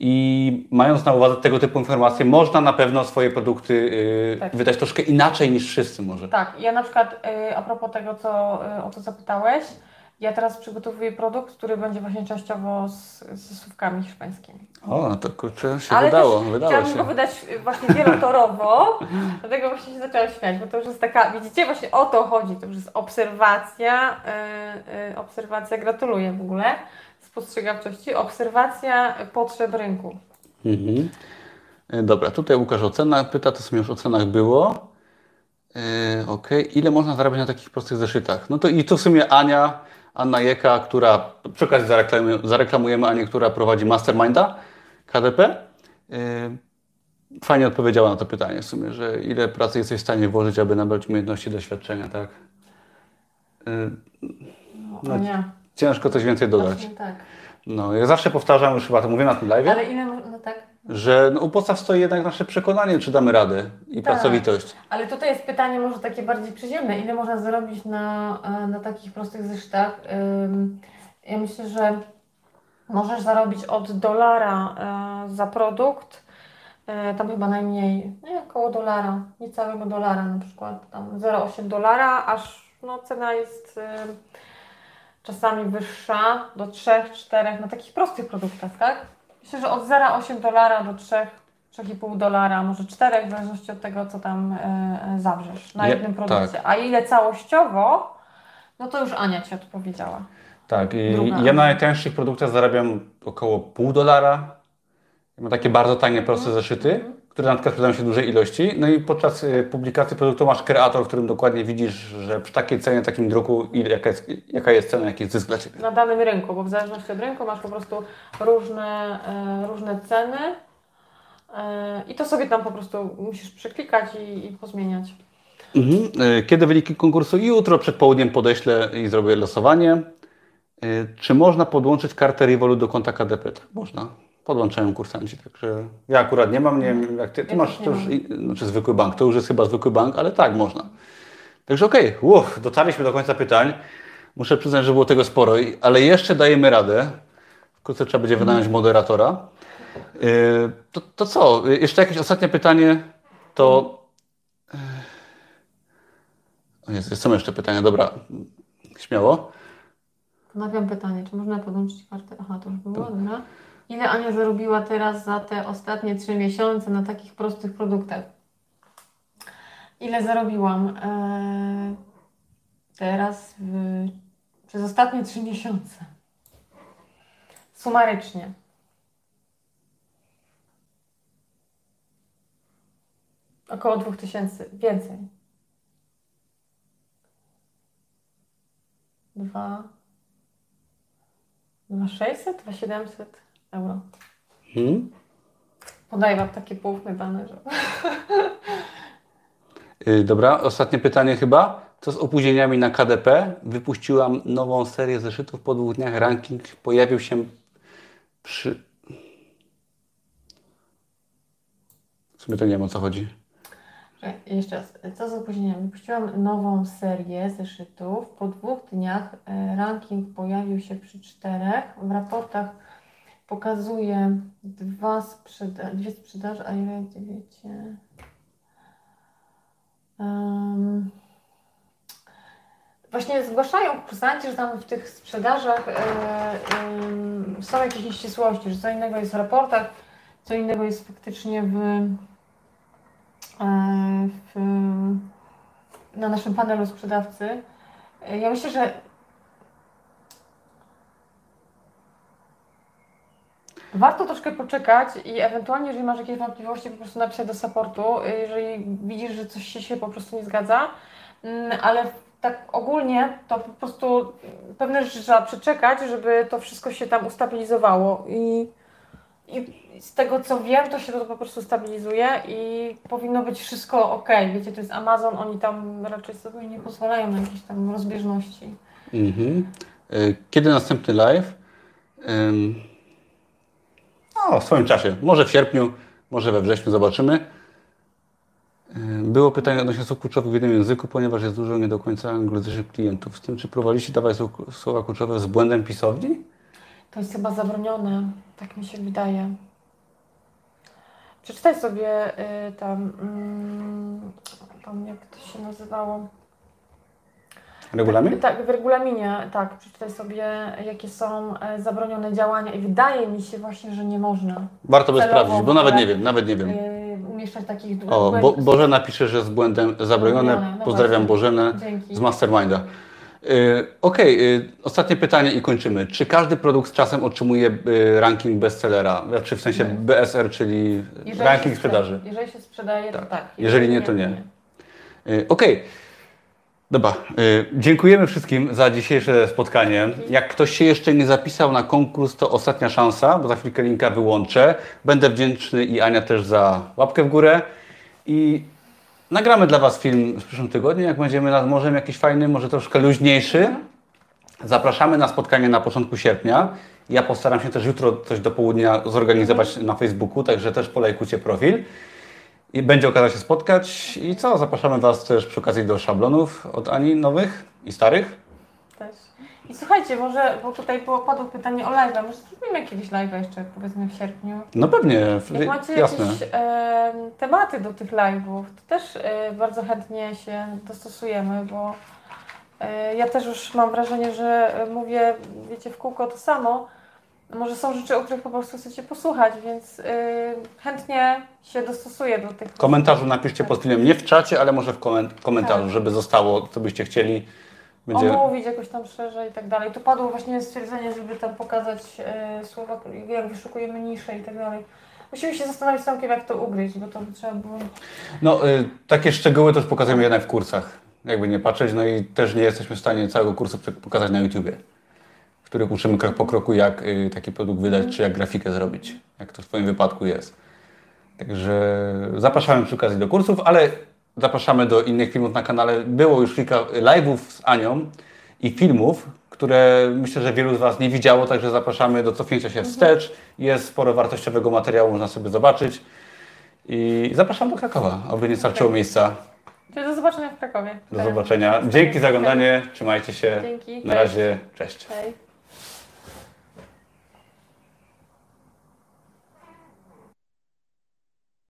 I mając na uwadze tego typu informacje, można na pewno swoje produkty y, Tak. wydać troszkę inaczej niż wszyscy może. Tak, ja na przykład y, a propos tego, co, y, o co zapytałeś, ja teraz przygotowuję produkt, który będzie właśnie częściowo z, ze słówkami hiszpańskimi. O, no to kurczę się Ale wydało, też wydało się. go wydać y, właśnie wielotorowo, (laughs) dlatego właśnie się zaczęłam śmiać, bo to już jest taka, widzicie, właśnie o to chodzi, to już jest obserwacja, y, y, obserwacja, gratuluję w ogóle, spostrzegawczości, obserwacja potrzeb rynku. Mhm. E, Dobra, tutaj Łukasz o cenach pyta, to sobie już o cenach było. E, Okej, ile można zarabiać na takich prostych zeszytach? No to i tu w sumie Ania, Anna Jeka, która, przy okazji zareklamujemy, zareklamujemy Anię, która prowadzi Masterminda KDP. Fajnie odpowiedziała na to pytanie w sumie, że ile pracy jesteś w stanie włożyć, aby nabrać umiejętności, doświadczenia, tak? E, No, No, nie, Ciężko coś więcej dodać. właśnie tak. No, ja zawsze powtarzam, już chyba to mówię na tym live, Ale ile, no tak. że no, u podstaw stoi jednak nasze przekonanie, czy damy radę i Tak. pracowitość. Ale tutaj jest pytanie może takie bardziej przyziemne. Ile można zarobić na, e, na takich prostych zeszytach? Ym, Ja myślę, że możesz zarobić od dolara e, za produkt, e, tam chyba najmniej, nie, około dolara, niecałego dolara na przykład, tam 0,8 dolara, aż no, cena jest ym, czasami wyższa do 3-4 na takich prostych produktach, tak? Myślę, że od 0,8 dolara do 3 3,5 dolara, może 4, w zależności od tego, co tam e, e, zawrzesz na jednym produkcie. A ile całościowo, no to już Ania Ci odpowiedziała. Tak, i Druga. ja na najtańszych produktach zarabiam około pół dolara. Mam takie bardzo tanie, proste zeszyty, które na przykład sprzedają się w dużej ilości. No i podczas y, publikacji produktu masz kreator, w którym dokładnie widzisz, że przy takiej cenie, takim druku, jaka, jest, jaka jest cena, jaki jest zysk dla Ciebie. Na danym rynku, bo w zależności od rynku masz po prostu różne, e, różne ceny e, i to sobie tam po prostu musisz przeklikać i, i pozmieniać. Mhm. Y, Kiedy wyniki konkursu? Jutro przed południem podeślę i zrobię losowanie. Y, Czy można podłączyć kartę Revolut do konta KDP? Tak, można. Podłączają kursanci, także ja akurat nie mam, nie wiem jak ty, ty masz to już, znaczy zwykły bank, to już jest chyba zwykły bank, ale tak, można. Także okej, okay. dotarliśmy do końca pytań. Muszę przyznać, że było tego sporo, ale jeszcze dajemy radę. Wkrótce trzeba będzie wynająć moderatora. Y, To, to co? Y, Jeszcze jakieś ostatnie pytanie, to... O Jezu, są jeszcze pytania, dobra, śmiało. Ponawiam pytanie, czy można podłączyć kartę? Aha, to już było, dobra. Ile Ania zarobiła teraz za te ostatnie trzy miesiące na takich prostych produktach? Ile zarobiłam? Eee, teraz w, przez ostatnie trzy miesiące. Sumarycznie. Około 2000, więcej. Dwa. 2600, 2700 euro. Hmm? Podaję Wam takie poufne dane, że... Y, Dobra, ostatnie pytanie chyba. Co z opóźnieniami na KDP? Wypuściłam nową serię zeszytów po dwóch dniach. Ranking pojawił się przy... W sumie to nie wiem o co chodzi. Jeszcze raz, co z opóźnieniem? Wypuściłam nową serię zeszytów. Po dwóch dniach e, ranking pojawił się przy czterech. W raportach pokazuje dwa sprzeda- dwie sprzedaże, a ile wiecie? Em, właśnie zgłaszają kursanci, że tam w tych sprzedażach e, em, są jakieś nieścisłości, że co innego jest w raportach, co innego jest faktycznie w, w, na naszym panelu sprzedawcy. E, Ja myślę, że warto troszkę poczekać i ewentualnie, jeżeli masz jakieś wątpliwości, po prostu napisać do supportu, jeżeli widzisz, że coś się, się po prostu nie zgadza. Mm, Ale tak ogólnie to po prostu pewne rzeczy trzeba przeczekać, żeby to wszystko się tam ustabilizowało i, I z tego co wiem, to się to po prostu stabilizuje i powinno być wszystko ok. Wiecie, to jest Amazon, oni tam raczej sobie nie pozwalają na jakieś tam rozbieżności. Mhm. Y, Kiedy następny live? Ym, O, w swoim czasie. Może w sierpniu, może we wrześniu, zobaczymy. Ym, Było pytanie odnośnie słów kluczowych w jednym języku, ponieważ jest dużo nie do końca anglojęzycznych klientów. Z tym, czy próbowaliście dawać słowa kluczowe z błędem pisowni? To jest chyba zabronione, tak mi się wydaje. Przeczytaj sobie y, tam, mm, tam, jak to się nazywało. Regulamin? Tak, w regulaminie, tak, przeczytaj sobie, jakie są e, zabronione działania i wydaje mi się właśnie, że nie można Warto by sprawdzić, bo nawet nie wiem, nawet nie wiem. y, umieszczać takich O. Bo, Bożena pisze, że z błędem zabronione. Zabronione, no Pozdrawiam właśnie. Bożenę Dzięki. z Masterminda. Y, Okej, y, ostatnie pytanie i kończymy. Czy każdy produkt z czasem otrzymuje y, ranking bestsellera? Czy w sensie Nie. BSR, czyli Jeżeli ranking sprzedaży? sprzeda- Jeżeli się sprzedaje, to tak. Jeżeli nie, to nie. Y, Okej. Dobra, y, dziękujemy wszystkim za dzisiejsze spotkanie. Jak ktoś się jeszcze nie zapisał na konkurs, to ostatnia szansa, bo za chwilkę linka wyłączę. Będę wdzięczny i Ania też za łapkę w górę. I nagramy dla Was film w przyszłym tygodniu, jak będziemy nad morzem jakiś fajny, może troszkę luźniejszy. Zapraszamy na spotkanie na początku sierpnia. Ja postaram się też jutro coś do południa zorganizować na Facebooku, także też polajkujcie profil. I będzie okazja się spotkać. I co? Zapraszamy Was też przy okazji do szablonów od Ani nowych i starych. I słuchajcie, może, bo tutaj było, padło pytanie o live'a, może zrobimy jakiegoś live'a jeszcze powiedzmy w sierpniu. No pewnie, Jak macie jasne. jakieś e, tematy do tych live'ów, to też e, bardzo chętnie się dostosujemy, bo e, ja też już mam wrażenie, że e, mówię, wiecie, w kółko to samo. Może są rzeczy, o których po prostu chcecie posłuchać, więc e, chętnie się dostosuję do tych. W komentarzu napiszcie pod filmem, nie w czacie, ale może w komen- komentarzu, Tak. żeby zostało, co byście chcieli. Będzie... omówić jakoś tam szerzej i tak dalej. Tu padło właśnie stwierdzenie, żeby tam pokazać e, słowa, jak wyszukujemy nisze i tak dalej. Musimy się zastanowić z Tomkiem, jak to ugryźć, bo to by trzeba było... No, y, takie szczegóły też pokazujemy jednak w kursach, jakby nie patrzeć, no i też nie jesteśmy w stanie całego kursu pokazać na YouTubie, w których uczymy krok po kroku, jak y, taki produkt wydać, czy jak grafikę zrobić, jak to w Twoim wypadku jest. Także zapraszamy przy okazji do kursów, ale zapraszamy do innych filmów na kanale. Było już kilka live'ów z Anią i filmów, które myślę, że wielu z Was nie widziało, także zapraszamy do cofnięcia się wstecz. Jest sporo wartościowego materiału, można sobie zobaczyć. I zapraszam do Krakowa, aby nie starczyło miejsca. Czyli do zobaczenia w Krakowie. Do zobaczenia. Dzięki za oglądanie, trzymajcie się. Dzięki. Na razie, cześć.